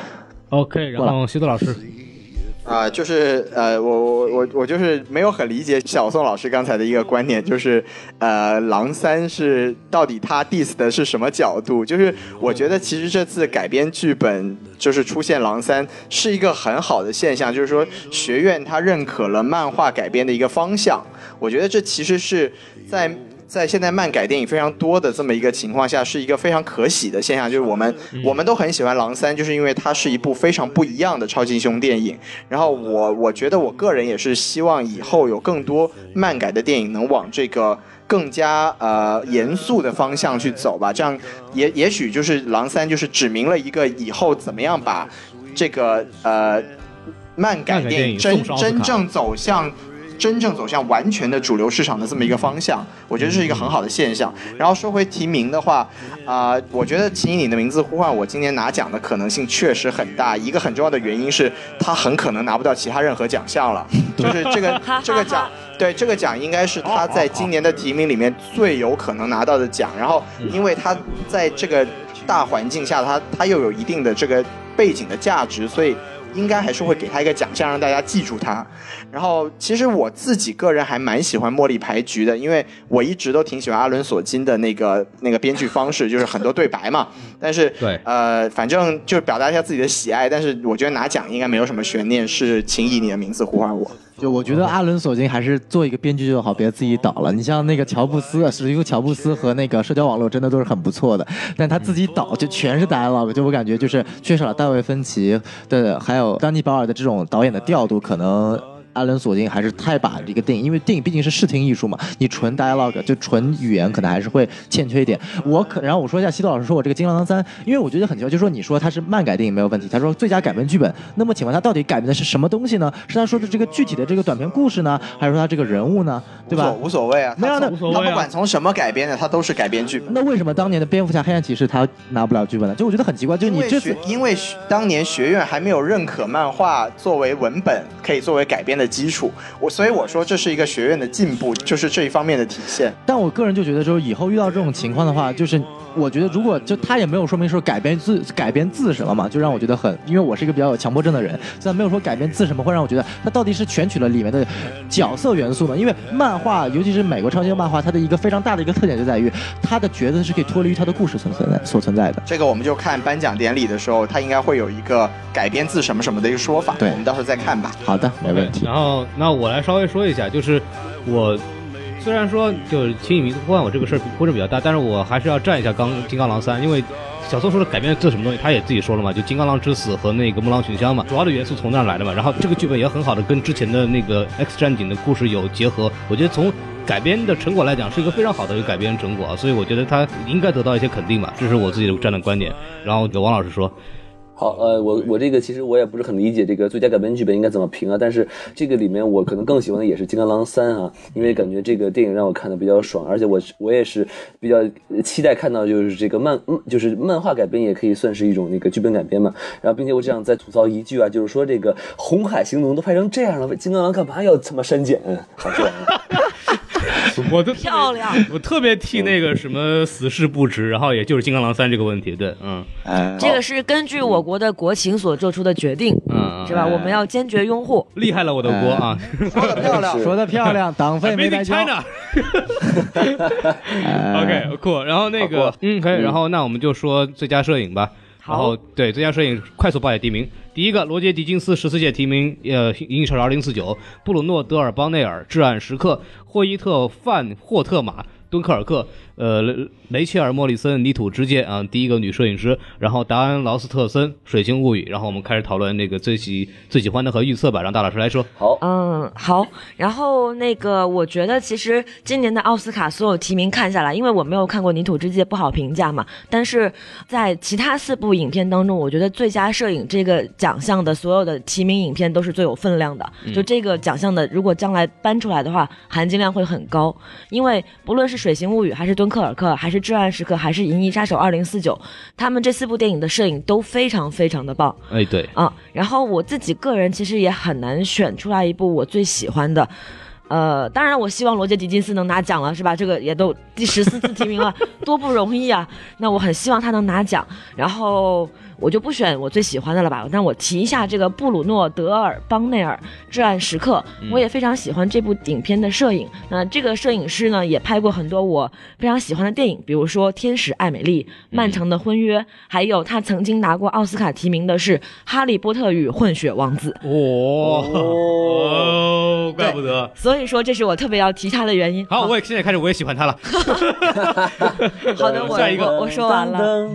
OK，然后西多老师，啊、就是呃，我我我我就是没有很理解小宋老师刚才的一个观点，就是呃，狼三是到底他 diss 的是什么角度？就是我觉得其实这次改编剧本就是出现狼三是一个很好的现象，就是说学院他认可了漫画改编的一个方向，我觉得这其实是在。在现在漫改电影非常多的这么一个情况下，是一个非常可喜的现象。就是我们、我们都很喜欢《狼三》，就是因为它是一部非常不一样的超级英雄电影。然后我我觉得我个人也是希望以后有更多漫改的电影能往这个更加呃严肃的方向去走吧。这样也也许就是《狼三》就是指明了一个以后怎么样把这个呃漫改电影真真正走向。真正走向完全的主流市场的这么一个方向，我觉得这是一个很好的现象。然后说回提名的话，啊、我觉得《请以你的名字呼唤我》今年拿奖的可能性确实很大。一个很重要的原因是，他很可能拿不到其他任何奖项了。[LAUGHS] 就是这个这个奖，对这个奖应该是他在今年的提名里面最有可能拿到的奖。然后，因为他在这个大环境下，他他又有一定的这个背景的价值，所以应该还是会给他一个奖项，让大家记住他。然后，其实我自己个人还蛮喜欢茉莉牌局的，因为我一直都挺喜欢阿伦索金的那个那个编剧方式，就是很多对白嘛。[LAUGHS] 但是，对呃，反正就表达一下自己的喜爱。但是我觉得拿奖应该没有什么悬念，是请以你的名字呼唤我。就我觉得阿伦索金还是做一个编剧就好，别自己导了。你像那个乔布斯，史蒂夫乔布斯和那个社交网络真的都是很不错的，但他自己导就全是 dialogue，就我感觉就是缺少了大卫芬奇的，还有丹尼保尔的这种导演的调度，可能。阿伦索金还是太把这个电影，因为电影毕竟是视听艺术嘛，你纯 dialogue 就纯语言可能还是会欠缺一点。我可然后我说一下西多老师说我这个《金刚狼三》，因为我觉得很奇怪，就是说你说他是漫改电影没有问题，他说最佳改编剧本，那么请问他到底改编的是什么东西呢？是他说的这个具体的这个短篇故事呢，还是说他这个人物呢？对吧？无所谓啊，没有那他从无所谓啊他不管从什么改编的，他都是改编剧本。那为什么当年的蝙蝠侠、黑暗骑士他拿不了剧本呢？就我觉得很奇怪，就是你这因为当年学院还没有认可漫画作为文本可以作为改编的基础。我所以我说这是一个学院的进步，就是这一方面的体现。但我个人就觉得，就是以后遇到这种情况的话，就是我觉得如果就他也没有说明说改编自改编自什么嘛，就让我觉得很，因为我是一个比较有强迫症的人，虽然没有说改编自什么，会让我觉得他到底是选取了里面的角色元素呢？因为漫画，尤其是美国超级漫画，它的一个非常大的一个特点就在于它的角色是可以脱离于它的故事存存在所存在的。这个我们就看颁奖典礼的时候，他应该会有一个改编自什么什么的一个说法。对我们到时候再看吧。好的，没问题。然后，那我来稍微说一下，就是我虽然说就是《轻影迷突幻》我这个事儿呼声比较大，但是我还是要站一下刚《金刚狼三》，因为小宋说的改编这什么东西，他也自己说了嘛，就《金刚狼之死》和那个《木狼群香》嘛，主要的元素从那儿来的嘛。然后这个剧本也很好的跟之前的那个《X 战警》的故事有结合，我觉得从改编的成果来讲，是一个非常好的一个改编成果，所以我觉得他应该得到一些肯定吧，这是我自己的站的观点。然后给王老师说，好，呃，我我这个其实我也不是很理解这个最佳改编剧本应该怎么评啊，但是这个里面我可能更喜欢的也是《金刚狼三》啊，因为感觉这个电影让我看的比较爽，而且我我也是比较期待看到就是这个漫嗯就是漫画改编也可以算是一种那个剧本改编嘛，然后并且我这样再吐槽一句啊，就是说这个《红海行动》都拍成这样了，金刚狼干嘛要他妈删减？好这样。[LAUGHS] [LAUGHS] 我都漂亮，我特别替那个什么死士不值，然后也就是《金刚狼三》这个问题，对，嗯哎，这个是根据我国的国情所做出的决定，嗯，是吧？我们要坚决拥护。厉害了我的国啊说的漂亮，[LAUGHS] 说的漂亮，党费没白交。China。[LAUGHS] 哎 OK，酷。然后那个，嗯，可以。然后那我们就说最佳摄影吧。然后对最佳摄影快速报一下提名：第一个，罗杰·狄金斯十四届提名，呃，《银翼杀手二零四九》；布鲁诺·德尔邦内尔，《至暗时刻》；霍伊特·范霍特马，《敦刻尔克》；呃，雷雷切尔·莫里森，《泥土之界》啊，第一个女摄影师。然后达安·劳斯特森，《水星物语》。然后我们开始讨论那个最喜最喜欢的和预测吧，让大老师来说。好，嗯，好。然后那个，我觉得其实今年的奥斯卡所有提名看下来，因为我没有看过《泥土之界》，不好评价嘛。但是在其他四部影片当中，我觉得最佳摄影这个奖项的所有的提名影片都是最有分量的。就这个奖项的，如果将来颁出来的话，含金量会很高。因为不论是《水形物语》，还是《敦刻尔克》，还是《至暗时刻》，还是《银翼杀手二零四九》，他们这四部电影的摄影都非常非常的棒。哎，对，啊，然后我自己个人其实也很难选出来一部我最喜欢的。呃，当然，我希望罗杰·狄金斯能拿奖了，是吧？这个也都第十四次提名了，[LAUGHS] 多不容易啊！那我很希望他能拿奖。然后我就不选我最喜欢的了吧，但我提一下这个布鲁诺·德尔邦内尔《至暗时刻》，我也非常喜欢这部影片的摄影。那这个摄影师呢，也拍过很多我非常喜欢的电影，比如说《天使爱美丽》《漫长的婚约》，还有他曾经拿过奥斯卡提名的是《哈利波特与混血王子》。哦哦，怪不得。所以说，这是我特别要提他的原因。好，我也现在开始我也喜欢他了。好的，我下一个我我说完了。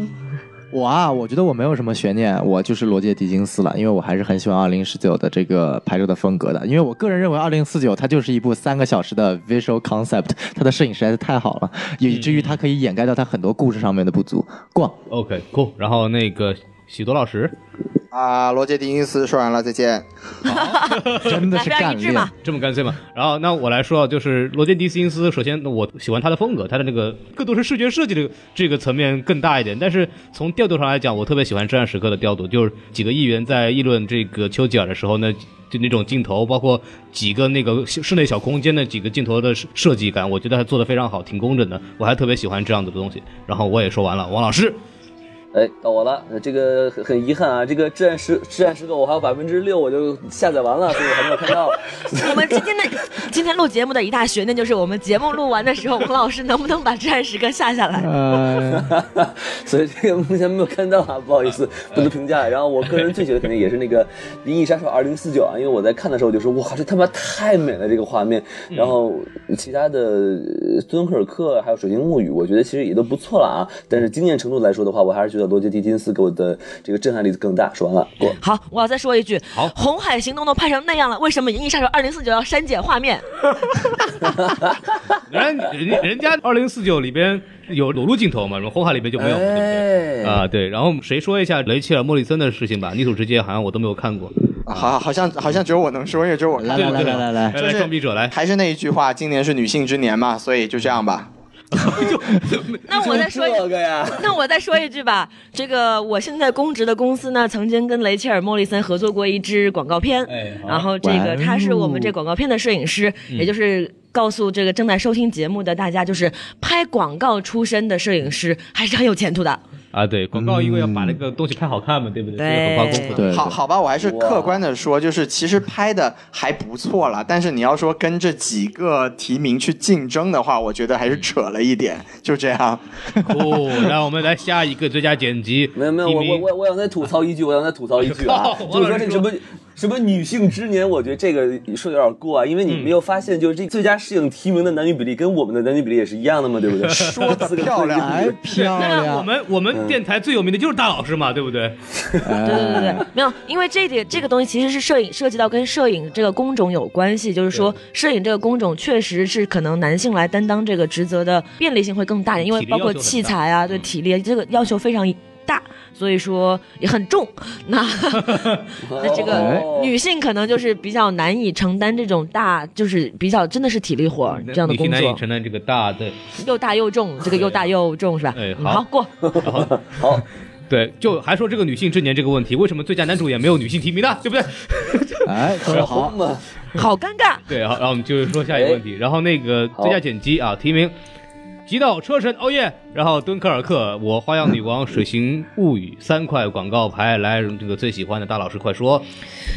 我啊，我觉得我没有什么悬念，我就是罗杰·狄金斯了，因为我还是很喜欢二零四九的这个拍摄的风格的，因为我个人认为二零四九它就是一部三个小时的 visual concept，它的摄影实在是太好了，以至于它可以掩盖掉它很多故事上面的不足。逛，OK，cool。然后那个喜多老师，啊，罗杰·狄金斯说完了，再见。[LAUGHS] 真的是干练。这么干脆吗？然后那我来说，就是罗杰·狄金斯，首先我喜欢他的风格，他的那个更多是视觉设计的这个层面更大一点。但是从调度上来讲，我特别喜欢《至暗时刻》的调度，就是几个议员在议论这个丘吉尔的时候呢，就那种镜头，包括几个那个室室内小空间的几个镜头的设设计感，我觉得还做得非常好，挺工整的。我还特别喜欢这样子的东西。然后我也说完了，王老师，哎，到我了，呃这个很很遗憾啊，这个至暗时至暗时刻我还有百分之六我就下载完了，所以我还没有看到。[LAUGHS] 我们今天的今天录节目的一大悬念就是，我们节目录完的时候，王老师能不能把《至暗时刻》下下来？呃，[LAUGHS] 所以这个目前没有看到啊，不好意思，不能评价。然后我个人最喜欢肯定也是那个《银翼杀手二零四九》啊，因为我在看的时候就说哇，这他妈太美了这个画面。然后其他的呃敦刻尔克还有《水晶物语》，我觉得其实也都不错了啊。但是惊艳程度来说的话，我还是觉得罗杰·迪金斯给我的这个震撼力更大。说完了，过。好，我要再说一句，好红海行动》都拍成那样了，为什么《银翼杀手二零四九》要删减画面？[LAUGHS] 人人家人家二零四九里边有裸露镜头嘛，什么红海里边就没有，对不对？哎啊，对。然后谁说一下雷切尔·莫里森的事情吧？《泥土之界》好像我都没有看过。啊好，好像好像只有我能说，因为只有我看来来来来来来，来来，就是双笔者来。还是那一句话，今年是女性之年嘛，所以就这样吧。[LAUGHS] 那我再说一这个呀，那我再说一句吧，这个我现在供职的公司呢，曾经跟雷切尔·莫里森合作过一支广告片，哎然后这个他是我们这广告片的摄影师，嗯也就是告诉这个正在收听节目的大家，就是拍广告出身的摄影师还是很有前途的。啊，对，广告因为要把那个东西拍好看嘛，对不对？对很花功夫的。好好吧，我还是客观的说，就是其实拍的还不错了，但是你要说跟这几个提名去竞争的话，我觉得还是扯了一点，就这样。哦，那我们来下一个最佳剪辑。没有没有，我我我我想再吐槽一句，我想再吐槽一句 [LAUGHS] 就是说这个什么什么女性之年，我觉得这个说的有点过啊，因为你没有发现，就是这最佳摄影提名的男女比例跟我们的男女比例也是一样的嘛，对不对？[LAUGHS] 说的漂亮，哎，漂那我！们我们电台最有名的就是大老师嘛，对不对？对对对对，没有，因为这点这个东西其实是摄影涉及到跟摄影这个工种有关系，就是说摄影这个工种确实是可能男性来担当这个职责的便利性会更大一点，因为包括器材啊，对体力这个要求非常大，所以说也很重。[LAUGHS] 那 [LAUGHS] 那这个哦女性可能就是比较难以承担这种大，就是比较真的是体力活这样的工女性难以作，承担这个大的，又大又重，[LAUGHS] 这个又大又重是吧？哎好过。好，对，就还说这个女性之年这个问题，为什么最佳男主也没有女性提名呢？对不对？哎，好，嘛，好尴尬。对，好，然后我们就是说下一个问题，然后那个最佳剪辑啊，提名。极道车神，哦耶！然后敦刻尔克，我花样女王，水形物语，三块广告牌，来，这个最喜欢的大老师快说。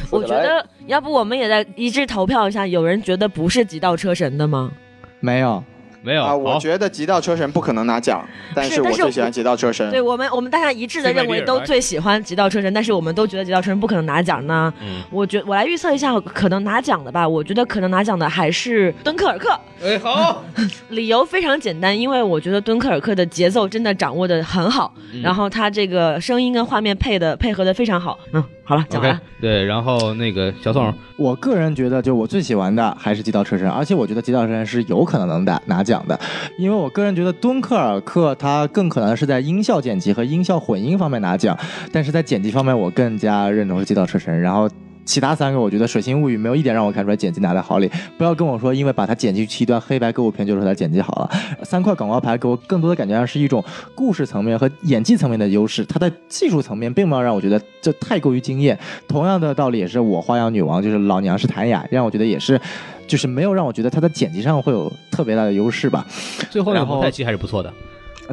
我觉得，要不我们也在一致投票一下，有人觉得不是极道车神的吗？没有，没有，啊，我，觉得极道车神不可能拿奖，但是我最喜欢极道车神。对我们，我们大家一致的认为都最喜欢极道车神，但是我们都觉得极道车神不可能拿奖呢。嗯，我觉我来预测一下可能拿奖的吧，我觉得可能拿奖的还是敦刻尔克。哎，好，[LAUGHS] 理由非常简单，因为我觉得敦刻尔克的节奏真的掌握的很好，嗯然后他这个声音跟画面配的配合的非常好。嗯，好了，讲完。对，然后那个小宋，我个人觉得，就我最喜欢的还是《极道车神》，而且我觉得《极道车神》是有可能能拿拿奖的，因为我个人觉得敦刻尔克它更可能是在音效剪辑和音效混音方面拿奖，但是在剪辑方面我更加认同是《极道车神》，然后。其他三个，我觉得《水星物语》没有一点让我看出来剪辑拿的好里。不要跟我说，因为把它剪辑去一段黑白歌舞片，就说它剪辑好了。三块广告牌给我更多的感觉上是一种故事层面和演技层面的优势，它的技术层面并没有让我觉得这太过于惊艳。同样的道理也是我花样女王，就是老娘是谭雅，让我觉得也是，就是没有让我觉得它在剪辑上会有特别大的优势吧。最后两个然后蒙太奇还是不错的。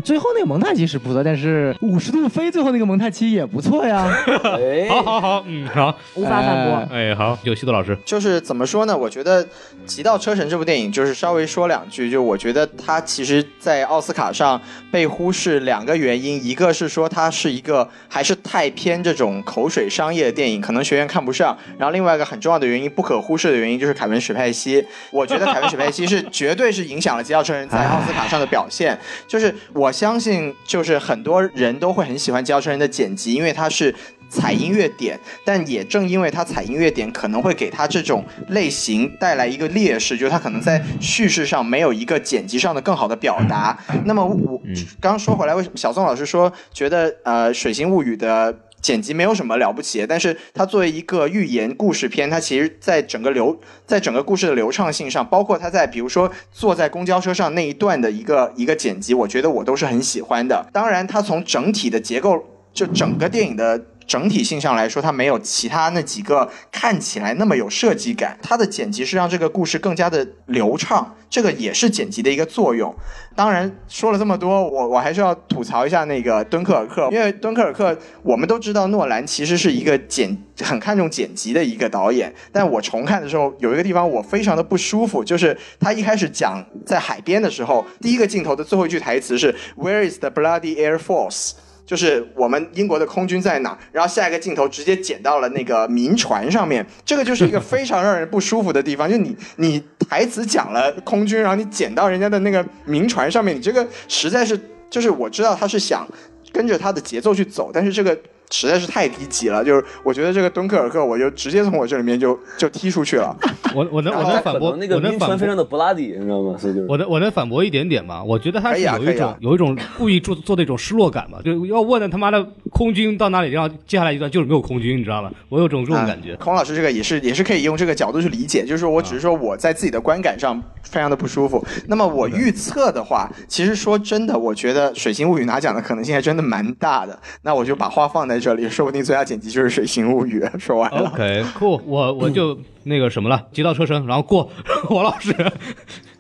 最后那个蒙太奇是不错，但是五十度飞最后那个蒙太奇也不错呀。哎，好好好，嗯，好，无法反驳。哎哎，好，有西多老师，就是怎么说呢？我觉得《极道车神》这部电影，就是稍微说两句，就我觉得它其实，在奥斯卡上被忽视两个原因，一个是说它是一个还是太偏这种口水商业的电影，可能学院看不上；然后另外一个很重要的原因，不可忽视的原因就是凯文·史派西。我觉得凯文·史派西是绝对是影响了《极道车神》在奥斯卡上的表现。就是我相信，就是很多人都会很喜欢《极道车神》的剪辑，因为它是。踩音乐点，但也正因为它踩音乐点，可能会给它这种类型带来一个劣势，就是它可能在叙事上没有一个剪辑上的更好的表达。那么我刚刚说回来，为什么小宋老师说觉得呃《水星物语》的剪辑没有什么了不起，但是它作为一个寓言故事片，它其实在整个流在整个故事的流畅性上，包括它在比如说坐在公交车上那一段的一个一个剪辑，我觉得我都是很喜欢的。当然，它从整体的结构，就整个电影的。整体性上来说，它没有其他那几个看起来那么有设计感。它的剪辑是让这个故事更加的流畅，这个也是剪辑的一个作用。当然说了这么多，我我还是要吐槽一下那个敦刻尔克，因为敦刻尔克我们都知道诺兰其实是一个剪很看重剪辑的一个导演，但我重看的时候有一个地方我非常的不舒服，就是他一开始讲在海边的时候，第一个镜头的最后一句台词是 Where is the bloody air force？就是我们英国的空军在哪？然后下一个镜头直接剪到了那个民船上面，这个就是一个非常让人不舒服的地方。就你 [LAUGHS] 你台词讲了空军，然后你剪到人家的那个民船上面，你这个实在是就是我知道他是想跟着他的节奏去走，但是这个实在是太低级了。就是我觉得这个敦刻尔克，我就直接从我这里面就 [LAUGHS] 就踢出去了。我我能我能反驳，那个我能反驳非常的不拉底，你知道吗？所以就是我能我能反驳一点点嘛？我觉得他是可以啊有一种、可以啊有一种故意做做的一种失落感嘛，就要问的他妈的空军到哪里，然后接下来一段就是没有空军，你知道吗？我有种这种感觉啊。孔老师这个也是也是可以用这个角度去理解，就是说我只是说我在自己的观感上非常的不舒服。那么我预测的话，其实说真的，我觉得《水星物语》拿奖的可能性还真的蛮大的。那我就把话放在这里，说不定最佳剪辑就是《水形物语》。[LAUGHS] 说完了。OK，酷，我我就那个什么了，急到车神，然后过 [LAUGHS] 王老师。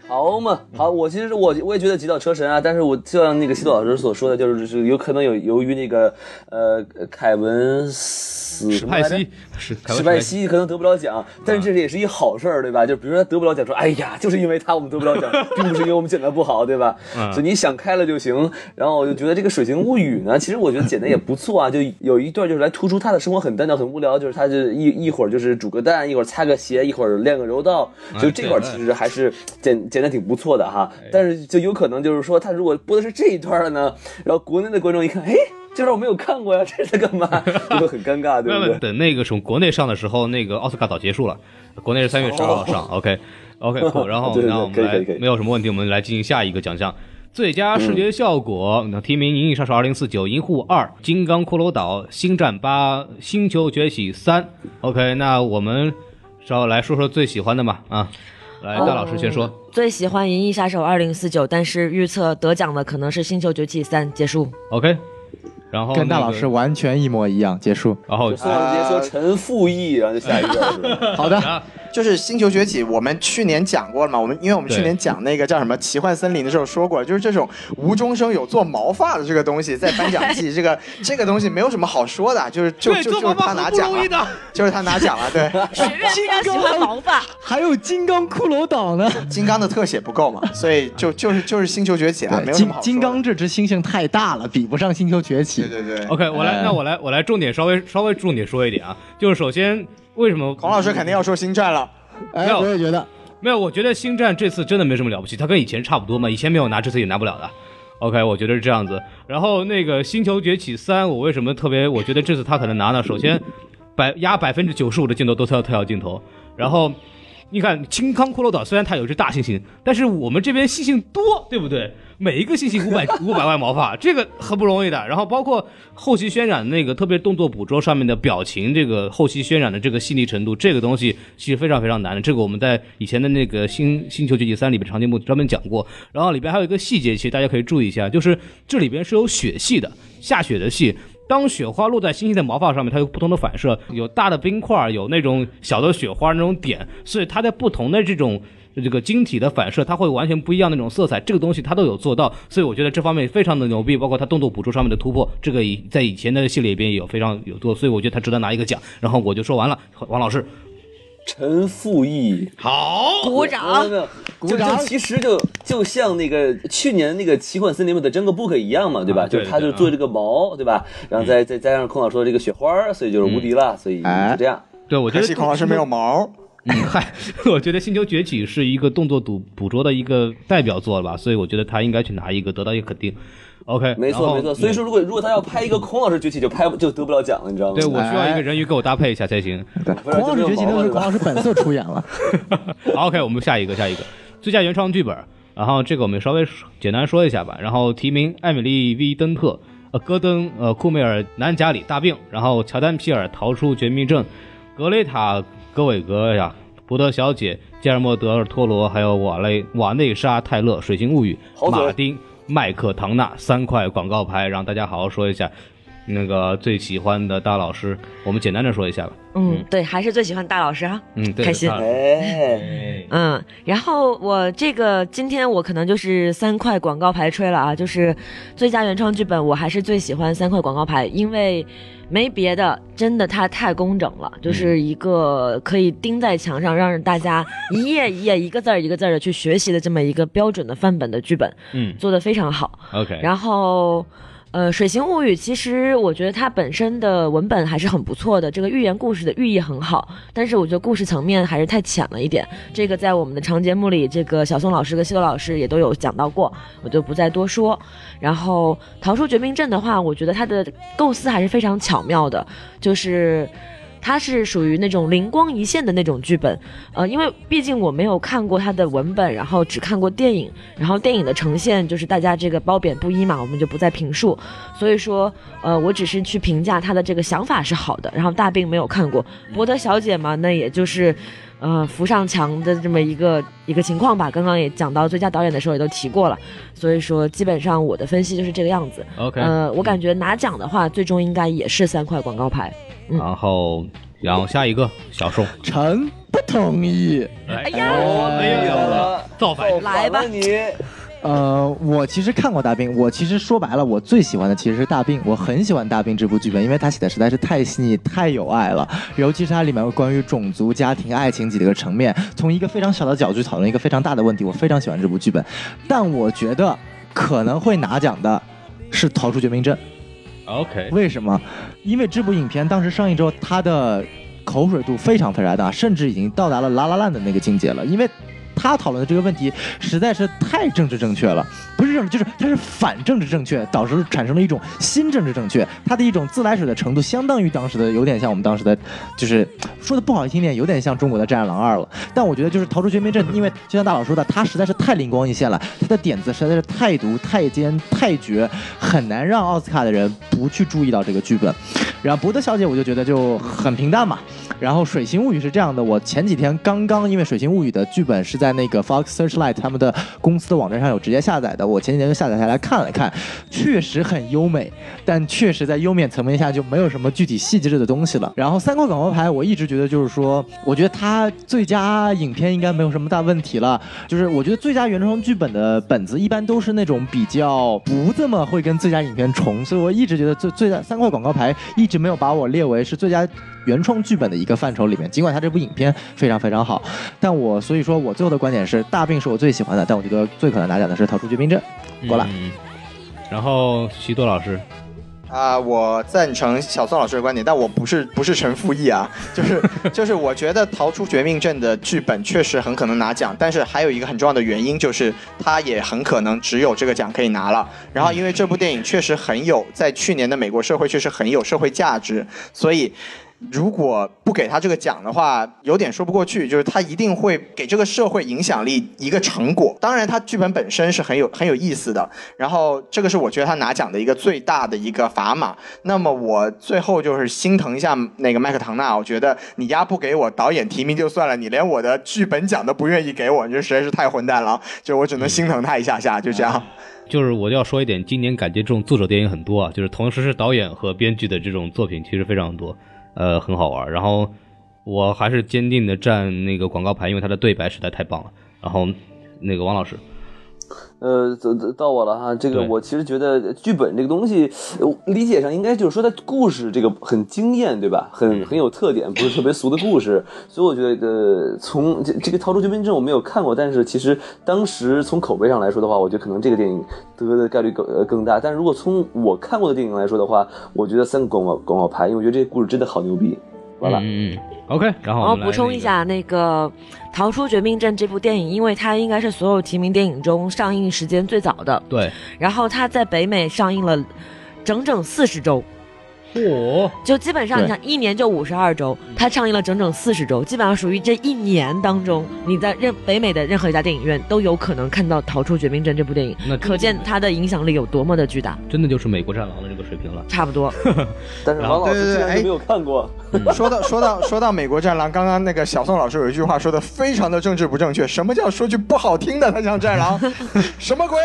好嘛，好，我其实我我也觉得极道车神啊，但是我就像那个西多老师所说的，就是就是有可能有由于那个呃凯文死什么来着派西是史派西可能得不了奖，但是这也是一好事儿，对吧？就比如说他得不了奖，说哎呀，就是因为他我们得不了奖，并不是因为我们剪的不好，对吧？嗯所以你想开了就行。然后我就觉得这个《水形物语》呢，其实我觉得剪的也不错啊，就有一段就是来突出他的生活很单调、很无聊，就是他就一一会儿就是煮个蛋，一会儿擦个鞋，一会儿练个柔道，就这块其实还是剪剪得挺不错的哈。但是就有可能就是说，他如果播的是这一段了呢，然后国内的观众一看，哎。这段我没有看过呀，[LAUGHS] 这是在干嘛？[LAUGHS] 就会很尴尬，对不对？等那个从国内上的时候，那个奥斯卡早结束了，国内是三月十二号上。OK OK，酷，然后对对然后我们来没有什么问题，我们来进行下一个奖项。最佳视觉效果，那提名《银翼杀手二零四九》《银护二》《金刚骷髅岛》《星战八》《星球崛起三》。OK，那我们稍来说说最喜欢的吧啊，来大老师先说。最喜欢《银翼杀手二零四九》，但是预测得奖的可能是《星球崛起三》。结束。OK，然后跟大老师完全一模一样。结束。然后就宋老师直接说陈复义，然后就下一个。[LAUGHS] 好的，就是《星球崛起》，我们去年讲过了嘛？我们因为我们去年讲那个叫什么《奇幻森林》的时候说过，就是这种无中生有做毛发的这个东西，在颁奖季 [LAUGHS] 这个这个东西没有什么好说的，就是就就就他拿奖了，就是他拿奖了。对，[LAUGHS] 学院非常喜欢毛发，还有金刚骷髅岛呢。金刚的特写不够嘛，所以就就是就是《星球崛起》啊，没有什么好金刚这只猩猩太大了，比不上星球崛起。对对对。OK，我来，哎那我来，我来重点稍微稍微重点说一点啊，就是首先为什么孔老师肯定要说星战了，哎，没有我也觉得。没有？我觉得星战这次真的没什么了不起，它跟以前差不多嘛，以前没有拿，这次也拿不了的。OK，我觉得是这样子。然后那个《星球崛起三》，我为什么特别？我觉得这次他可能拿呢？首先，百压百分之九十五的镜头都是要特效镜头，然后。你看青康骷髅岛虽然它有只大猩猩，但是我们这边猩猩多，对不对？每一个猩猩五百五百万毛发，这个很不容易的。然后包括后期渲染那个，特别动作捕捉上面的表情，这个后期渲染的这个细腻程度，这个东西其实非常非常难的。这个我们在以前的那个星星球崛起三里边长节目专门讲过。然后里边还有一个细节，其实大家可以注意一下，就是这里边是有雪戏的，下雪的戏。当雪花落在星星的毛发上面，它有不同的反射，有大的冰块，有那种小的雪花那种点，所以它在不同的这种这个晶体的反射，它会完全不一样的那种色彩，这个东西它都有做到，所以我觉得这方面非常的牛逼，包括它动作捕捉上面的突破，这个以在以前的系列里边也有非常有多，所以我觉得它值得拿一个奖。然后我就说完了，王老师，陈复义，好，鼓没有掌。没有，鼓掌就就其实就就像那个去年那个奇幻森林的真个 book 一样嘛，对吧？啊对就是他就做这个毛，对吧？然后再再加上孔老说的这个雪花，所以就是无敌了，所以哎就这样。对我觉得孔老师没有毛。[LAUGHS] 嗯，嗨，我觉得《星球崛起》是一个动作捕捕捉的一个代表作了吧，所以我觉得他应该去拿一个，得到一个肯定。OK，没错没错，所以说如果如果他要拍一个孔老师崛起，就拍不就得不了奖了，你知道吗？对我需要一个人鱼给我搭配一下才行。对，孔老师崛起那个是孔老师本色出演了。[LAUGHS] 好 OK，我们下一个，下一个，最佳原创剧本。然后这个我们稍微简单说一下吧。然后提名艾米丽 ·V· 登特、呃戈登、呃库梅尔、南贾里大病，然后乔丹·皮尔逃出绝命镇，格雷塔·戈韦格呀、伯德小姐、吉尔莫·德尔托罗，还有瓦雷瓦内莎·泰勒、水形物语、马丁、麦克唐纳三块广告牌，让大家好好说一下。那个最喜欢的大老师，我们简单的说一下吧。嗯，对，还是最喜欢大老师啊。嗯，对，开心哎，嗯，然后我这个今天我可能就是三块广告牌吹了啊，就是最佳原创剧本，我还是最喜欢三块广告牌，因为没别的，真的它太工整了，就是一个可以钉在墙上，让大家一页一页、一个字儿一个字儿的去学习的这么一个标准的范本的剧本，嗯做的非常好。，OK，然后。呃，《水形物语》其实我觉得它本身的文本还是很不错的，这个寓言故事的寓意很好，但是我觉得故事层面还是太浅了一点。这个在我们的长节目里，这个小宋老师跟西多老师也都有讲到过，我就不再多说。然后《逃出绝命镇》的话，我觉得它的构思还是非常巧妙的，就是。它是属于那种灵光一现的那种剧本，呃，因为毕竟我没有看过它的文本，然后只看过电影，然后电影的呈现就是大家这个褒贬不一嘛，我们就不再评述。所以说，呃，我只是去评价他的这个想法是好的，然后大病没有看过，博德小姐嘛，那也就是，呃，扶上墙的这么一个一个情况吧。刚刚也讲到最佳导演的时候也都提过了，所以说基本上我的分析就是这个样子。OK，、呃，我感觉拿奖的话，最终应该也是三块广告牌。嗯然后然后下一个小宋，臣不同意。哎呀没有了，造反！来吧你呃，我其实看过大兵，我其实说白了，我最喜欢的其实是大兵，我很喜欢大兵这部剧本，因为它写的实在是太细腻、太有爱了，尤其是它里面有关于种族、家庭、爱情几个层面，从一个非常小的角度去讨论一个非常大的问题，我非常喜欢这部剧本。但我觉得可能会拿奖的是《逃出绝命镇》，OK，为什么？因为这部影片当时上映之后，它的口水度非常非常大，甚至已经到达了拉拉烂的那个境界了。因为他讨论的这个问题实在是太政治正确了，不是政治，就是它是反政治正确，导致产生了一种新政治正确。它的一种自来水的程度，相当于当时的，有点像我们当时的，就是说的不好听点，有点像中国的《战狼二》了。但我觉得就是《逃出绝命镇》，因为就像大佬说的，它实在是太灵光一现了，它的点子实在是太毒、太尖、太绝，很难让奥斯卡的人不去注意到这个剧本。然后伯德小姐，我就觉得就很平淡嘛。然后《水形物语》是这样的，我前几天刚刚因为《水形物语》的剧本是在那个 Fox Searchlight 他们的公司的网站上有直接下载的，我前几天就下载下来看了看，确实很优美，但确实在优美层面下就没有什么具体细致的东西了。然后三块广告牌，我一直觉得就是说，我觉得它最佳影片应该没有什么大问题了。就是我觉得最佳原创剧本的本子一般都是那种比较不这么会跟最佳影片重，所以我一直觉得最最佳三块广告牌一直没有把我列为是最佳原创剧本的一个范畴里面。尽管他这部影片非常非常好，但我所以说我最后的观点是，大病是我最喜欢的，但我觉得最可能拿奖的是《逃出绝命镇》。过来嗯然后徐多老师，啊、我赞成小宋老师的观点，但我不是不是陈复义啊，[LAUGHS] 就是就是我觉得《逃出绝命镇》的剧本确实很可能拿奖，但是还有一个很重要的原因就是它也很可能只有这个奖可以拿了。然后因为这部电影确实很有在去年的美国社会确实很有社会价值，所以。如果不给他这个奖的话，有点说不过去。就是他一定会给这个社会影响力一个成果。当然，他剧本本身是很有很有意思的。然后，这个是我觉得他拿奖的一个最大的一个砝码。那么，我最后就是心疼一下那个麦克唐纳。我觉得你丫不给我导演提名就算了，你连我的剧本奖都不愿意给我，你这实在是太混蛋了。就我只能心疼他一下下，就这样。就是我就要说一点，今年感觉这种作者电影很多啊，就是同时是导演和编剧的这种作品其实非常多，呃，很好玩。然后我还是坚定的站那个广告牌，因为他的对白实在太棒了。然后那个王老师，呃，到到到我了哈。这个我其实觉得剧本这个东西，呃理解上应该就是说它故事这个很惊艳，对吧？很很有特点，不是特别俗的故事。所以我觉得，呃，从这这个《逃出绝命镇》我没有看过，但是其实当时从口碑上来说的话，我觉得可能这个电影得的概率更呃更大。但是如果从我看过的电影来说的话，我觉得三个广告广告牌，因为我觉得这个故事真的好牛逼。嗯嗯，OK，然后补充一下，那个《逃出绝命镇》这部电影，因为它应该是所有提名电影中上映时间最早的，对，然后它在北美上映了整整四十周，嚯，就基本上你对想一年就五十二周，它上映了整整四十周，基本上属于这一年当中，你在任北美的任何一家电影院都有可能看到《逃出绝命镇》这部电影那，可见它的影响力有多么的巨大。真的就是美国战狼的这个水平了。差不多，[LAUGHS] 但是王老师竟然就没有看过。说到说到说到美国战狼，刚刚那个小宋老师有一句话说的非常的政治不正确。什么叫说句不好听的，他像战狼？[LAUGHS] 什么鬼？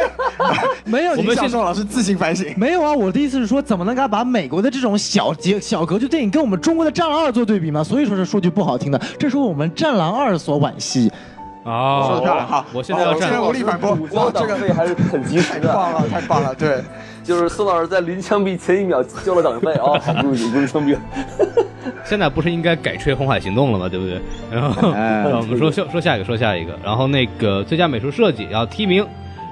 没有，我们现小宋老师自行反省。没有啊，我的意思是说，怎么能敢把美国的这种小节小格局电影跟我们中国的《战狼二》做对比嘛？所以说是说句不好听的，这是我们《战狼二》所惋惜。啊，说的漂亮哈！我现在要站好我现在无力反驳。主交哇，这个党费还是很及时的。太棒了，太棒了！对，就是宋老师在临枪毙前一秒交了党费啊，[LAUGHS] 好不容易不是枪毙。现在不是应该改吹《红海行动》了吗？对不对？然后，我们说说说下一个，说下一个。然后那个最佳美术设计要提名《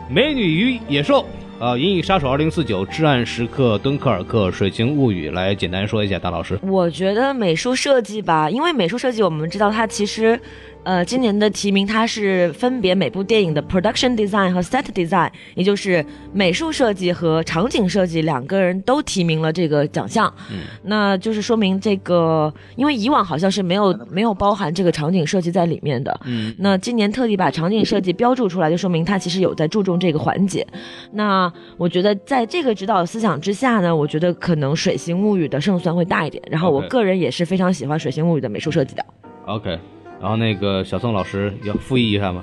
美女与野兽》呃，《银翼杀手二零四九》《至暗时刻》《敦刻尔克》《水形物语》来简单说一下，大老师。我觉得美术设计吧，因为美术设计我们知道它其实，呃，今年的提名它是分别每部电影的 production design 和 set design，也就是美术设计和场景设计两个人都提名了这个奖项。嗯，那就是说明这个，因为以往好像是没有没有包含这个场景设计在里面的。嗯，那今年特地把场景设计标注出来，就说明它其实有在注重这个环节。那我觉得在这个指导思想之下呢，我觉得可能《水形物语》的胜算会大一点。然后我个人也是非常喜欢《水形物语》的美术设计的。OK，然后那个小宋老师要复议一下吗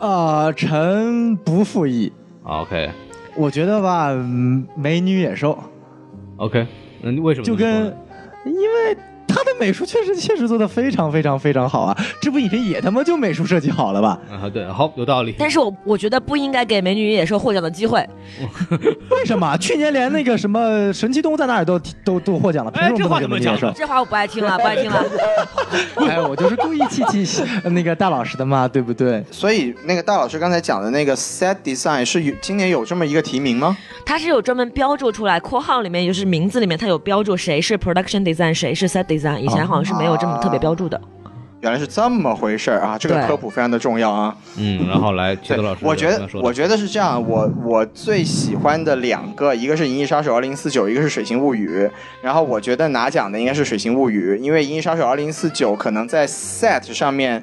呃，臣不复议。？OK 我觉得吧，嗯美女野兽 OK，那你为什么就跟，因为他的美术确实确实做的非常非常非常好啊！这不已经也他妈就美术设计好了吧？啊对，好有道理。但是我我觉得不应该给《美女与野兽》获奖的机会。[LAUGHS] 为什么？去年连那个什么神奇动物在哪儿都都都获奖了，凭哎什么不能给这话怎么讲美女野兽？这话我不爱听了，不爱听了。[LAUGHS] 哎，我就是故意气气那个大老师的嘛，对不对？所以那个大老师刚才讲的那个 set design 是有今年有这么一个提名吗？它是有专门标注出来，括号里面就是名字里面它有标注谁是 production design，谁是 set design。以前好像是没有这么特别标注的。原来是这么回事儿啊！这个科普非常的重要啊。嗯，然后来齐对德老师，我觉得我觉得是这样，我我最喜欢的两个，一个是《银翼杀手二零四九》，一个是《水形物语》。然后我觉得拿奖的应该是《水形物语》，因为《银翼杀手二零四九》可能在 set 上面。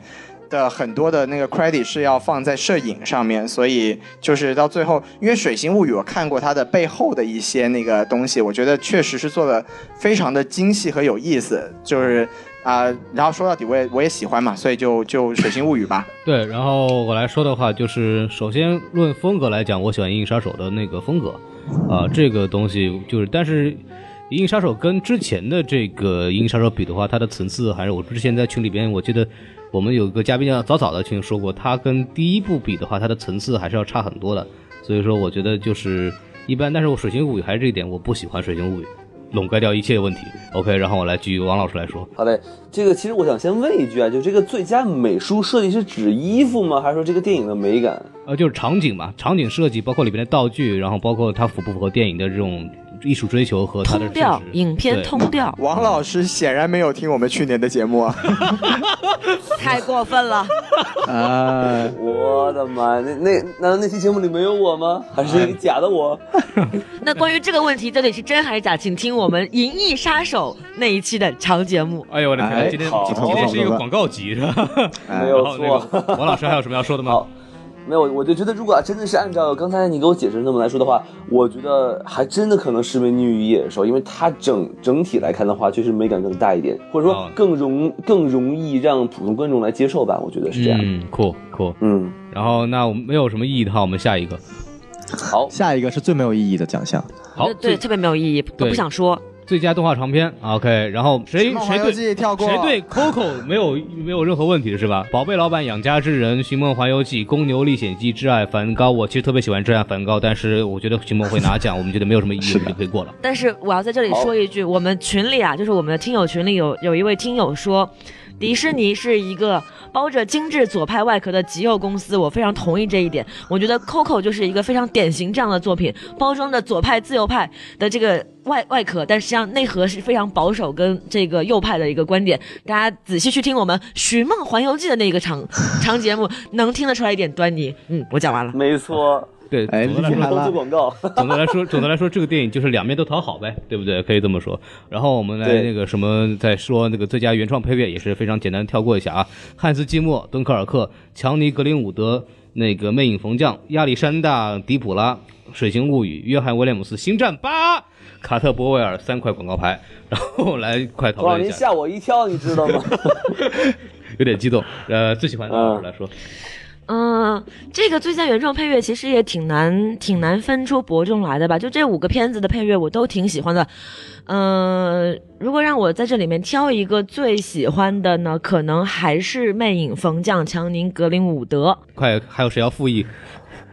的很多的那个 credit 是要放在摄影上面，所以就是到最后，因为《水形物语》我看过它的背后的一些那个东西，我觉得确实是做的非常的精细和有意思，就是啊、然后说到底我也我也喜欢嘛，所以就就《水形物语》吧。对，然后我来说的话，就是首先论风格来讲，我喜欢《银翼杀手》的那个风格，啊、这个东西就是，但是《银翼杀手》跟之前的这个《银翼杀手》比的话，它的层次还是我之前在群里边，我记得我们有个嘉宾叫早早的群说过，它跟第一部比的话，它的层次还是要差很多的，所以说我觉得就是一般，但是我《水形物语》还是这一点，我不喜欢《水形物语》。笼盖掉一切问题，[LAUGHS] OK，然后我来继续王老师来说，好嘞，这个其实我想先问一句啊，就这个最佳美术设计是指衣服吗？还是说这个电影的美感？呃，就是场景嘛，场景设计，包括里边的道具，然后包括它符不符合电影的这种艺术追求和他的通调影片通调，[LAUGHS] 王老师显然没有听我们去年的节目啊。[LAUGHS] 太过分了。啊，我的妈，那那难道那期节目里没有我吗？还是一个假的我？[LAUGHS] 那关于这个问题到底是真还是假，请听我们《银翼杀手》那一期的长节目。哎呦我的天，哎今天今天是一个广告集是吧？哎没有错。王老师还有什么要说的吗好？没有，我就觉得，如果真的是按照刚才你给我解释的那么来说的话，我觉得还真的可能是《美女与野兽》，因为它整整体来看的话，确实美感更大一点，或者说哦更容更容易让普通观众来接受吧。我觉得是这样。嗯，酷酷。嗯，然后那我们没有什么意义的话，我们下一个。好，下一个是最没有意义的奖项，好，对特别没有意义，都不想说。最佳动画长片，OK。然后谁谁对跳过，谁对 Coco 没有没有任何问题的是吧？[LAUGHS] 宝贝老板、养家之人、寻梦环游记、公牛历险记、挚爱梵高，我其实特别喜欢挚爱梵高，但是我觉得寻梦会拿奖，我们觉得没有什么意义，我们就可以过了。但是我要在这里说一句，我们群里啊，就是我们的听友群里有有一位听友说，迪士尼是一个包着精致左派外壳的极右公司，我非常同意这一点。我觉得 Coco 就是一个非常典型这样的作品，包装的左派自由派的这个外外壳，但实际上内核是非常保守跟这个右派的一个观点。大家仔细去听我们《寻梦环游记》的那个长长节目，能听得出来一点端倪。嗯，我讲完了。没错，对，哎总的来说厉害了投资广告。[LAUGHS] 总的来说，总的来说，这个电影就是两面都讨好呗，对不对？可以这么说。然后我们来那个什么，再说那个最佳原创配乐也是非常简单跳过一下啊。汉斯季默、敦刻尔克、强尼格林伍德、那个魅影缝匠、亚历山大迪普拉、水形物语、约翰威廉姆斯、星战八、卡特波威尔三块广告牌，然后来快讨哇，论一下，您吓我一跳，你知道吗？[LAUGHS] 有点激动。呃，最喜欢的来说，嗯，[LAUGHS] 嗯这个最佳原创配乐其实也挺难，挺难分出伯仲来的吧？就这五个片子的配乐我都挺喜欢的。嗯，如果让我在这里面挑一个最喜欢的呢，可能还是《魅影冯将》强宁格林伍德。快还有谁要复议？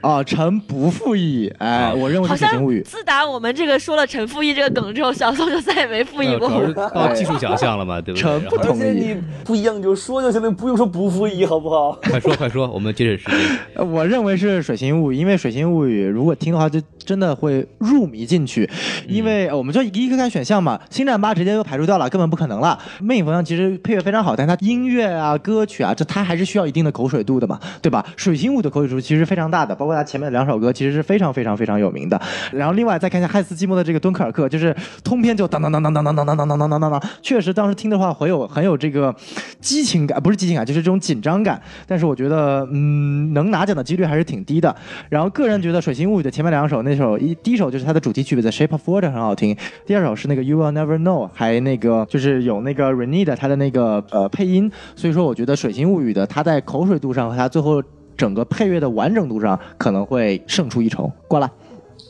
啊，臣不负义。哎，我认为是《水形物语》。自打我们这个说了陈复议这个梗之后，小宋就再也没复议过。到技术奖项了嘛，对不对？臣不同意而且你不一样你就说就行了，不用说不服役，好不好？快说快说，我们节省时间。呃 [LAUGHS] 我认为是《水形物语》，因为《水形物语》如果听的话，就真的会入迷进去。因为、呃我们就一个看选项嘛，《星战八》直接就排除掉了，根本不可能了。《魅影风向》其实配乐非常好，但它音乐啊、歌曲啊，这它还是需要一定的口水度的嘛，对吧？《水星物》的口水度其实非常大的，包括他前面的两首歌其实是非常非常非常有名的。然后另外再看一下汉斯季默的这个《敦刻尔克》，就是通篇就当当当当当当当当当当当当当，确实当时听的话很有很有这个激情感，不是激情感，就是这种紧张感。但是我觉得，嗯，能拿奖的几率还是挺低的。然后个人觉得《水形物语》的前面两首，那首一第一首就是它的主题曲《The Shape of Water》很好听，第二首是那个 You Will Never Know，还那个就是有那个 Renee 的它的那个呃配音。所以说，我觉得《水形物语》的它在口水度上和它最后整个配乐的完整度上可能会胜出一筹。过来。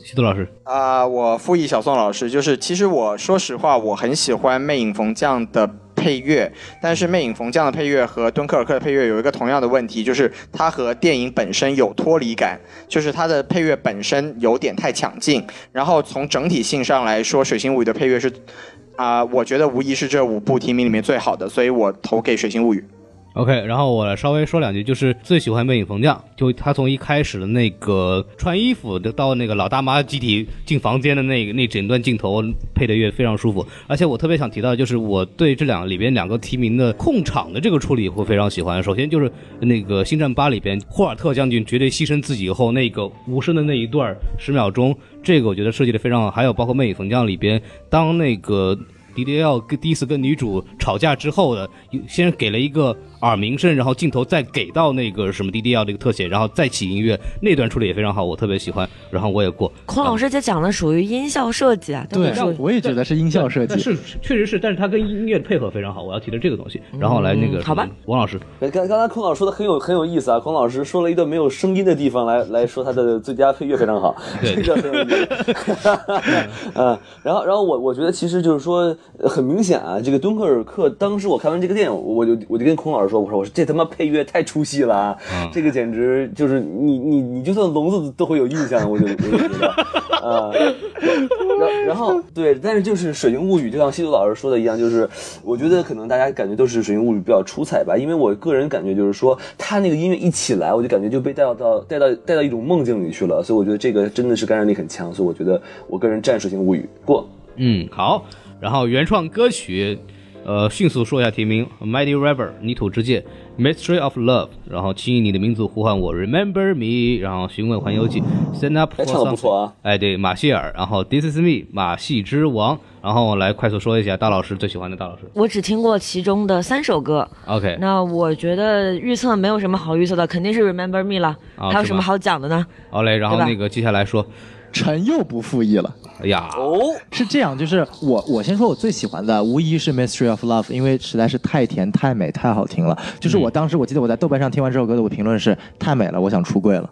西多老师，啊、我附议小宋老师，就是其实我说实话，我很喜欢《魅影逢将》的配乐，但是《魅影逢将》的配乐和《敦刻尔克》的配乐有一个同样的问题，就是它和电影本身有脱离感，就是它的配乐本身有点太抢镜，然后从整体性上来说，《水形物语》的配乐是。啊、我觉得无疑是这五部提名里面最好的，所以我投给《水形物语》。OK，然后我来稍微说两句，就是最喜欢魅影逢将，就他从一开始的那个穿衣服的到那个老大妈集体进房间的那个那整段镜头配的乐非常舒服，而且我特别想提到，就是我对这两里边两个提名的控场的这个处理会非常喜欢。首先就是那个《星战八》里边霍尔特将军绝对牺牲自己以后那个无声的那一段十秒钟，这个我觉得设计的非常好。还有包括《魅影逢将》里边，当那个迪迪奥跟第一次跟女主吵架之后的，先给了一个耳鸣声，然后镜头再给到那个什么迪迪奥这个特写，然后再起音乐，那段处理也非常好，我特别喜欢，然后我也过。孔老师这讲的属于音效设计啊，对都是，我也觉得是音效设计。是确实是，但是它跟音乐配合非常好，我要提的这个东西。然后来那个、嗯好吧，王老师，刚刚才孔老师说的很有很有意思啊，孔老师说了一段没有声音的地方来来说他的最佳配乐非常好，对这个很有意思。[LAUGHS] 嗯，然后然后我我觉得其实就是说呃很明显啊，这个敦刻尔克当时我看完这个电影，我就我就跟孔老师说，我说我说这他妈配乐太出戏了啊，嗯这个简直就是你你你就算聋子都会有印象，我就我就觉得啊，然然后对，但是就是《水晶物语》，就像西多老师说的一样，就是我觉得可能大家感觉都是《水晶物语》比较出彩吧，因为我个人感觉就是说，他那个音乐一起来，我就感觉就被带到到带到带到一种梦境里去了，所以我觉得这个真的是感染力很强，所以我觉得我个人战《水晶物语》过。嗯，好。然后原创歌曲，呃，迅速说一下提名：《Mighty River》泥土之界，《Mystery of Love》，然后轻以你的名字呼唤我，《Remember Me》，然后询问环游记，《Stand Up 哎 for 唱得不 Something 错》。啊哎，对，马歇尔，然后《This Is Me》，马戏之王。然后来快速说一下大老师最喜欢的大老师。我只听过其中的三首歌，OK，那我觉得预测没有什么好预测的，肯定是 Remember Me 了，还有什么好讲的呢？好嘞，然后那个接下来说，臣又不复议了。哎呀，哦，是这样，就是我我先说我最喜欢的，无疑是《Mystery of Love》，因为实在是太甜、太美、太好听了。就是我当时我记得我在豆瓣上听完这首歌的，我评论是太美了，我想出柜了。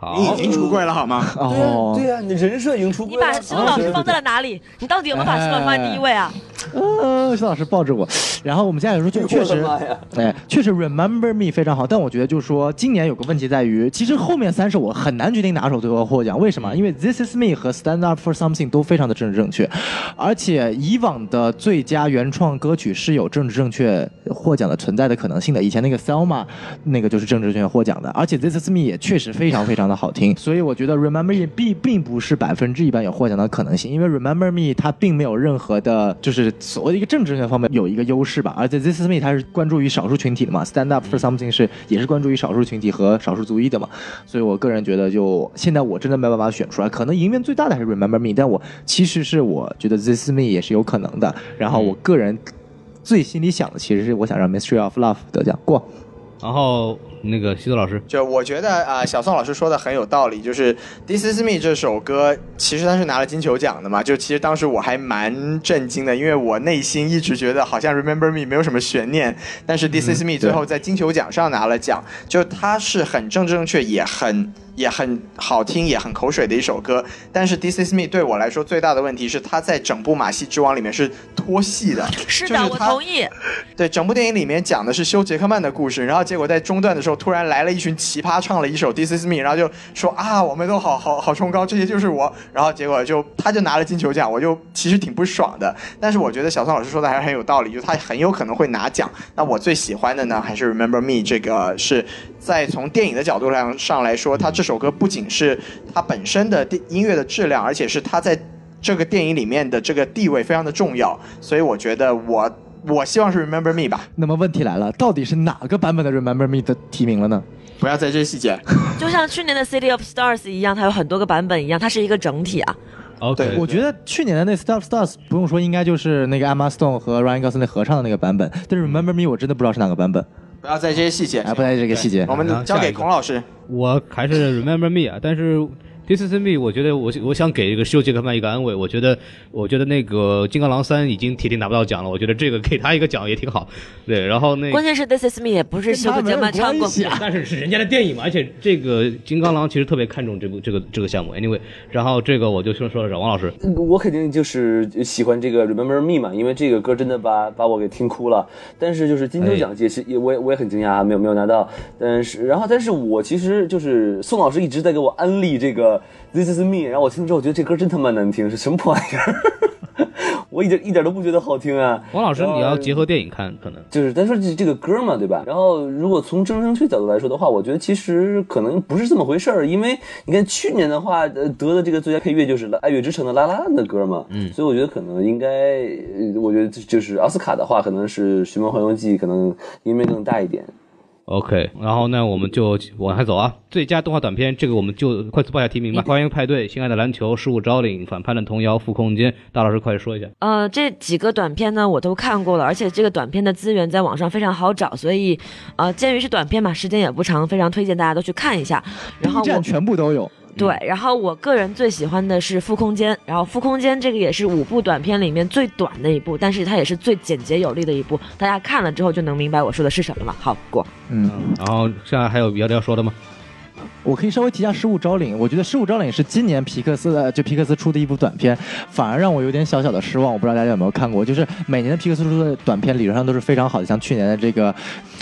好，你已经出柜了好吗？[LAUGHS] 哦，对呀、你人设已经出你柜了。把苏老师放在了哪里？你到底有没有把苏老师放在第一位啊？呃，徐老师抱着我，然后我们家有时候，就确实哎，确实《Remember Me》非常好，但我觉得就是说，今年有个问题在于，其实后面三首我很难决定哪首最后获奖。为什么？因为《This Is Me》和《Stand Up for Something》都非常的政治正确，而且以往的最佳原创歌曲是有政治正确获奖的存在的可能性的。以前那个 Selma 那个就是政治正确获奖的，而且《This Is Me》也确实非常非常的好听，所以我觉得《Remember Me》并并不是百分之一百有获奖的可能性，因为《Remember Me》它并没有任何的，就是所谓的一个政治性方面有一个优势吧，而且《This Is Me》它是关注于少数群体的嘛，《Stand Up for Something 是》也是关注于少数群体和少数族裔的嘛，所以我个人觉得就现在我真的没办法选出来，可能赢面最大的还是《Remember Me》，但我其实是我觉得《This Is Me》也是有可能的，然后我个人最心里想的其实是我想让《Mystery of Love》得奖。过。然后那个西子老师，就我觉得啊、小宋老师说的很有道理，就是《This Is Me》这首歌，其实他是拿了金球奖的嘛。就其实当时我还蛮震惊的，因为我内心一直觉得好像《Remember Me》没有什么悬念，但是《This Is Me》最后在金球奖上拿了奖，就他是很政治正确，也很也很好听，也很口水的一首歌。但是《This Is Me》对我来说最大的问题是，它在整部《马戏之王》里面是脱戏的。是的，就是我同意。对，整部电影里面讲的是休·杰克曼的故事，然后结果在中段的时候时候，突然来了一群奇葩，唱了一首《This Is Me》，然后就说啊，我们都好好好崇高，这些就是我。然后结果就他就拿了金球奖，我就其实挺不爽的。但是我觉得小宋老师说的还是很有道理，就他很有可能会拿奖。那我最喜欢的呢，还是《Remember Me》这个是在从电影的角度上上来说，它这首歌不仅是它本身的电音乐的质量，而且是它在这个电影里面的这个地位非常的重要。所以我觉得我我希望是 Remember Me 吧，那么问题来了，到底是哪个版本的 Remember Me 的提名了呢？不要在这些细节。就像去年的 City of Stars 一样，它有很多个版本一样，它是一个整体啊。OK，对我觉得去年的那 Star Stars 不用说，应该就是那个 Emma Stone 和 Ryan Gosling 合唱的那个版本。但是 Remember Me 我真的不知道是哪个版本，不要在这些细节，哎，不在意这个细节我。们交给孔老师。我还是 Remember Me 啊，但是 This Is Me，我觉得我我想给这个休杰克曼一个安慰，我觉得我觉得那个金刚狼三已经铁定拿不到奖了，我觉得这个给他一个奖也挺好。对，然后那关键是 This Is Me 也不是休克杰曼唱过 [LAUGHS] 但是是人家的电影嘛，而且这个金刚狼其实特别看重这部这个这个项目。Anyway，然后这个我就说说了，王老师，我肯定就是喜欢这个 Remember Me 嘛，因为这个歌真的把把我给听哭了。但是就是金球奖其实也我也我也很惊讶，没有没有拿到。但是然后但是我其实就是宋老师一直在给我安利这个 This Is Me，然后我听了之后我觉得这歌真他妈难听，是什么破玩意儿？[LAUGHS] 我一点一点都不觉得好听啊！王老师你要结合电影看，可能就是咱说这这个歌嘛，对吧？然后如果从正声曲角度来说的话，我觉得其实可能不是这么回事儿，因为你看去年的话，呃，得的这个最佳配乐就是《爱乐之城》的拉拉的歌嘛，嗯，所以我觉得可能应该，呃我觉得就是奥斯卡的话，可能是《寻梦环游记》可能音乐更大一点。OK，然后呢，我们就往下走啊。最佳动画短片，这个我们就快速报一下提名吧。欢迎派对、心爱的篮球、失物招领、反叛的童谣、负空间。大老师快说一下。呃，这几个短片呢我都看过了，而且这个短片的资源在网上非常好找，所以呃，鉴于是短片嘛，时间也不长，非常推荐大家都去看一下。然后站全部都有。对，然后我个人最喜欢的是《负空间》，然后《负空间》这个也是五部短片里面最短的一部，但是它也是最简洁有力的一部，大家看了之后就能明白我说的是什么了。好过，嗯，然后现在还有别的要说的吗？我可以稍微提一下《失物招领》，我觉得《失物招领》是今年皮克斯的，就皮克斯出的一部短片，反而让我有点小小的失望。我不知道大家有没有看过，就是每年的皮克斯出的短片理论上都是非常好的，像去年的这个，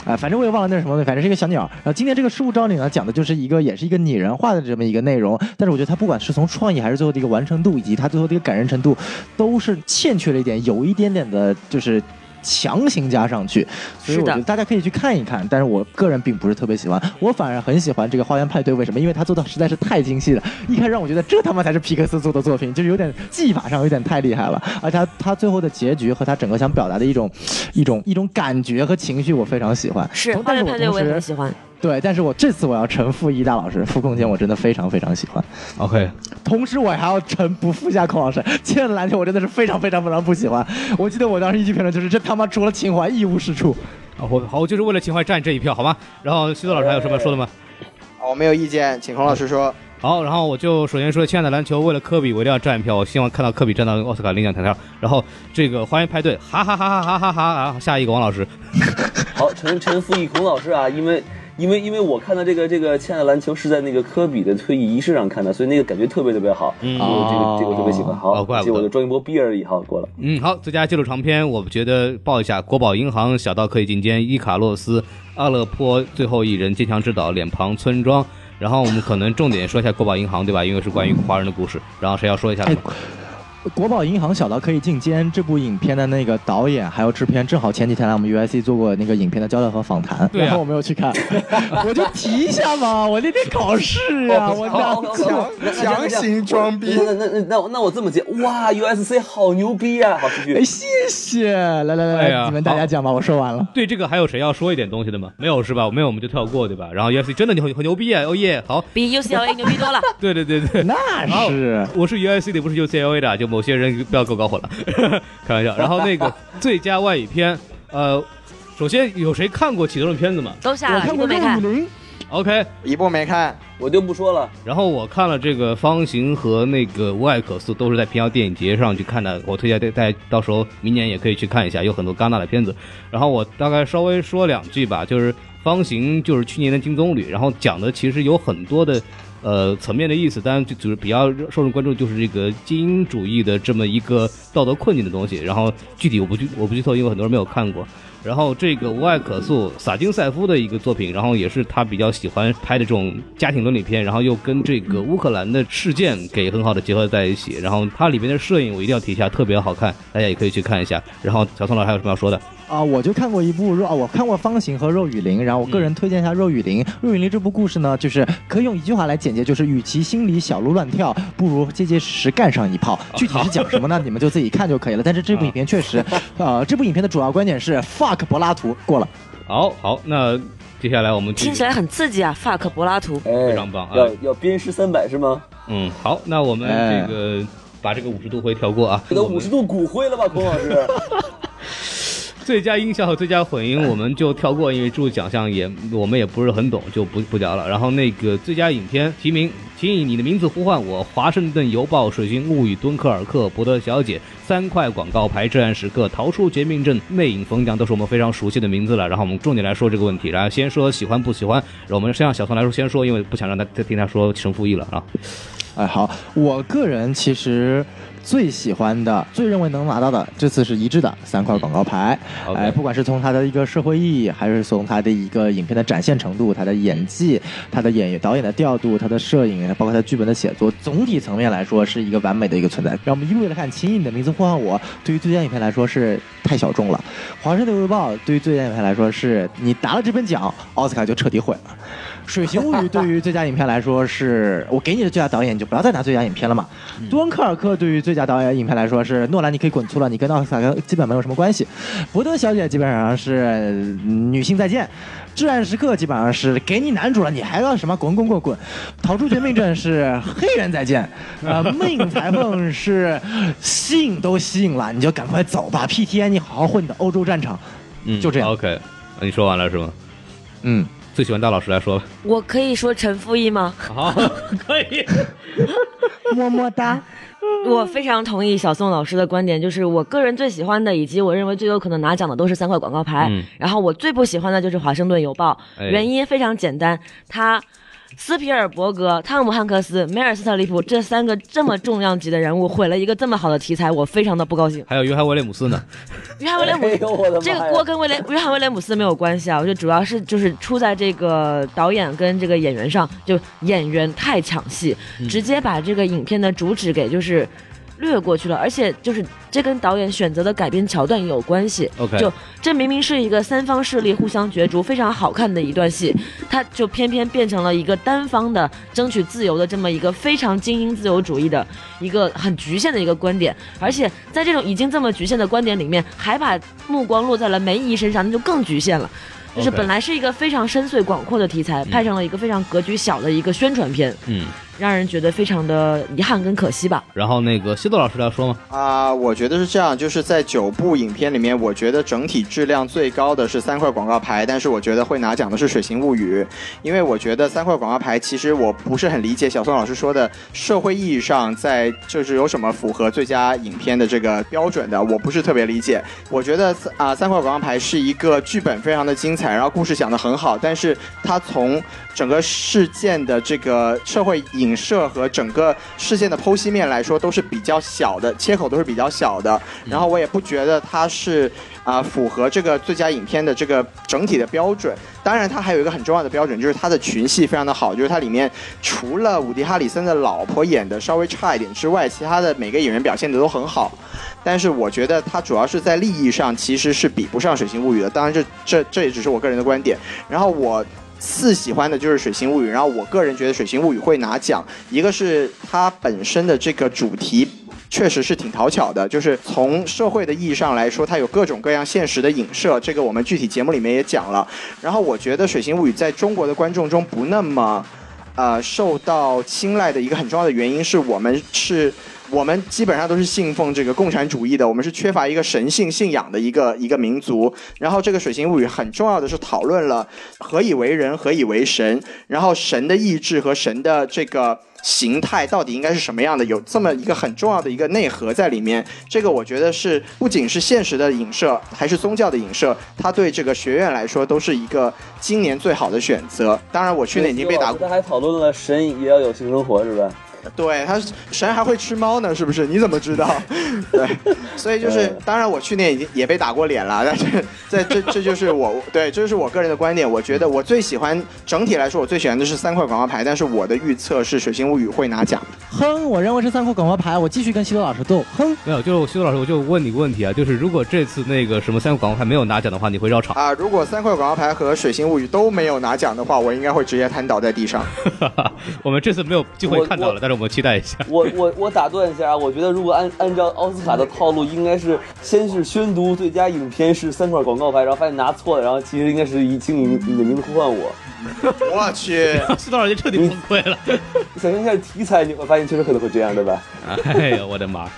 啊、[LAUGHS] 反正我也忘了那是什么，反正是一个小鸟。然后今年这个《失物招领》呢，讲的就是一个也是一个拟人化的这么一个内容，但是我觉得它不管是从创意还是最后的一个完成度，以及它最后的一个感人程度，都是欠缺了一点，有一点点的就是。强行加上去，所以我觉得大家可以去看一看。但是我个人并不是特别喜欢，我反而很喜欢这个《花园派对》。为什么？因为它做的实在是太精细了，一开始让我觉得这他妈才是皮克斯做的作品，就是有点技法上有点太厉害了。而他他最后的结局和他整个想表达的一种一种一种感觉和情绪，我非常喜欢。是《花同但是园派对》，我也很喜欢。对，但是我这次我要臣服一大老师，副空间我真的非常非常喜欢。OK，同时我还要臣不负下孔老师，亲爱的篮球我真的是非常非常非常不喜欢。我记得我当时一句评论就是这他妈除了情怀一无是处。啊，我好，我就是为了情怀站这一票，好吗？然后西多老师还有什么要说的吗？好我没有意见，请孔老师说。好，然后我就首先说，亲爱的篮球，为了科比，我一定要站一票。我希望看到科比站到奥斯卡领奖台上。然后这个欢迎派对，哈哈哈哈哈哈哈！然后下一个王老师，[LAUGHS] 好，陈陈复义孔老师啊，因为因为因为我看到这个这个《亲爱的篮球》是在那个科比的退役仪式上看的，所以那个感觉特别特别好，嗯这个这个我特别喜欢。好，哦怪不得我就庄一波逼而已，好过了。嗯，好，最佳纪录长片，我觉得报一下：国宝银行、小到可以进监、伊卡洛斯、阿勒颇、最后一人、坚强之岛、脸庞村庄。然后我们可能重点说一下国宝银行，对吧？因为是关于华人的故事。然后谁要说一下国宝银行小到可以进监这部影片的那个导演还有制片，正好前几天来我们 UIC 做过那个影片的交流和访谈，对啊然后我没有去看，[LAUGHS] 我就提一下嘛，我那天考试呀，我好 [LAUGHS] 那好好强行装逼那那那那那我这么接，哇，USC 好牛逼啊！好，继续哎，。谢谢，来来来你们大家讲吧，我说完了。对这个还有谁要说一点东西的吗？没有是吧？没有我们就跳过，对吧？然后 U S C 真的很很牛逼啊！哦耶，好，比 UCLA 牛逼多了。[LAUGHS] 对对对对。那是我是 U S C 的，不是 UCLA 的，就某些人不要给我搞混了，[LAUGHS] 开玩笑。然后那个 [LAUGHS] 最佳外语片，呃，首先有谁看过启动的片子吗都下了，我看过没看任武。林，？OK，一部没看，我就不说了。然后我看了这个《方形》和那个《无爱可诉》，都是在平遥电影节上去看的。我推荐大大家到时候明年也可以去看一下，有很多戛纳的片子。然后我大概稍微说两句吧，就是《方形》就是去年的金棕榈，然后讲的其实有很多的。呃，层面的意思，当然就就是比较受人关注，就是这个精英主义的这么一个道德困境的东西。然后具体我不剧我不剧透，因为很多人没有看过。然后这个无爱可诉，萨金塞夫的一个作品，然后也是他比较喜欢拍的这种家庭伦理片，然后又跟这个乌克兰的事件给很好的结合在一起，然后它里边的摄影我一定要提一下，特别好看，大家也可以去看一下。然后小宋老师还有什么要说的？啊，我就看过一部肉啊，我看过《方形》和《肉雨林》，然后我个人推荐一下《肉雨林》。《肉雨林》这部故事呢，就是可以用一句话来简介，就是与其心里小鹿乱跳，不如结结实实干上一炮。[LAUGHS] 具体是讲什么呢？你们就自己看就可以了。但是这部影片确实，[LAUGHS] 呃，这部影片的主要观点是 fuck 柏拉图过了。好好，那接下来我们听起来很刺激啊，fuck 柏拉图。哎非常棒啊要要鞭尸三百是吗？嗯，好，那我们哎这个把这个五十度灰跳过啊，这都五十度骨灰了吧，孔老师？[LAUGHS] 最佳音效和最佳混音我们就跳过，因为这部奖项也我们也不是很懂，就不不讲了。然后那个最佳影片提名，请以你的名字呼唤我，《华盛顿邮报》、《水形物语》、《敦刻尔克》、《伯德小姐》、三块广告牌、《至暗时刻》、《逃出绝命镇》、《魅影逢奖》都是我们非常熟悉的名字了。然后我们重点来说这个问题，然后先说喜欢不喜欢，然后我们先让小宋来说先说，因为不想让他再听他说神父义了啊。哎，好，我个人其实最喜欢的、最认为能拿到的，这次是一致的三块广告牌。哎，不管是从它的一个社会意义，还是从它的一个影片的展现程度、它的演技、它的演员导演的调度、它的摄影，包括它剧本的写作，总体层面来说是一个完美的一个存在。让我们一路来看，《请以你的名字呼唤我》对于最佳影片来说是太小众了，《华盛顿邮报》对于最佳影片来说是你拿了这本奖，奥斯卡就彻底毁了。《水形物语》对于最佳影片来说是，我给你的最佳导演，你就不要再拿最佳影片了嘛。敦刻尔克》对于最佳导演影片来说是，诺兰你可以滚粗了，你跟奥斯卡基本没有什么关系。伯德小姐基本上是嗯女性再见，《至暗时刻》基本上是给你男主了，你还要什么滚滚滚滚？逃出绝命镇是黑人再见，呃，魅影裁缝是吸引都吸引了，你就赶快走吧，PTN 你好好混你的欧洲战场。嗯，就这样 OK，你说完了是吗？嗯，最喜欢大老师来说吧。我可以说陈复义吗？好，[LAUGHS] 可以。么么哒。我非常同意小宋老师的观点，就是我个人最喜欢的，以及我认为最有可能拿奖的都是三块广告牌。嗯然后我最不喜欢的就是《华盛顿邮报》哎原因非常简单，它。斯皮尔伯格、汤姆汉克斯、梅尔斯特里普这三个这么重量级的人物毁了一个这么好的题材，我非常的不高兴。还有约翰威廉姆斯呢。[LAUGHS] 约翰威廉姆哎呦我的妈呀这个锅跟威廉约翰威廉姆斯没有关系啊，我觉得主要是就是出在这个导演跟这个演员上，就演员太抢戏，直接把这个影片的主旨给就是略过去了，而且就是这跟导演选择的改编桥段也有关系。OK 就这明明是一个三方势力互相角逐、非常好看的一段戏，它就偏偏变成了一个单方的争取自由的这么一个非常精英自由主义的一个很局限的一个观点，而且在这种已经这么局限的观点里面，还把目光落在了梅姨身上，那就更局限了。就是本来是一个非常深邃广阔的题材，拍成了一个非常格局小的一个宣传片，嗯，让人觉得非常的遗憾跟可惜吧。然后那个西多老师来说吗？啊、我觉得是这样，就是在九部影片里面，我觉得整体质量最高的是三块广告牌，但是我觉得会拿奖的是《水形物语》，因为我觉得三块广告牌其实我不是很理解小宋老师说的社会意义上在就是有什么符合最佳影片的这个标准的，我不是特别理解。我觉得啊、三块广告牌是一个剧本非常的精彩，然后故事讲得很好，但是它从整个事件的这个社会影射和整个事件的剖析面来说，都是比较小的，切口都是比较小的。然后我也不觉得它是啊、符合这个最佳影片的这个整体的标准。当然，它还有一个很重要的标准，就是它的群戏非常的好，就是它里面除了伍迪·哈里森的老婆演的稍微差一点之外，其他的每个演员表现的都很好。但是我觉得它主要是在利益上其实是比不上《水形物语》的。当然这，这这也只是我个人的观点。然后我四喜欢的就是《水形物语》，然后我个人觉得《水形物语》会拿奖，一个是它本身的这个主题。确实是挺讨巧的，就是从社会的意义上来说，它有各种各样现实的影射，这个我们具体节目里面也讲了。然后我觉得《水形物语》在中国的观众中不那么，呃，受到青睐的一个很重要的原因是我们是。我们基本上都是信奉这个共产主义的，我们是缺乏一个神性信仰的一个一个民族。然后这个《水形物语》很重要的是讨论了何以为人，何以为神，然后神的意志和神的这个形态到底应该是什么样的，有这么一个很重要的一个内核在里面。这个我觉得是不仅是现实的影射，还是宗教的影射，它对这个学院来说都是一个今年最好的选择。当然，我去年已经被打他还讨论了神也要有性生活是吧？对他神还会吃猫呢，是不是？你怎么知道？[LAUGHS] 对，所以就是，当然我去年已经也被打过脸了，[LAUGHS] 但是在这这就是我对，这就是我个人的观点。我觉得我最喜欢整体来说，我最喜欢的是三块广告牌，但是我的预测是《水星物语》会拿奖。哼，我认为是三块广告牌，我继续跟西多老师斗。哼，没有，就是西多老师，我就问你个问题啊，就是如果这次那个什么三块广告牌没有拿奖的话，你会绕场？啊，如果三块广告牌和《水星物语》都没有拿奖的话，我应该会直接瘫倒在地上。[LAUGHS] 我们这次没有机会我看到了，但是我们期待一下。[LAUGHS] 我我我打断一下啊，我觉得如果按按照奥斯卡的套路，应该是先是宣读最佳影片是三块广告牌，然后发现拿错了，然后其实应该是以请你你的名字呼唤我。[LAUGHS] 我去，斯多老师彻底崩溃了。[LAUGHS] 想象一下题材，你会发现确实可能会这样，对吧？哎呀，我的妈！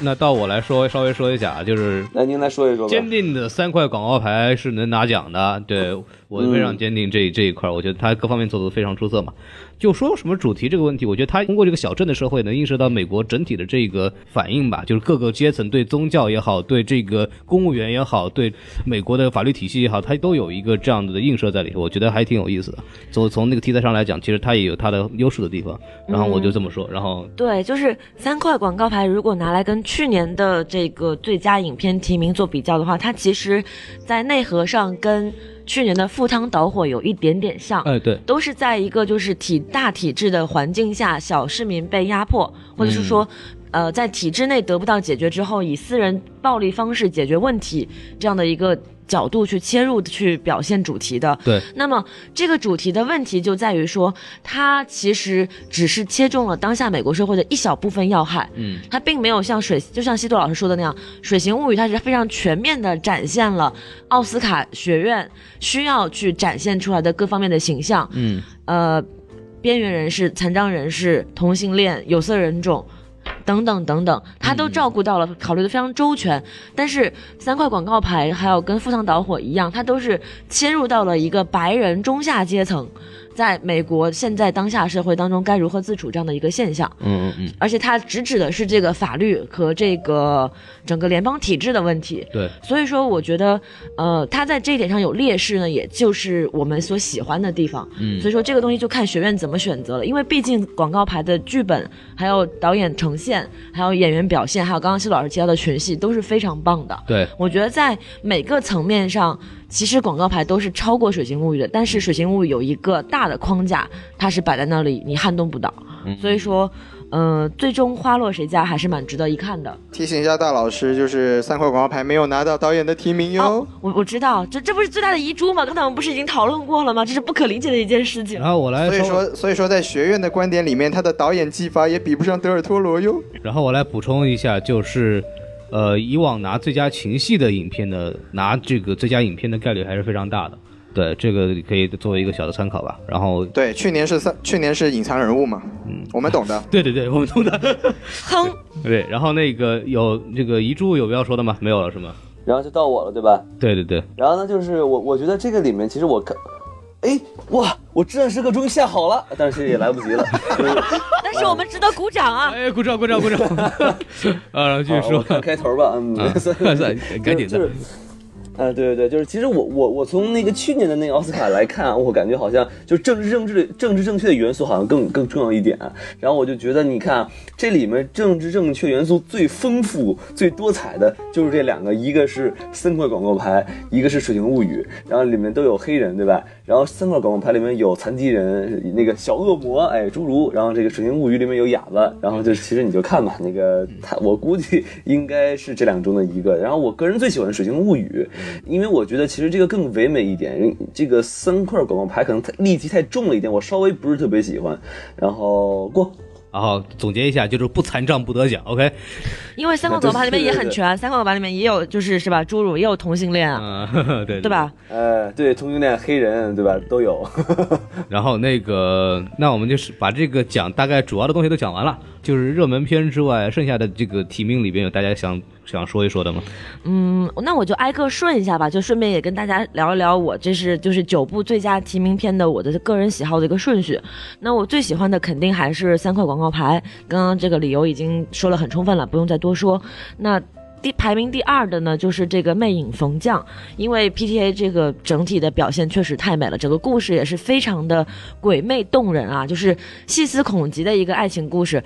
那到我来说，稍微说一下啊，就是那，您来说一说吧。坚定的三块广告牌是能拿奖的，对我非常坚定这这一块，我觉得他各方面做的非常出色嘛。就说什么主题这个问题，我觉得他通过这个小镇的。社会能映射到美国整体的。这个反应吧，就是各个阶层对宗教也好，对这个公务员也好，对美国的法律体系也好，它都有一个这样子的映射在里头，我觉得还挺有意思的。从从那个题材上来讲，其实它也有它的优势的地方。然后我就这么说，然后对，就是三块广告牌，如果拿来跟去年的这个最佳影片提名做比较的话，它其实，在内核上跟去年的《赴汤蹈火》有一点点像。哎对，都是在一个就是体大体制的环境下，小市民被压迫，或者是说，呃，在体制内得不到解决之后，以私人暴力方式解决问题这样的一个角度去切入去表现主题的。对，那么这个主题的问题就在于说，它其实只是切中了当下美国社会的一小部分要害。嗯，它并没有像水，就像西多老师说的那样，《水形物语》它是非常全面的展现了奥斯卡学院需要去展现出来的各方面的形象。嗯，呃，边缘人士、残障人士、同性恋、有色人种。等等等等，他都照顾到了，考虑的非常周全。但是三块广告牌还有跟《赴汤蹈火》一样，他都是切入到了一个白人中下阶层，在美国现在当下社会当中该如何自处这样的一个现象。嗯嗯嗯，而且它直指的是这个法律和这个整个联邦体制的问题。对，所以说，我觉得，呃，它在这一点上有劣势呢，也就是我们所喜欢的地方。嗯所以说这个东西就看学院怎么选择了，因为毕竟广告牌的剧本、还有导演呈现、还有演员表现，还有刚刚谢老师提到的群戏都是非常棒的。对，我觉得在每个层面上，其实广告牌都是超过《水形物语》的，但是《水形物语》有一个大的框架，它是摆在那里，你撼动不倒。所以说，呃，最终花落谁家还是蛮值得一看的。提醒一下大老师，就是三块广告牌没有拿到导演的提名哟。哦，我我知道，这这不是最大的遗珠吗？刚才我们不是已经讨论过了吗？这是不可理解的一件事情然。后我来稍微所以说，所以说，在学院的观点里面，他的导演技法也比不上德尔托罗哟。然后我来补充一下，就是，呃，以往拿最佳情戏的影片的拿这个最佳影片的概率还是非常大的。对，这个可以作为一个小的参考吧。然后，对，去年是三，去年是隐藏人物嘛，嗯，我们懂的。[LAUGHS] 对对对，我们懂的。[LAUGHS] 哼，对，然后那个有这个遗珠有要说的吗？没有了是吗？然后就到我了，对吧？对对对，然后呢，就是我我觉得这个里面其实我看，哎哇，我至暗时刻终于下好了，但是也来不及了。[LAUGHS] [LAUGHS] 但是我们值得鼓掌啊！哎，鼓掌鼓掌鼓掌。[LAUGHS] 啊，然后继续说开头吧，嗯，啊所以赶紧的就是。啊，对对对，就是其实我我我从那个去年的那个奥斯卡来看，我感觉好像就政治政治政治正确的元素好像更更重要一点。然后我就觉得，你看这里面政治正确元素最丰富、最多彩的就是这两个，一个是三块广告牌，一个是水形物语，然后里面都有黑人，对吧？然后三块广告牌里面有残疾人，那个小恶魔，哎，侏儒，然后这个水形物语里面有哑巴，然后就其实你就看吧，那个他我估计应该是这两中的一个。然后我个人最喜欢水形物语，因为我觉得其实这个更唯美一点，这个三块广告牌可能太戾气太重了一点，我稍微不是特别喜欢。然后过。然后总结一下，就是不残障不得奖。OK，因为三块广告牌里面也很全，三块广告牌里面也有就是是吧，侏儒也有同性恋啊，嗯，对对？吧？呃，对，同性恋、黑人，对吧，都有。[LAUGHS] 然后那个，那我们就是把这个奖大概主要的东西都讲完了，就是热门片之外，剩下的这个提名里边有大家想想说一说的吗？嗯，那我就挨个顺一下吧，就顺便也跟大家聊一聊我这是就是九部最佳提名片的我的个人喜好的一个顺序。那我最喜欢的肯定还是三块广告牌，刚刚这个理由已经说了很充分了，不用再多说。那第排名第二的呢，就是这个《魅影逢将》，因为 PTA 这个整体的表现确实太美了，整个故事也是非常的鬼魅动人啊，就是细思恐极的一个爱情故事。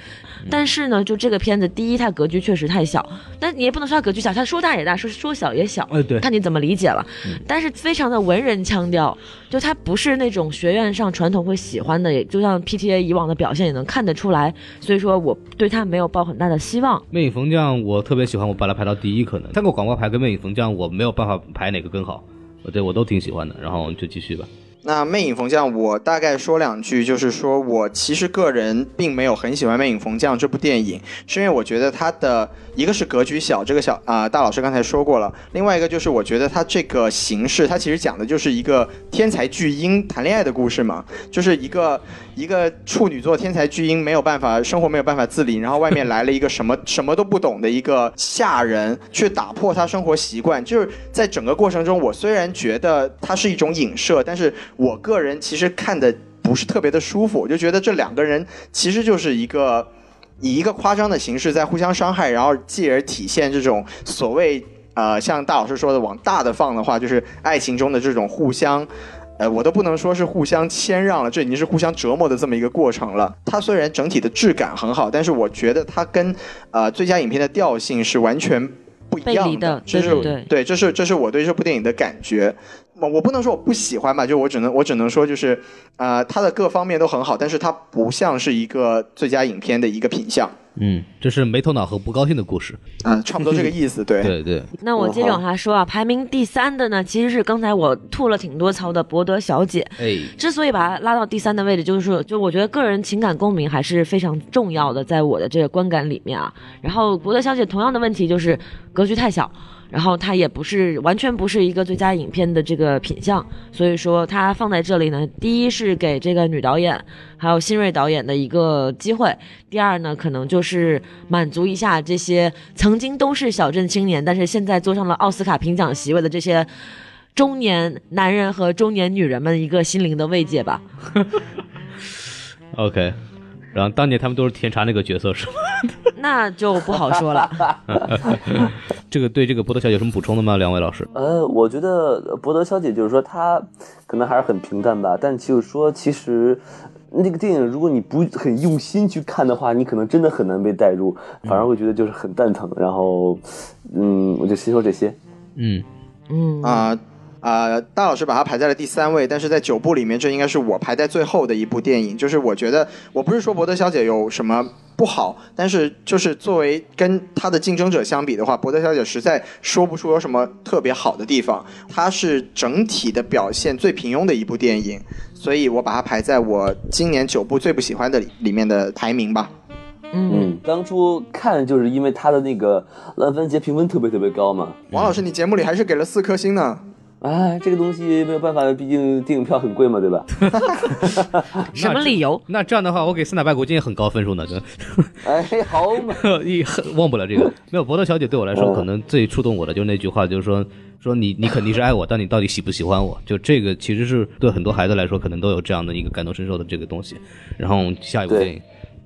但是呢，就这个片子，第一它格局确实太小，但你也不能说它格局小，它说大也大，说说小也小，哎对看你怎么理解了。但是非常的文人腔调，就它不是那种学院上传统会喜欢的，也就像 PTA 以往的表现也能看得出来，所以说我对它没有抱很大的希望。魅影逢将我特别喜欢，我把它排排到第一，可能三个广告牌跟魅影风这样我没有办法排哪个更好，我对我都挺喜欢的，然后就继续吧。那《魅影逢将》，我大概说两句，就是说我其实个人并没有很喜欢《魅影逢将》这部电影，是因为我觉得它的一个是格局小，这个小啊、大老师刚才说过了，另外一个就是我觉得它这个形式，它其实讲的就是一个天才巨婴谈恋爱的故事嘛，就是一个一个处女座天才巨婴没有办法生活没有办法自理，然后外面来了一个什么什么都不懂的一个下人，去打破他生活习惯。就是在整个过程中，我虽然觉得它是一种影射，但是我个人其实看的不是特别的舒服，我就觉得这两个人其实就是一个以一个夸张的形式在互相伤害，然后继而体现这种所谓呃，像大老师说的往大的放的话，就是爱情中的这种互相。呃，我都不能说是互相谦让了，这已经是互相折磨的这么一个过程了。它虽然整体的质感很好，但是我觉得它跟呃最佳影片的调性是完全不一样的这是对，这是这是我对这部电影的感觉。我我不能说我不喜欢吧，就我只能我只能说就是，呃，它的各方面都很好，但是它不像是一个最佳影片的一个品相。嗯，这是没头脑和不高兴的故事。啊、差不多这个意思，对。[LAUGHS] 对对，那我接着往下说啊，排名第三的呢，其实是刚才我吐了挺多槽的博德小姐。哎，之所以把它拉到第三的位置，就是说，就我觉得个人情感共鸣还是非常重要的，在我的这个观感里面啊。然后博德小姐同样的问题就是格局太小，然后它也不是完全不是一个最佳影片的这个品相，所以说它放在这里呢，第一是给这个女导演还有新锐导演的一个机会，第二呢，可能就是满足一下这些曾经都是小镇青年，但是现在坐上了奥斯卡评奖席位的这些。中年男人和中年女人们一个心灵的慰藉吧。[LAUGHS] OK，然后当年他们都是甜茶那个角色是吗？[LAUGHS] 那就不好说了。[LAUGHS] 这个对这个博德小姐有什么补充的吗？两位老师？呃，我觉得博德小姐就是说她可能还是很平淡吧，但就是说其实。那个电影，如果你不很用心去看的话，你可能真的很难被带入，反而会觉得就是很蛋疼。然后，嗯，我就先说这些。嗯，嗯啊啊、大老师把它排在了第三位，但是在九部里面，这应该是我排在最后的一部电影。就是我觉得，我不是说伯德小姐有什么不好，但是就是作为跟她的竞争者相比的话，伯德小姐实在说不出有什么特别好的地方。它是整体的表现最平庸的一部电影，所以我把它排在我今年九部最不喜欢的里里面的排名吧。嗯，嗯，当初看就是因为它的那个烂番茄评分特别特别高嘛。王老师，你节目里还是给了四颗星呢。哎，这个东西没有办法，毕竟电影票很贵嘛，对吧？[LAUGHS] 什么理由？那这样的话，我给三打败国金也很高分数呢，就 [LAUGHS] 哎，好嘛。[LAUGHS] 一很忘不了这个。没有博德小姐对我来说，哦可能最触动我的就是那句话，就是说说你你肯定是爱我，但你到底喜不喜欢我？就这个其实是对很多孩子来说，可能都有这样的一个感同身受的这个东西。然后下一部电影，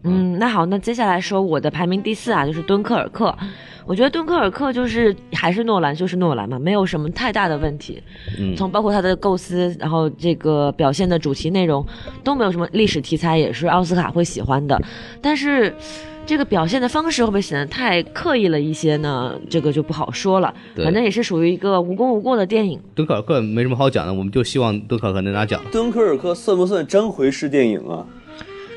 嗯，那好，那接下来说我的排名第四啊，就是敦刻尔克。我觉得敦刻尔克就是还是诺兰，就是诺兰嘛，没有什么太大的问题。嗯从包括他的构思，然后这个表现的主题内容都没有什么历史题材，也是奥斯卡会喜欢的。但是这个表现的方式会不会显得太刻意了一些呢？这个就不好说了。对反正也是属于一个无功无过的电影。敦刻尔克没什么好讲的，我们就希望敦刻尔克能拿奖。敦刻尔克算不算章回式电影啊？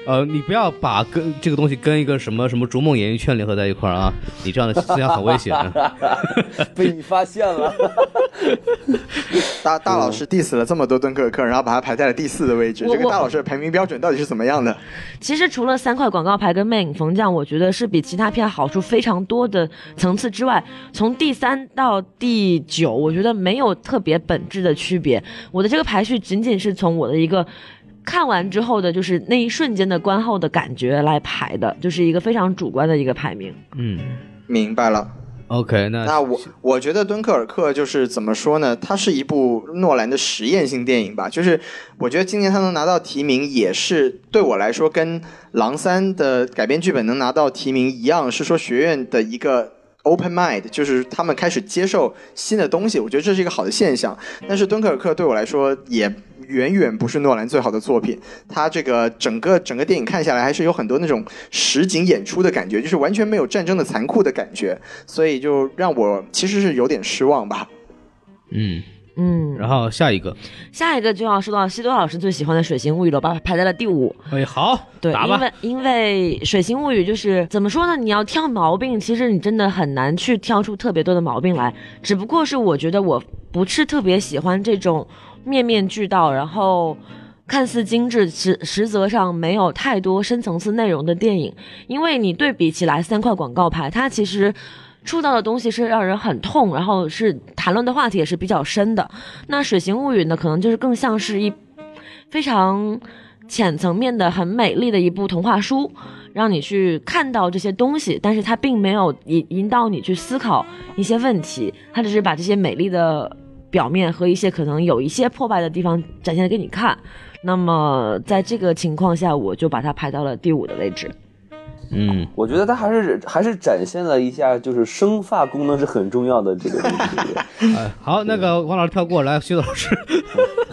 呃，你不要把跟这个东西跟一个什么什么逐梦演艺圈联合在一块儿啊，[LAUGHS] 你这样的思想很危险。[LAUGHS] 被你发现了。大大老师 diss 了这么多敦刻尔克，然后把它排在了第四的位置。这个大老师的排名标准到底是怎么样的？其实除了三块广告牌跟魅影逢将，我觉得是比其他片好处非常多的层次之外，从第三到第九，我觉得没有特别本质的区别。我的这个排序仅仅是从我的一个。看完之后的，就是那一瞬间的观后的感觉来排的，就是一个非常主观的一个排名。嗯明白了。，OK，那那我我觉得敦刻尔克就是怎么说呢？它是一部诺兰的实验性电影吧。就是我觉得今年他能拿到提名，也是对我来说跟《狼三》的改编剧本能拿到提名一样，是说学院的一个 open mind，就是他们开始接受新的东西，我觉得这是一个好的现象。但是敦刻尔克对我来说也远远不是诺兰最好的作品，他这个整个整个电影看下来还是有很多那种实景演出的感觉，就是完全没有战争的残酷的感觉，所以就让我其实是有点失望吧。嗯，嗯，然后下一个，下一个就要说到西多老师最喜欢的《水形物语》了，把它排在了第五。哎，好，对，因为因为《水形物语》就是怎么说呢？你要挑毛病，其实你真的很难去挑出特别多的毛病来。只不过是我觉得我不是特别喜欢这种面面俱到，然后看似精致，实实则上没有太多深层次内容的电影。因为你对比起来，三块广告牌，它其实。触到的东西是让人很痛，然后是谈论的话题也是比较深的。那《水形物语》呢，可能就是更像是一非常浅层面的、很美丽的一部童话书，让你去看到这些东西，但是它并没有引引导你去思考一些问题，它只是把这些美丽的表面和一些可能有一些破败的地方展现给你看。那么在这个情况下，我就把它排到了第五的位置。嗯，我觉得他还是还是展现了一下，就是生发功能是很重要的这个东西。[LAUGHS] 哎，好，那个王老师跳过来，徐老师。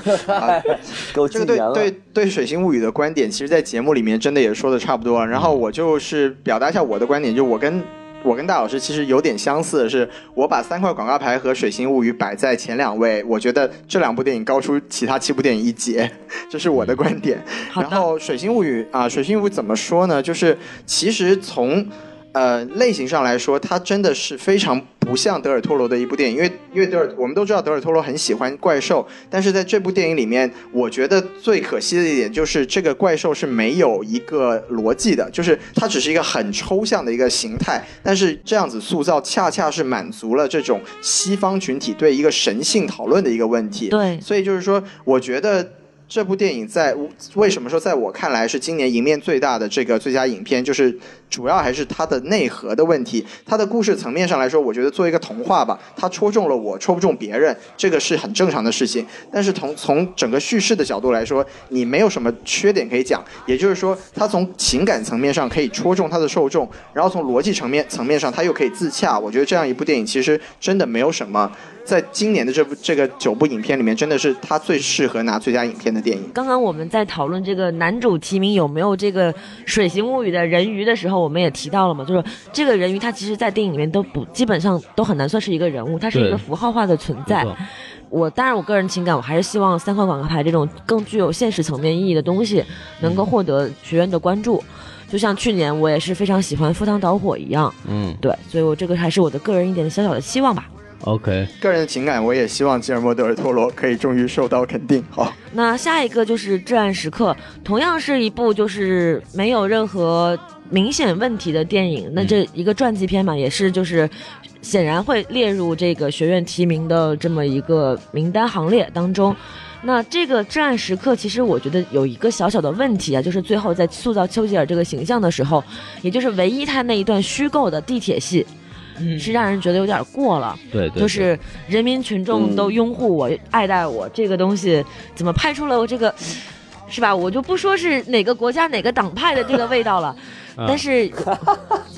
[LAUGHS] 给我这个对。对对《水星物语》的观点，其实在节目里面真的也说的差不多了。然后我就是表达一下我的观点，就我跟我跟大老师其实有点相似的是，我把三块广告牌和《水形物语》摆在前两位，我觉得这两部电影高出其他七部电影一截，[LAUGHS] 这是我的观点。然后《水形物语》啊，《水形物语》怎么说呢？就是其实从呃类型上来说，它真的是非常不像德尔托罗的一部电影，因为因为德尔我们都知道德尔托罗很喜欢怪兽，但是在这部电影里面，我觉得最可惜的一点就是这个怪兽是没有一个逻辑的，就是它只是一个很抽象的一个形态，但是这样子塑造恰恰是满足了这种西方群体对一个神性讨论的一个问题。对，所以就是说，我觉得这部电影在为什么说在我看来是今年赢面最大的这个最佳影片，就是主要还是它的内核的问题。它的故事层面上来说，我觉得作为一个童话吧，它戳中了我，戳不中别人，这个是很正常的事情。但是从从整个叙事的角度来说，你没有什么缺点可以讲，也就是说，它从情感层面上可以戳中它的受众，然后从逻辑层面层面上，它又可以自洽。我觉得这样一部电影其实真的没有什么。在今年的这部这个九部影片里面，真的是它最适合拿最佳影片的电影。刚刚我们在讨论这个男主提名有没有这个《水形物语》的人鱼的时候，我们也提到了嘛，就是这个人鱼他其实，在电影里面都不基本上都很难算是一个人物，他是一个符号化的存在我当然，我个人情感，我还是希望三块广告牌这种更具有现实层面意义的东西，能够获得学院的关注。就像去年我也是非常喜欢《赴汤蹈火》一样，嗯对，所以我这个还是我的个人一点小小的期望吧。，OK，个人的情感，我也希望吉尔莫·德尔托罗可以终于受到肯定。好，那下一个就是《至暗时刻》，同样是一部就是没有任何明显问题的电影。那这一个传记片嘛，也是就是显然会列入这个学院提名的这么一个名单行列当中。那这个《至暗时刻》其实我觉得有一个小小的问题啊，就是最后在塑造丘吉尔这个形象的时候，也就是唯一他那一段虚构的地铁戏，是让人觉得有点过了。对对，就是人民群众都拥护我、爱戴我，这个东西怎么拍出了我这个，是吧？我就不说是哪个国家哪个党派的这个味道了，但是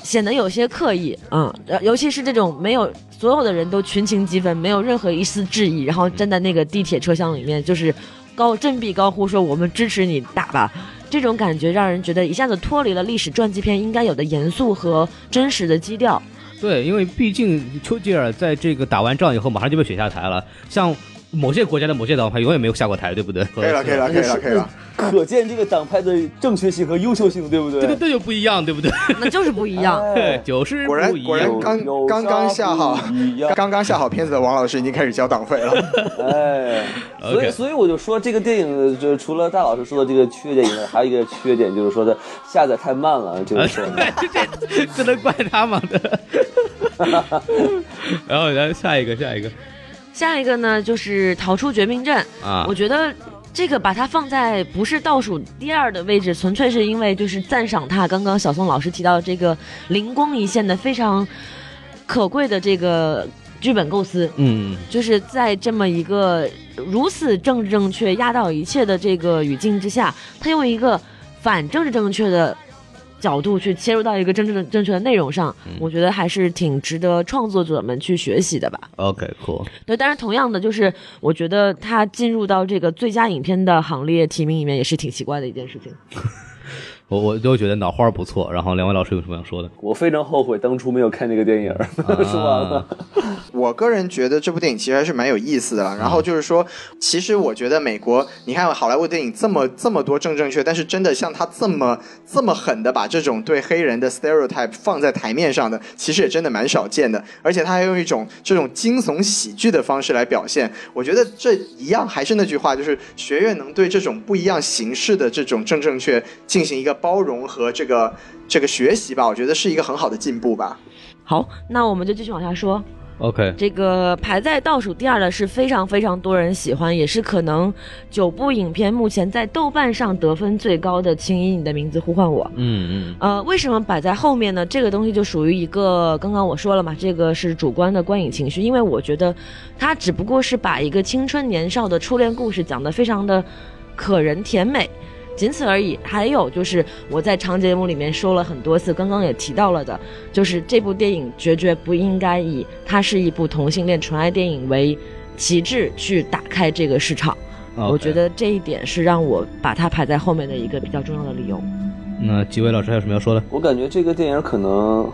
显得有些刻意，嗯，呃尤其是这种没有所有的人都群情激愤，没有任何一丝质疑，然后站在那个地铁车厢里面，就是高振臂高呼说我们支持你打吧。这种感觉让人觉得一下子脱离了历史传记片应该有的严肃和真实的基调。对，因为毕竟丘吉尔在这个打完仗以后，马上就被选下台了。像某些国家的某些党派永远没有下过台，对不对？可以了，可以了，可以了，可以了。可见这个党派的正确性和优秀性，对不对？这个这就不一样，对不对？那就是不一样。[LAUGHS] 哎就是果然不一样。果然刚有刚刚下好刚刚下好片子的王老师已经开始交党费了。[LAUGHS] 哎，所以所以我就说这个电影，就除了大老师说的这个缺点以外，还有一个缺点就是说的下载太慢了，就是说 [LAUGHS] 这这能怪他吗？然后咱下一个，下一个下一个呢，就是逃出绝命镇。啊我，觉得这个把它放在不是倒数第二的位置，纯粹是因为就是赞赏他刚刚小宋老师提到这个灵光一现的非常可贵的这个剧本构思。嗯，就是在这么一个如此政治正确、压倒一切的这个语境之下，他用一个反政治正确的角度去切入到一个真正的正确的内容上，我觉得还是挺值得创作者们去学习的吧。OK，cool，、对，当然同样的就是，我觉得他进入到这个最佳影片的行列提名里面，也是挺奇怪的一件事情。[LAUGHS] 我我都觉得脑花不错。然后两位老师有什么想说的？我非常后悔当初没有看这个电影，说完了。[LAUGHS] [LAUGHS] 我个人觉得这部电影其实还是蛮有意思的啦。然后就是说，其实我觉得美国，你看好莱坞电影这么这么多正正确，但是真的像他这么这么狠的把这种对黑人的 stereotype 放在台面上的，其实也真的蛮少见的。而且他还用一种这种惊悚喜剧的方式来表现。我觉得这一样还是那句话，就是学院能对这种不一样形式的这种正正确进行一个包容和这个这个学习吧，我觉得是一个很好的进步吧。好，那我们就继续往下说。OK，这个排在倒数第二的是非常非常多人喜欢，也是可能九部影片目前在豆瓣上得分最高的《请以你的名字呼唤我》。嗯嗯，呃，为什么摆在后面呢？这个东西就属于一个，刚刚我说了嘛，这个是主观的观影情绪，因为我觉得它只不过是把一个青春年少的初恋故事讲得非常的可人甜美。仅此而已。还有就是我在长节目里面说了很多次，刚刚也提到了的，就是这部电影绝绝不应该以它是一部同性恋纯爱电影为旗帜去打开这个市场。我觉得这一点是让我把它排在后面的一个比较重要的理由。那几位老师还有什么要说的？我感觉这个电影可能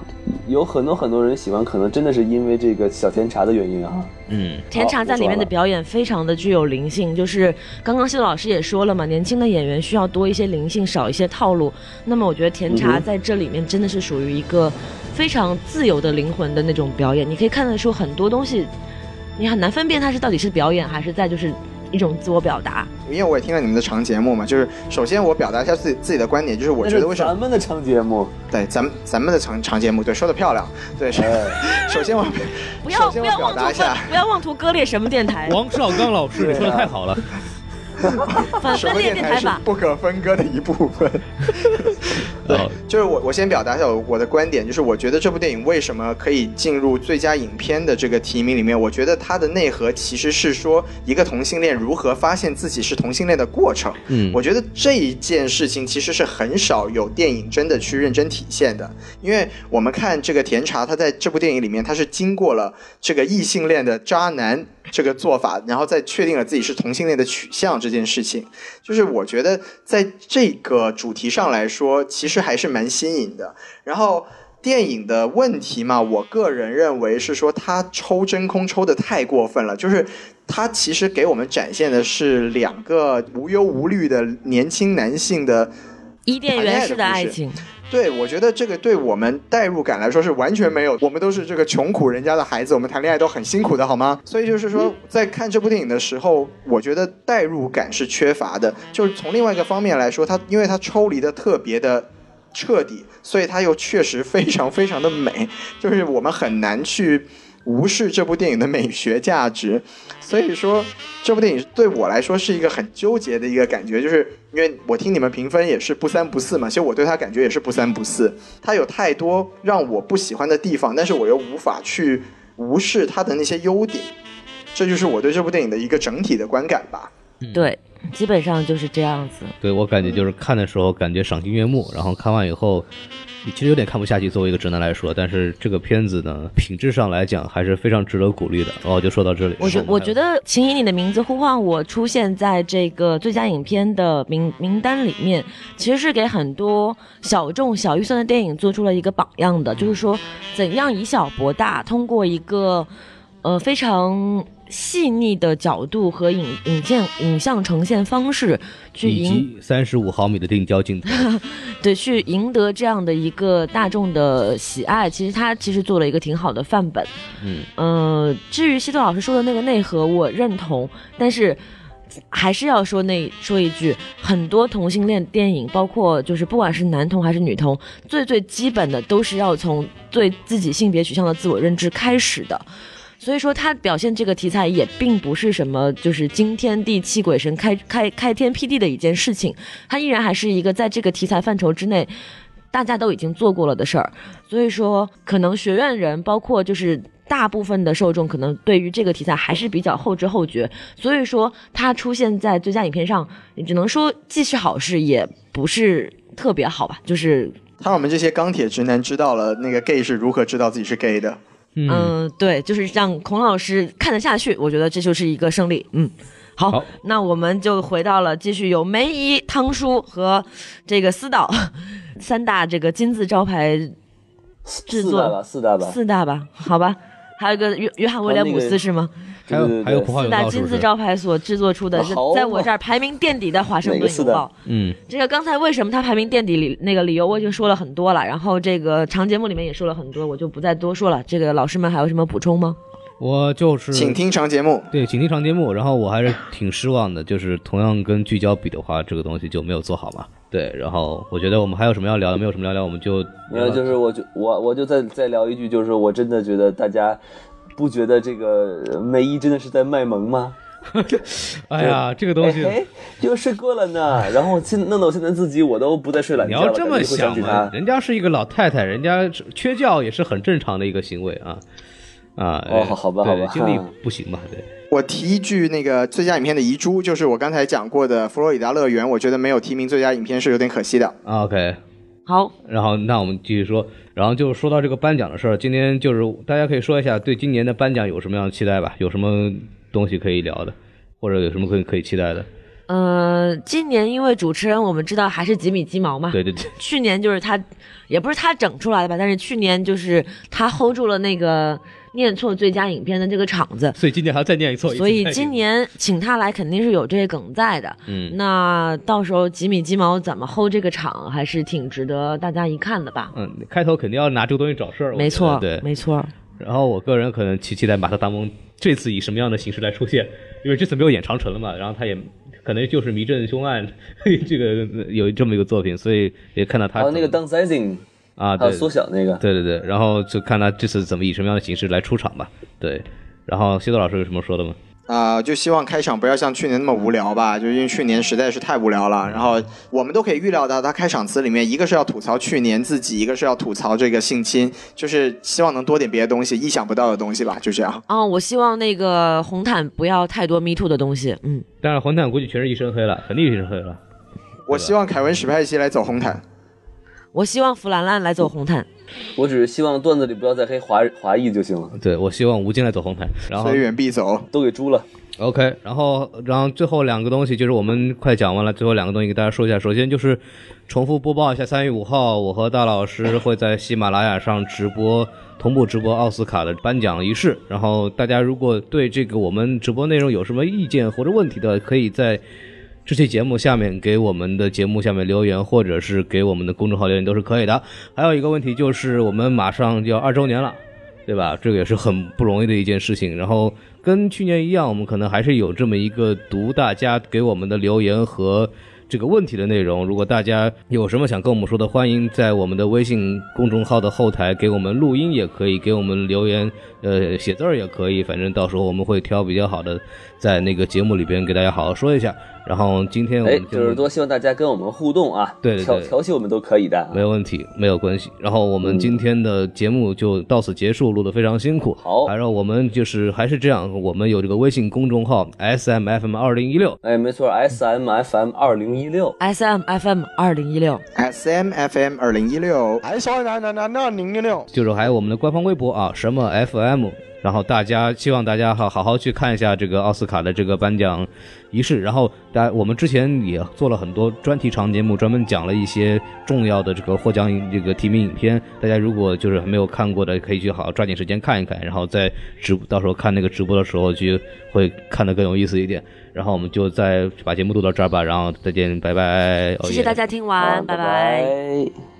有很多很多人喜欢，可能真的是因为这个小甜茶的原因啊。嗯甜茶在里面的表演非常的具有灵性，就是刚刚谢老师也说了嘛，年轻的演员需要多一些灵性，少一些套路。那么我觉得甜茶在这里面真的是属于一个非常自由的灵魂的那种表演，你可以看得出很多东西，你很难分辨它是到底是表演还是在就是一种自我表达。因为我也听了你们的长节目嘛，就是首先我表达一下自己自己的观点，就是我觉得为什么咱们的长节目，对咱们咱们的长长节目，对说的漂亮，对，是哎 [LAUGHS] 首先我不要不要妄图表达一下割不要妄图割裂什么电台，王少刚老师，你说的太好了。[LAUGHS] [LAUGHS] 分分裂什么电电台是不可分割的一部分。[LAUGHS] 对。哦，就是我我先表达一下我我的观点，就是我觉得这部电影为什么可以进入最佳影片的这个提名里面，我觉得它的内核其实是说一个同性恋如何发现自己是同性恋的过程。嗯。我觉得这一件事情其实是很少有电影真的去认真体现的，因为我们看这个甜茶，他在这部电影里面他是经过了这个异性恋的渣男这个做法，然后再确定了自己是同性恋的取向这件事情，就是我觉得在这个主题上来说，其实还是蛮新颖的。然后电影的问题嘛，我个人认为是说他抽真空抽的太过分了，就是他其实给我们展现的是两个无忧无虑的年轻男性的。伊甸园式的爱情，对，我觉得这个对我们代入感来说是完全没有，我们都是这个穷苦人家的孩子，我们谈恋爱都很辛苦的，好吗？所以就是说，在看这部电影的时候，我觉得代入感是缺乏的。就是从另外一个方面来说，它因为它抽离的特别的彻底，所以它又确实非常非常的美，就是我们很难去无视这部电影的美学价值。所以说，这部电影对我来说是一个很纠结的一个感觉，就是因为我听你们评分也是不三不四嘛，其实我对它感觉也是不三不四。它有太多让我不喜欢的地方，但是我又无法去无视它的那些优点，这就是我对这部电影的一个整体的观感吧。对，基本上就是这样子。对我感觉就是看的时候感觉赏心悦目，然后看完以后，其实有点看不下去。作为一个直男来说，但是这个片子呢，品质上来讲还是非常值得鼓励的。哦，就说到这里。我觉我觉得《请以你的名字呼唤我》出现在这个最佳影片的名名单里面，其实是给很多小众小预算的电影做出了一个榜样的，就是说怎样以小博大，通过一个呃非常细腻的角度和影影像影像呈现方式去以赢及三十五毫米的定焦镜头，[LAUGHS] 对，去赢得这样的一个大众的喜爱，其实他其实做了一个挺好的范本。嗯，呃，至于西多老师说的那个内核，我认同，但是还是要说那说一句，很多同性恋电影，包括就是不管是男同还是女同，最最基本的都是要从对自己性别取向的自我认知开始的。所以说，他表现这个题材也并不是什么就是惊天地泣鬼神、开开开天辟地的一件事情，他依然还是一个在这个题材范畴之内，大家都已经做过了的事儿。所以说，可能学院人，包括就是大部分的受众，可能对于这个题材还是比较后知后觉。所以说，它出现在最佳影片上，只能说既是好事，也不是特别好吧，就是。他让我们这些钢铁直男知道了那个 gay 是如何知道自己是 gay 的。嗯，嗯，对，就是让孔老师看得下去，我觉得这就是一个胜利。嗯，好，好。那我们就回到了继续有梅姨、汤叔和这个思导 [LAUGHS] 三大这个金字招牌制作。四大吧，四大吧，四大吧，好吧，还有一个约约翰威廉姆斯是吗？还有还有普华四大？金字招牌所制作出的，是在我这儿排名垫底的《华盛顿邮报》。嗯，这个刚才为什么它排名垫底里那个理由我已经说了很多了，然后这个长节目里面也说了很多，我就不再多说了。这个老师们还有什么补充吗？我就是请听长节目。对，请听长节目。然后我还是挺失望的，就是同样跟聚焦比的话，这个东西就没有做好嘛。对，然后我觉得我们还有什么要聊的，没有什么要聊，我们就没有，就是我就我我就再再聊一句，就是我真的觉得大家不觉得这个呃梅姨真的是在卖萌吗？[LAUGHS] 哎呀，这个东西。哎，又睡过了呢，然后现弄得我现在自己我都不再睡懒觉了。你要这么想起嘛，人家是一个老太太，人家缺觉也是很正常的一个行为啊啊。呃哦好好吧好吧精力不行嘛，对。我提一句那个最佳影片的遗珠，就是我刚才讲过的《佛罗里达乐园》，我觉得没有提名最佳影片是有点可惜的。啊 OK，好，然后那我们继续说，然后就说到这个颁奖的事儿，今天就是大家可以说一下对今年的颁奖有什么样的期待吧？有什么东西可以聊的，或者有什么可以可以期待的？呃，今年因为主持人我们知道还是几米鸡毛嘛，对对对，去年就是他，也不是他整出来的吧，但是去年就是他 hold 住了那个念错最佳影片的这个场子，所以今年还要再念一错，所以今年请他来肯定是有这个梗在的。嗯那到时候吉米鸡毛怎么 hold 这个场，还是挺值得大家一看的吧？嗯，开头肯定要拿这个东西找事儿，我没错，对。没错。然后我个人可能期期待马特·达蒙这次以什么样的形式来出现，因为这次没有演长城了嘛，然后他也可能就是迷阵凶案 [LAUGHS] 这个有这么一个作品，所以也看到他还有那个怎么 downsizing，啊，对缩小那个。对对对，然后就看他这次怎么以什么样的形式来出场吧。对，然后西多老师有什么说的吗？啊、就希望开场不要像去年那么无聊吧，就因为去年实在是太无聊了。然后我们都可以预料到，他开场词里面一个是要吐槽去年自己，一个是要吐槽这个性侵，就是希望能多点别的东西，意想不到的东西吧，就这样。哦，我希望那个红毯不要太多 Me Too 的东西。嗯，但是红毯估计全是一身黑了，肯定一身黑了。我希望凯文史派西来走红毯。我希望弗兰兰来走红毯。我只是希望段子里不要再黑华华裔就行了，对我希望吴京来走红毯，然后随远必走。都给猪了。OK，然后然后最后两个东西就是我们快讲完了，最后两个东西给大家说一下。首先就是重复播报一下，三月五号我和大老师会在喜马拉雅上直播同步直播奥斯卡的颁奖仪式。然后大家如果对这个我们直播内容有什么意见或者问题的，可以在这期节目下面给我们的节目下面留言，或者是给我们的公众号留言都是可以的。还有一个问题就是我们马上就要二周年了。对吧？这个也是很不容易的一件事情。然后跟去年一样，我们可能还是有这么一个读大家给我们的留言和这个问题的内容。如果大家有什么想跟我们说的，欢迎在我们的微信公众号的后台给我们录音，也可以给我们留言，呃，写字儿也可以。反正到时候我们会挑比较好的，在那个节目里边给大家好好说一下。然后今天我哎就是多希望大家跟我们互动啊，对对对调调戏我们都可以的。没有问题，没有关系。然后我们今天的节目就到此结束，录的非常辛苦。好然后我们就是还是这样，我们有这个微信公众号 S M F M 二零一六，哎，没错，S M F M 二零一六，S M F M 二零一六，S M F M 二零一六，S M F M 二零一六。就是还有我们的官方微博啊，什么 F M。然后大家希望大家好好好去看一下这个奥斯卡的这个颁奖仪式。然后大家我们之前也做了很多专题长节目，专门讲了一些重要的这个获奖这个提名影片。大家如果就是还没有看过的，可以去好好抓紧时间看一看。然后在直到时候看那个直播的时候，去会看得更有意思一点。然后我们就再把节目录到这儿吧，然后再见，拜拜。谢谢大家听完，拜拜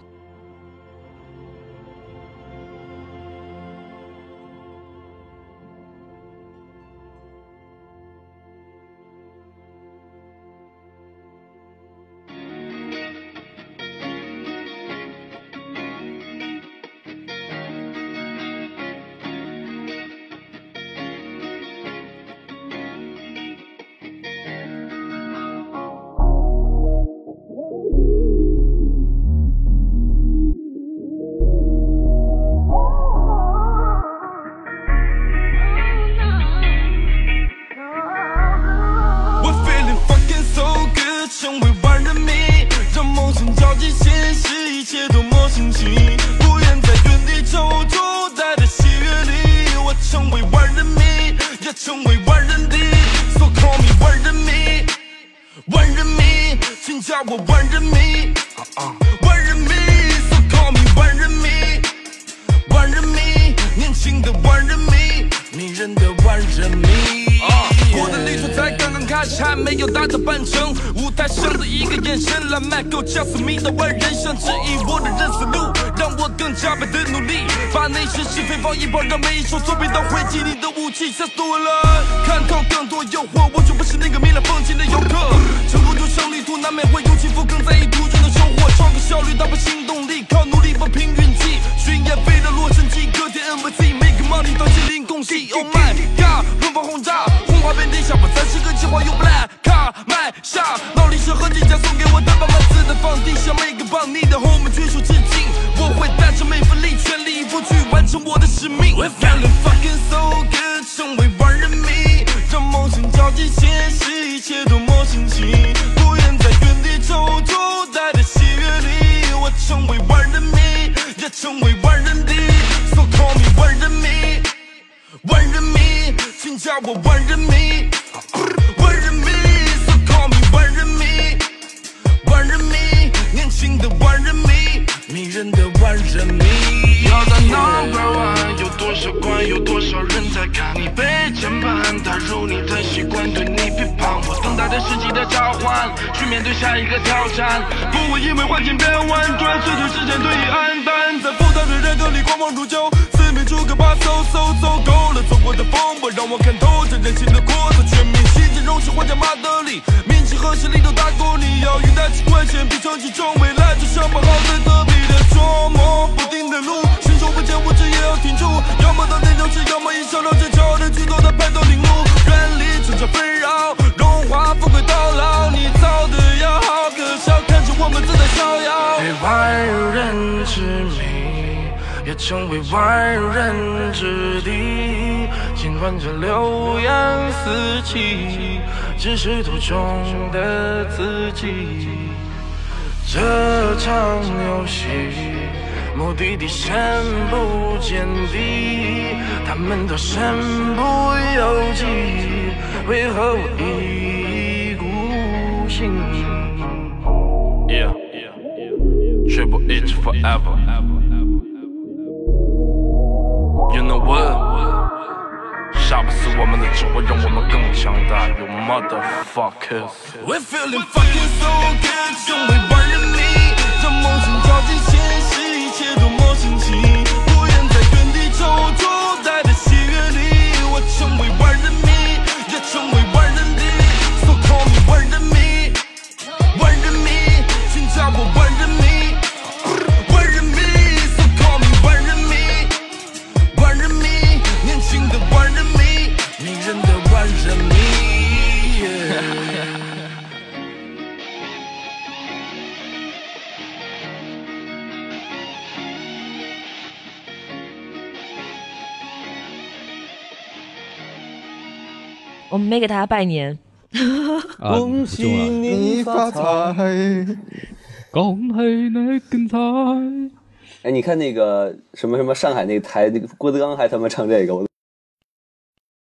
motherfuckers. We're feeling fucking so good, so 没给大家拜年。恭喜你发财，恭喜你更彩。哎，你看那个什么什么上海那台，那个郭德纲还他妈唱这个，我。